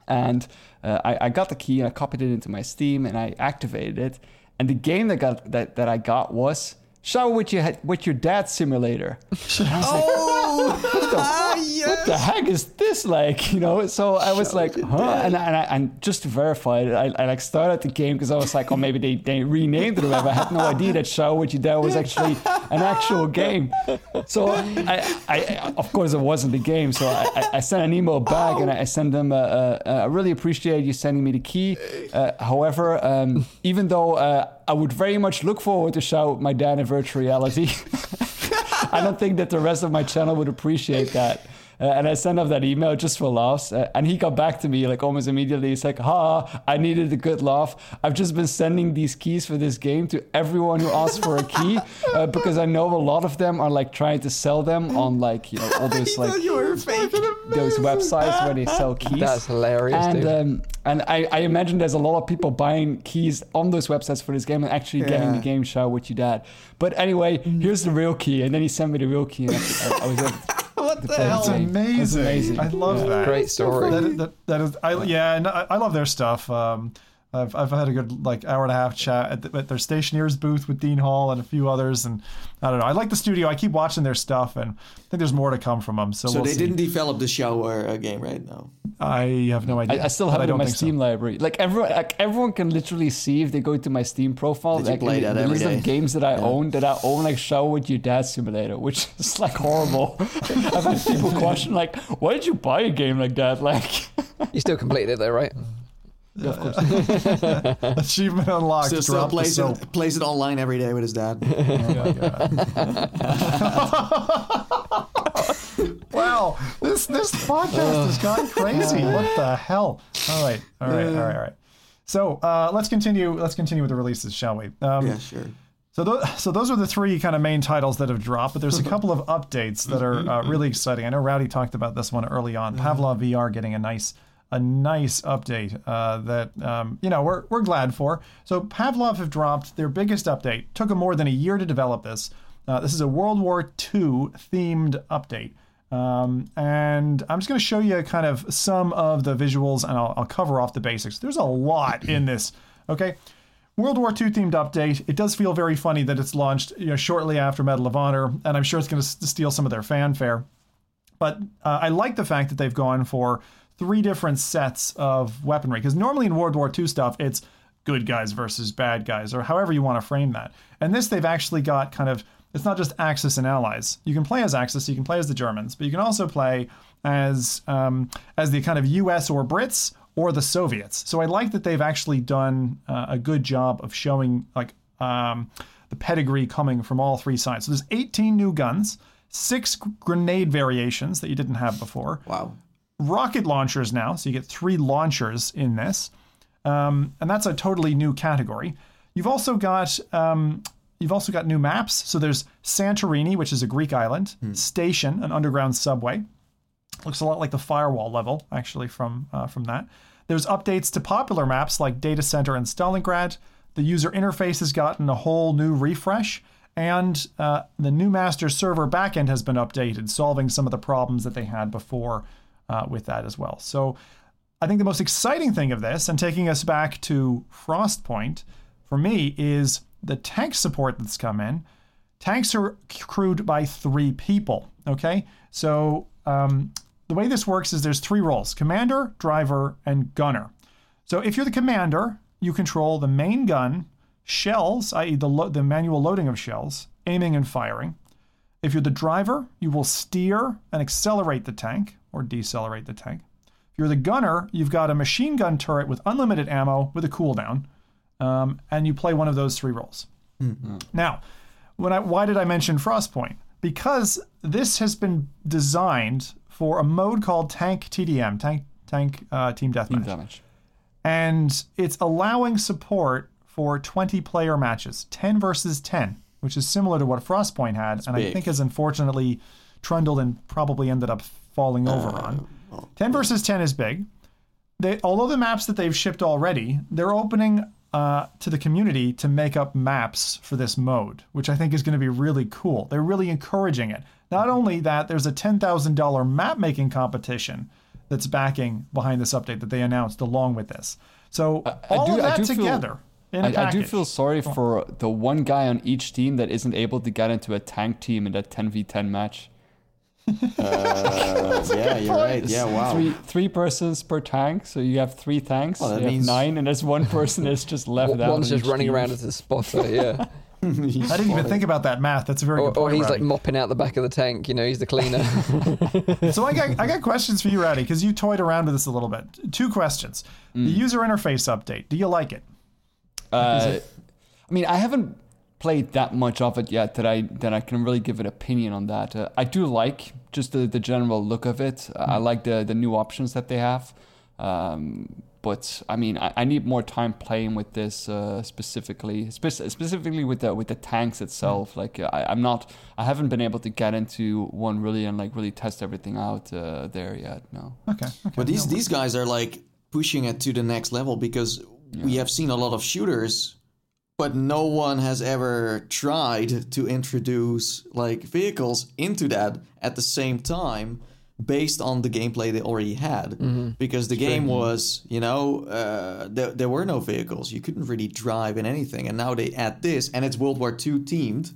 And uh, I, I got the key and I copied it into my Steam and I activated it. And the game that got that, that I got was Shower with your with your dad simulator. Oh, and I was like, Oh, yes. What the heck is this like? You know, so I was like, huh? And, and, I, and just to verify it, I, I like started the game because I was like, oh, maybe they, they renamed it or whatever. I had no idea that Shower With Your Dad was actually an actual game. So I, I, of course, it wasn't the game. So I, I- sent an email back and I sent them, uh, uh, uh, I really appreciate you sending me the key. Uh, however, um, even though uh, I would very much look forward to Show with my dad in virtual reality. I don't think that the rest of my channel would appreciate that. Uh, and I sent off that email just for laughs. Uh, and he got back to me like almost immediately. He's like, ha, I needed a good laugh. I've just been sending these keys for this game to everyone who asks for a key uh, because I know a lot of them are like trying to sell them on like, you know, all those like thought you were fake. those websites where they sell keys. That's hilarious, And dude. um, and I, I imagine there's a lot of people buying keys on those websites for this game and actually getting the game show with your dad. But anyway, here's the real key, and then he sent me the real key, and I, I was able to What the play the hell? It's amazing. It's amazing. I love Yeah. that. Great story. That, that, that is, I, yeah, and I, I love their stuff. Um, I've, I've had a good like hour and a half chat at, the, at their stationeers booth with Dean Hall and a few others, and I don't know. I like the studio. I keep watching their stuff, and I think there's more to come from them. So, So we'll they see. didn't develop the shower uh, game, right? now. I have no idea. I, I still have it in my think so. Steam library. Like everyone, like everyone can literally see if they go to my Steam profile. Did you like play that the every list day? of games that I own that I own, like Shower with Your Dad Simulator, which is like horrible. I've had people question like, "Why did you buy a game like that?" Like, You still completed it though, right? Of course. Achievement unlocked. Still, still drop the plays soap. it, plays it online every day with his dad. Wow, this this podcast has gone crazy. What the hell? All right, all right, all right, all right. So uh, let's continue. Let's continue with the releases, shall we? Um, yeah, sure. So, those, so those are the three kind of main titles that have dropped, but there's a couple of updates that are uh, really exciting. I know Rowdy talked about this one early on. Pavlov VR getting a nice a nice update uh, that um, you know we're we're glad for. So Pavlov have dropped their biggest update. Took them more than a year to develop this. Uh, this is a World War II themed update. Um, and I'm just going to show you kind of some of the visuals and I'll, I'll cover off the basics. There's a lot in this. Okay. World War II themed update. It does feel very funny that it's launched you know, shortly after Medal of Honor, and I'm sure it's going to steal some of their fanfare. But uh, I like the fact that they've gone for three different sets of weaponry, because normally in World War II stuff, it's good guys versus bad guys, or however you want to frame that. And this, they've actually got kind of it's not just Axis and allies. You can play as Axis, you can play as the Germans, but you can also play as um, as the kind of U.S. or Brits or the Soviets. So I like that they've actually done uh, a good job of showing like um, the pedigree coming from all three sides. So there's 18 new guns, six grenade variations that you didn't have before Wow. Rocket launchers now, so you get three launchers in this, um, and that's a totally new category. You've also got um, you've also got new maps. So there's Santorini, which is a Greek island, Station, an underground subway. Looks a lot like the firewall level, actually, from uh, from that. There's updates to popular maps like Data Center and Stalingrad. The user interface has gotten a whole new refresh, and uh, the new master server backend has been updated, solving some of the problems that they had before uh, with that as well. So I think the most exciting thing of this, and taking us back to Frostpoint, for me, is the tank support that's come in. Tanks are crewed by three people. Okay, so um, the way this works is there's three roles: commander, driver, and gunner. So if you're the commander, you control the main gun, shells, i.e., the lo- the manual loading of shells, aiming and firing. If you're the driver, you will steer and accelerate the tank or decelerate the tank. If you're the gunner, you've got a machine gun turret with unlimited ammo with a cooldown, um, and you play one of those three roles. Now, when I, why did I mention Frostpoint? Because this has been designed for a mode called Tank TDM, Tank Tank uh, Team Deathmatch, damage. and it's allowing support for 20 player matches, 10 versus 10, which is similar to what Frostpoint had, and I think has unfortunately trundled and probably ended up falling over on. 10 versus 10 is big. They, although the maps that they've shipped already, they're opening uh, to the community to make up maps for this mode, which I think is going to be really cool. They're really encouraging it. Not only that, there's a $10,000 map making competition that's backing behind this update that they announced along with this. So I all do- of I that feel- together a I, I do feel sorry for the one guy on each team that isn't able to get into a tank team in that 10v10 match. Uh, yeah, you're right. Yeah, wow. Three three persons per tank, so you have three tanks. Oh, that you means- have nine, and there's one person that's just left W- out. One's on just running team. around as a spotter, yeah. I didn't even think about that math. That's a very or, good or point. he's like mopping out the back of the tank. You know, he's the cleaner. so I got I got questions for you, Rowdy, because you toyed around with this a little bit. Two questions. Mm. The user interface update. Do you like it? Uh, I mean, I haven't played that much of it yet that I that I can really give an opinion on that. Uh, I do like just the, the general look of it. Uh, I like the the new options that they have. Um, but I mean, I, I need more time playing with this uh, specifically, spec- specifically with the with the tanks itself. Like I, I'm not, I haven't been able to get into one really and like really test everything out uh, there yet. No. Okay. okay. But these these guys are like pushing it to the next level because we have seen a lot of shooters, but no one has ever tried to introduce like vehicles into that at the same time based on the gameplay they already had. Because the game was you know uh, there, there were no vehicles. You couldn't really drive in anything. And now they add this and it's world war ii themed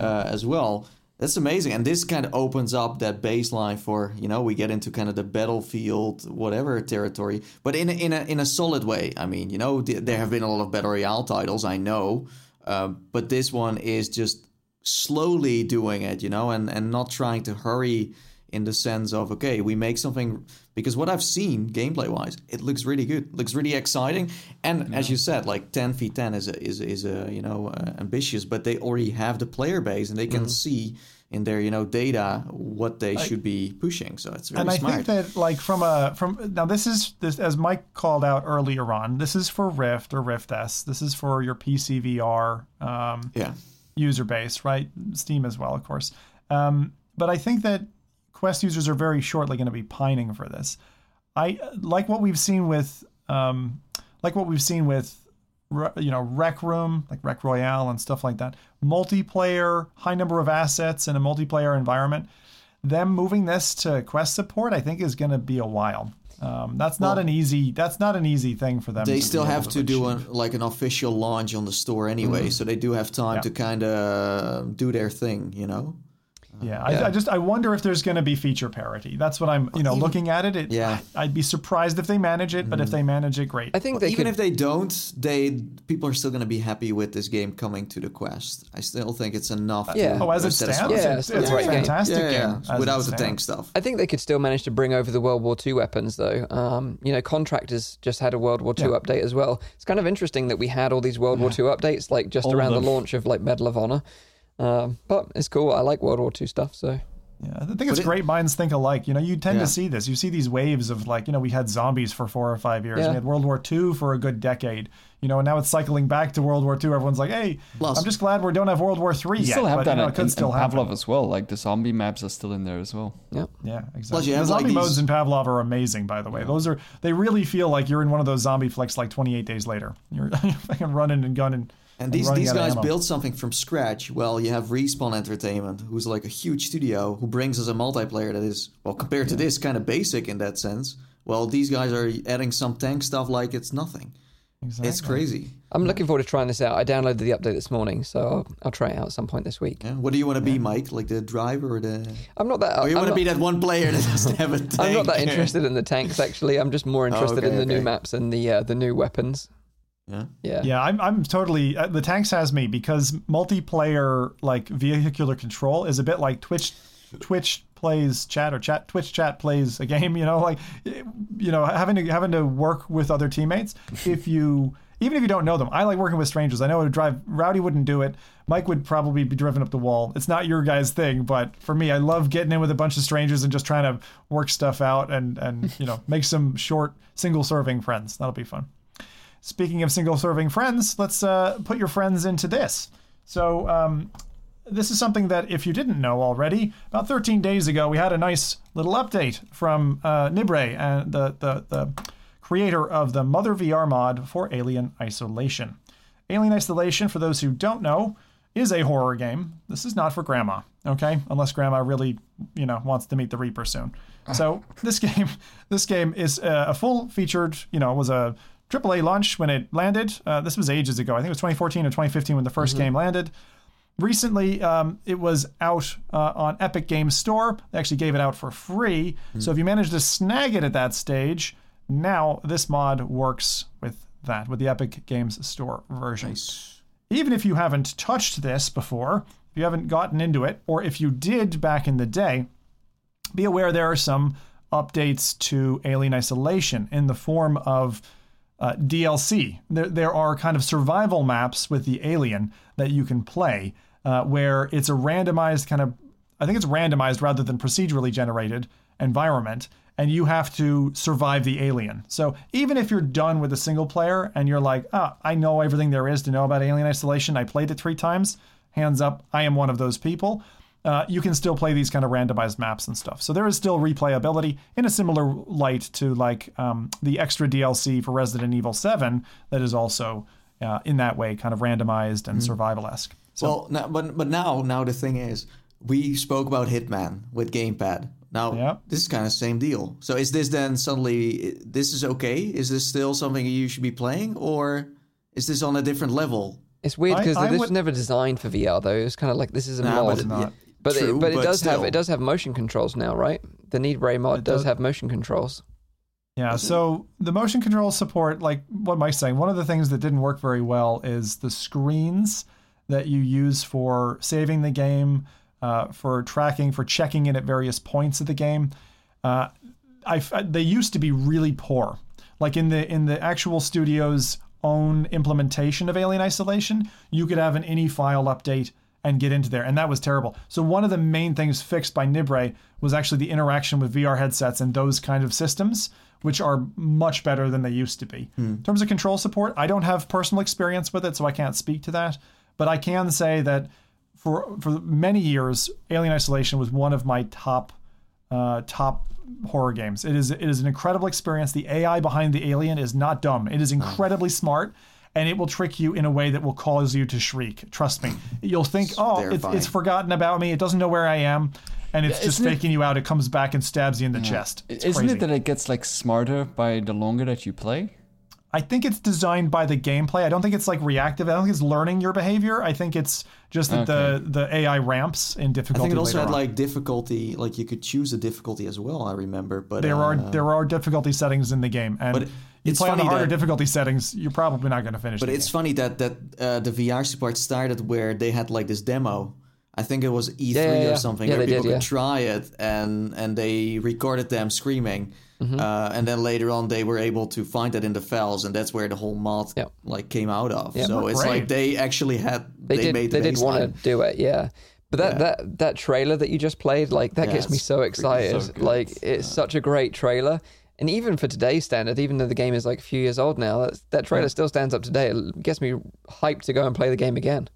uh, as well That's amazing, and this kind of opens up that baseline for you know we get into kind of the battlefield whatever territory, but in a, in a in a solid way. I mean, you know, th- there have been a lot of battle royale titles, I know, uh, but this one is just slowly doing it, you know, and and not trying to hurry in the sense of okay, we make something because what I've seen gameplay wise, it looks really good, it looks really exciting, and as you said, like ten v ten is a, is a, is a you know uh, ambitious, but they already have the player base and they can see in their you know data what they should be pushing. So it's very and I smart. think that like from a from now this is this as Mike called out earlier on. This is for Rift or Rift S. This is for your PC VR um, yeah, user base, right? Steam as well, of course. Um, but I think that Quest users are very shortly going to be pining for this. I like what we've seen with um, like what we've seen with you know Rec Room, like Rec Royale and stuff like that. Multiplayer, high number of assets in a multiplayer environment. Them moving this to Quest support, I think, is going to be a while. Um, that's not Well, an easy. That's not an easy thing for them. they to still have able to do a, like an official launch on the store anyway, so they do have time Yeah. to kind of do their thing, you know. Yeah, I, Yeah. I just I wonder if there's going to be feature parity. That's what I'm you know looking at it. it Yeah. I'd be surprised if they manage it, but if they manage it, great. I think they Even could. if they don't, they people are still going to be happy with this game coming to the Quest. I still think it's enough. Yeah. to oh, as it satisfy- stands, Yeah, it's, it's it's a a great game. fantastic yeah, yeah, game. as it without the tank stuff. I think they could still manage to bring over the World War II weapons, though. Um, you know, Contractors just had a World War II Yeah. update as well. It's kind of interesting that we had all these World War II updates, like just All around the launch of like Medal of Honor. Um, but it's cool. I like World War II stuff, so Yeah, I think it's it- great minds think alike. You know, you tend Yeah. to see this. You see these waves of like, you know, we had zombies for four or five years. Yeah. We had World War II for a good decade. You know, and now it's cycling back to World War II. Everyone's like, hey, Plus- I'm just glad we don't have World War III yet. still have but, that you know, in, it could in, still in happen. As well. Like the zombie maps are still in there as well. yeah. Yeah, exactly. you the have, zombie like, modes in Pavlov are amazing, by the way. Those are they really feel like you're in one of those zombie flicks like 28 days later. You're fucking running and gunning. And these, these guys ammo. build something from scratch. Well, you have Respawn Entertainment, who's like a huge studio, who brings us a multiplayer that is, well, compared to this, kind of basic in that sense. Well, these guys are adding some tank stuff like it's nothing. Exactly. It's crazy. I'm looking forward to trying this out. I downloaded the update this morning, so I'll, I'll try it out at some point this week. Yeah. What do you want to be, Mike? Like the driver or the? I'm not that. Or you I'm want to be that one player that doesn't have a tank? I'm not that interested in the tanks actually. I'm just more interested in okay, the new maps and the uh, the new weapons. Yeah. Yeah. Yeah, I'm, I'm totally. Uh, the tanks has me because multiplayer like vehicular control is a bit like Twitch. Twitch plays chat or chat Twitch chat plays a game. You know, like you know having to having to work with other teammates. If you even if you don't know them, I like working with strangers. I know how to drive. Rowdy wouldn't do it. Mike would probably be driven up the wall. It's not your guys' thing, but for me, I love getting in with a bunch of strangers and just trying to work stuff out and and you know make some short single serving friends. That'll be fun. Speaking of single serving friends, let's uh, put your friends into this. So, um, this is something that if you didn't know already, about 13 days ago, we had a nice little update from uh, Nibre, uh, the, the, the creator of the Mother VR mod for Alien Isolation. Alien Isolation, for those who don't know, is a horror game. This is not for grandma, okay? Unless grandma really, you know, wants to meet the Reaper soon. So this game, this game is uh, a full featured, you know, was a AAA launch when it landed. Uh, this was ages ago. I think it was 2014 or 2015 when the 1st game landed. Recently, um, it was out uh, on Epic Games Store. They actually gave it out for free. So if you managed to snag it at that stage, now this mod works with that, with the Epic Games Store version. Even if you haven't touched this before, if you haven't gotten into it, or if you did back in the day, be aware there are some updates to Alien Isolation in the form of uh, DLC. There, there are kind of survival maps with the alien that you can play, uh, where it's a randomized kind of, I think it's randomized rather than procedurally generated environment, and you have to survive the alien. So even if you're done with a single player and you're like, ah, I know everything there is to know about Alien Isolation, I played it three times, hands up, I am one of those people uh, you can still play these kind of randomized maps and stuff. So there is still replayability in a similar light to like um, the extra DLC for Resident Evil 7 that is also uh, in that way kind of randomized and survival esque. So Well, now, but but now now the thing is, we spoke about Hitman with Gamepad. Now Yeah. this is kind of same deal. So is this then suddenly this is okay? Is this still something you should be playing, or is this on a different level? It's weird because this would- was never designed for VR though. It was kind of like this is a Nah, mod. But But True, it, but it but does have it does have motion controls now, right? The Nibre mod It does does. have motion controls. Yeah, so the motion control support, like what Mike's saying, one of the things that didn't work very well is the screens that you use for saving the game, uh, for tracking, for checking in at various points of the game. Uh, I, they used to be really poor. Like in the in the actual studio's own implementation of Alien Isolation, you could have an ini file update and get into there, and that was terrible. So one of the main things fixed by Nibre was actually the interaction with VR headsets and those kind of systems, which are much better than they used to be. In terms of control support, I don't have personal experience with it, so I can't speak to that. But I can say that for for many years, Alien Isolation was one of my top uh, top horror games. It is it is an incredible experience. The AI behind the alien is not dumb. It is incredibly smart, and it will trick you in a way that will cause you to shriek. Trust me. You'll think, oh, it's, it's forgotten about me. It doesn't know where I am, and it's just isn't it- faking you out. It comes back and stabs you in the chest. It's Isn't crazy. it that it gets like smarter by the longer that you play? I think it's designed by the gameplay. I don't think it's like reactive. I don't think it's learning your behavior. I think it's just that the the AI ramps in difficulty. I think it also later had on. like difficulty, like you could choose a difficulty as well. I remember, but there are uh, there are difficulty settings in the game, and But you it's play on the funny harder that- difficulty settings, you're probably not going to finish. It. But it's game. funny that that uh, the VR support started where they had like this demo. I think it was E3 Yeah, yeah, yeah. or something Yeah, where people did, could try it and and they recorded them screaming. Mm-hmm. Uh, and then later on, they were able to find that in the files, and that's where the whole mod Yep. like came out of. Yep. So it's Great. like they actually had They, they, did made they did want to do it, yeah. But that, Yeah. that that trailer that you just played, like that Yeah, gets me so excited. so like it's such a great trailer. And even for today's standard, even though the game is like a few years old now, that's, that trailer still stands up today. It gets me hyped to go and play the game again.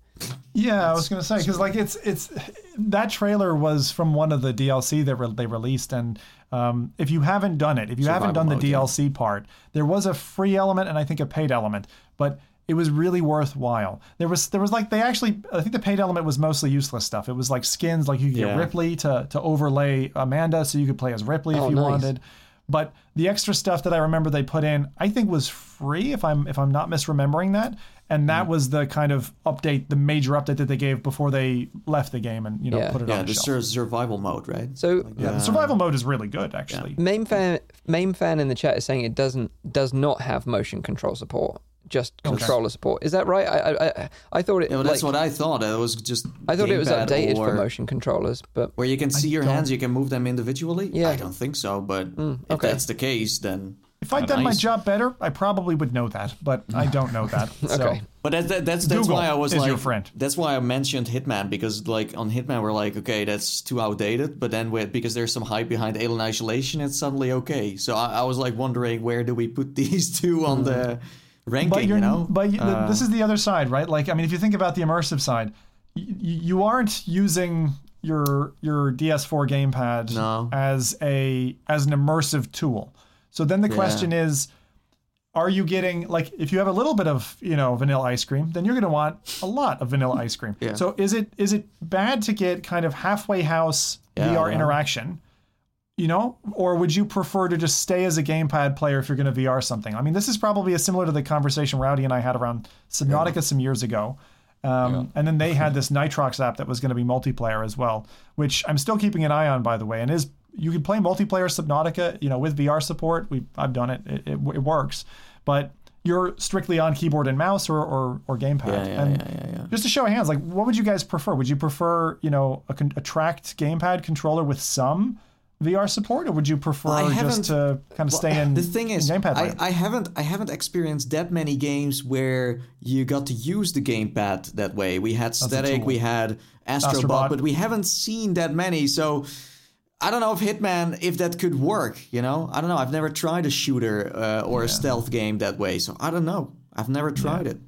Yeah, I was going to say because like it's it's that trailer was from one of the DLC that re- they released, and um, if you haven't done it, if you haven't done the mode, yeah. DLC part, there was a free element and I think a paid element, but it was really worthwhile. There was there was like they actually I think the paid element was mostly useless stuff. It was like skins, like you could get Ripley to to overlay Amanda, so you could play as Ripley Oh, if you nice. wanted. But the extra stuff that I remember they put in, I think was free if I'm if I'm not misremembering that. And Mm. that was the kind of update, the major update that they gave before they left the game and you know Yeah. put it Yeah, on the, the shelf. sur- survival mode, right? So yeah, the survival mode is really good actually. main fan main fan in the chat is saying it doesn't does not have motion control support, just controller support. Is that right? I I I, I thought it. Yeah, well, that's like, what I thought. It was just. I thought it was gamepad updated for motion controllers, but Where you can see your don't- hands, you can move them individually. Yeah. I don't think so, but hmm, if okay. that's the case, then If I'd done my job better, I probably would know that, but I don't know that. So Okay. But that, that, that's that's Google why I was is like, your friend. that's why I mentioned Hitman because like on Hitman we're like, okay, that's too outdated. But then with because there's some hype behind Alien Isolation, it's suddenly okay. So I, I was like wondering where do we put these two on hmm. the ranking? but you're you know, but you, Uh, this is the other side, right? Like I mean, if you think about the immersive side, you, you aren't using your your DS4 gamepad No. as a as an immersive tool. So then the question is are you getting like if you have a little bit of you know vanilla ice cream then you're going to want a lot of vanilla ice cream Yeah. so is it is it bad to get kind of halfway house Yeah, vr yeah. interaction you know or would you prefer to just stay as a gamepad player if you're going to vr something? I mean this is probably as similar to the conversation rowdy and i had around subnautica some years ago. Um, and then they had this nitrox app that was going to be multiplayer as well which i'm still keeping an eye on by the way and is you can play multiplayer subnautica you know with vr support. We i've done it. It, it, it works. But you're strictly on keyboard and mouse or or, or gamepad. Yeah, yeah, and yeah, yeah, yeah. just to show of hands like what would you guys prefer? Would you prefer you know a, con- a tracked gamepad controller with some vr support or would you prefer I just to kind of Well, stay in the thing is gamepad I. I haven't i haven't experienced that many games where you got to use the gamepad that way. We had Statik we had astrobot, Astrobot. but we haven't seen that many. So i don't know if hitman if that could work you know? I don't know. I've never tried a shooter uh, or a stealth game that way. So i don't know. I've never tried it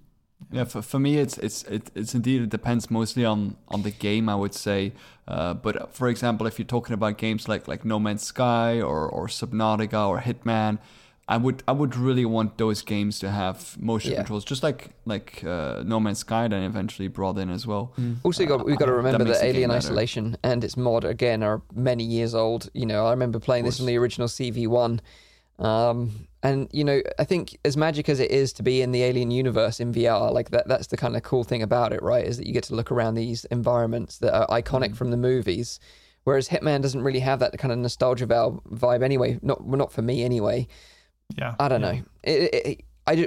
Yeah, for, for me, it's it's it, it's indeed it depends mostly on on the game, I would say. Uh, but for example, if you're talking about games like like No Man's Sky or or Subnautica or Hitman, I would I would really want those games to have motion Yeah. controls, just like like uh, No Man's Sky then eventually brought in as well. Also, you got, we've got to remember makes that, game Alien. Isolation and its mod again are many years old. You know, I remember playing this on the original CV1, Um, and you know, I think as magic as it is to be in the alien universe in VR, like that that's the kind of cool thing about it, right? Is that you get to look around these environments that are iconic from the movies. Whereas Hitman doesn't really have that kind of nostalgia vibe anyway. Not not for me anyway. Yeah. I don't yeah. know. It, it, I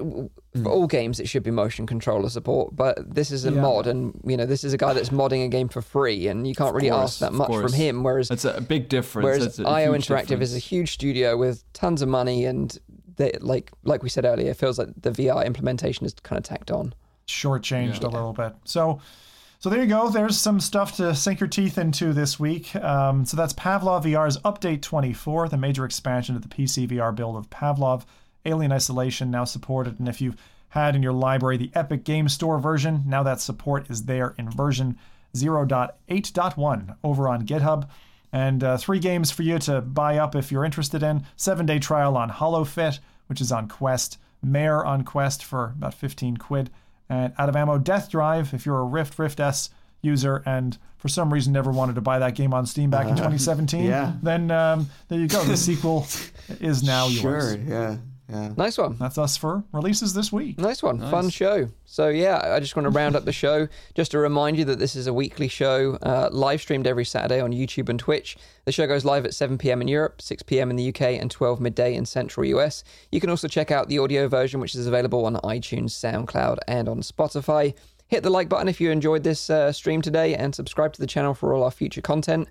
for all games it should be motion controller support, but this is a Yeah. mod, and you know this is a guy that's modding a game for free, and you can't really course, ask that of much from him. Whereas it's a big difference. Whereas That's a IO huge Interactive is a huge studio with tons of money, and they, like like we said earlier, it feels like the VR implementation is kind of tacked on. shortchanged Yeah. a little bit. So, so there you go. There's some stuff to sink your teeth into this week. Um, so that's Pavlov VR's Update 24, the major expansion of the PC VR build of Pavlov. Alien Isolation now supported, and if you've had in your library the Epic Game Store version, now that support is there in version 0.8.1 over on GitHub. And uh, three games for you to buy up if you're interested in. Seven day trial on HoloFit, which is on Quest. Mare on Quest for about 15 quid. And Out of Ammo Death Drive if you're a Rift, Rift S user and for some reason never wanted to buy that game on Steam back in 2017. yeah. Then um, there you go. The sequel is now yours. Sure. Yeah. Yeah. Nice one. That's us for releases this week. Nice one. Fun show. So, yeah, I just want to round up the show. Just to remind you that this is a weekly show, uh, live streamed every Saturday on YouTube and Twitch. The show goes live at 7 p.m. in Europe, 6 p.m. in the UK, and 12 midday in Central US. You can also check out the audio version, which is available on iTunes, SoundCloud, and on Spotify. Hit the like button if you enjoyed this uh, stream today, and subscribe to the channel for all our future content.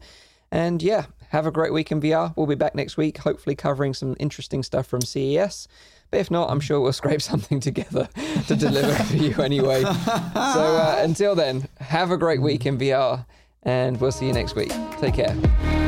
And yeah, have a great week in VR. We'll be back next week, hopefully covering some interesting stuff from CES. But if not, I'm sure we'll scrape something together to deliver for you anyway. So uh, until then, have a great week in VR, and we'll see you next week. Take care.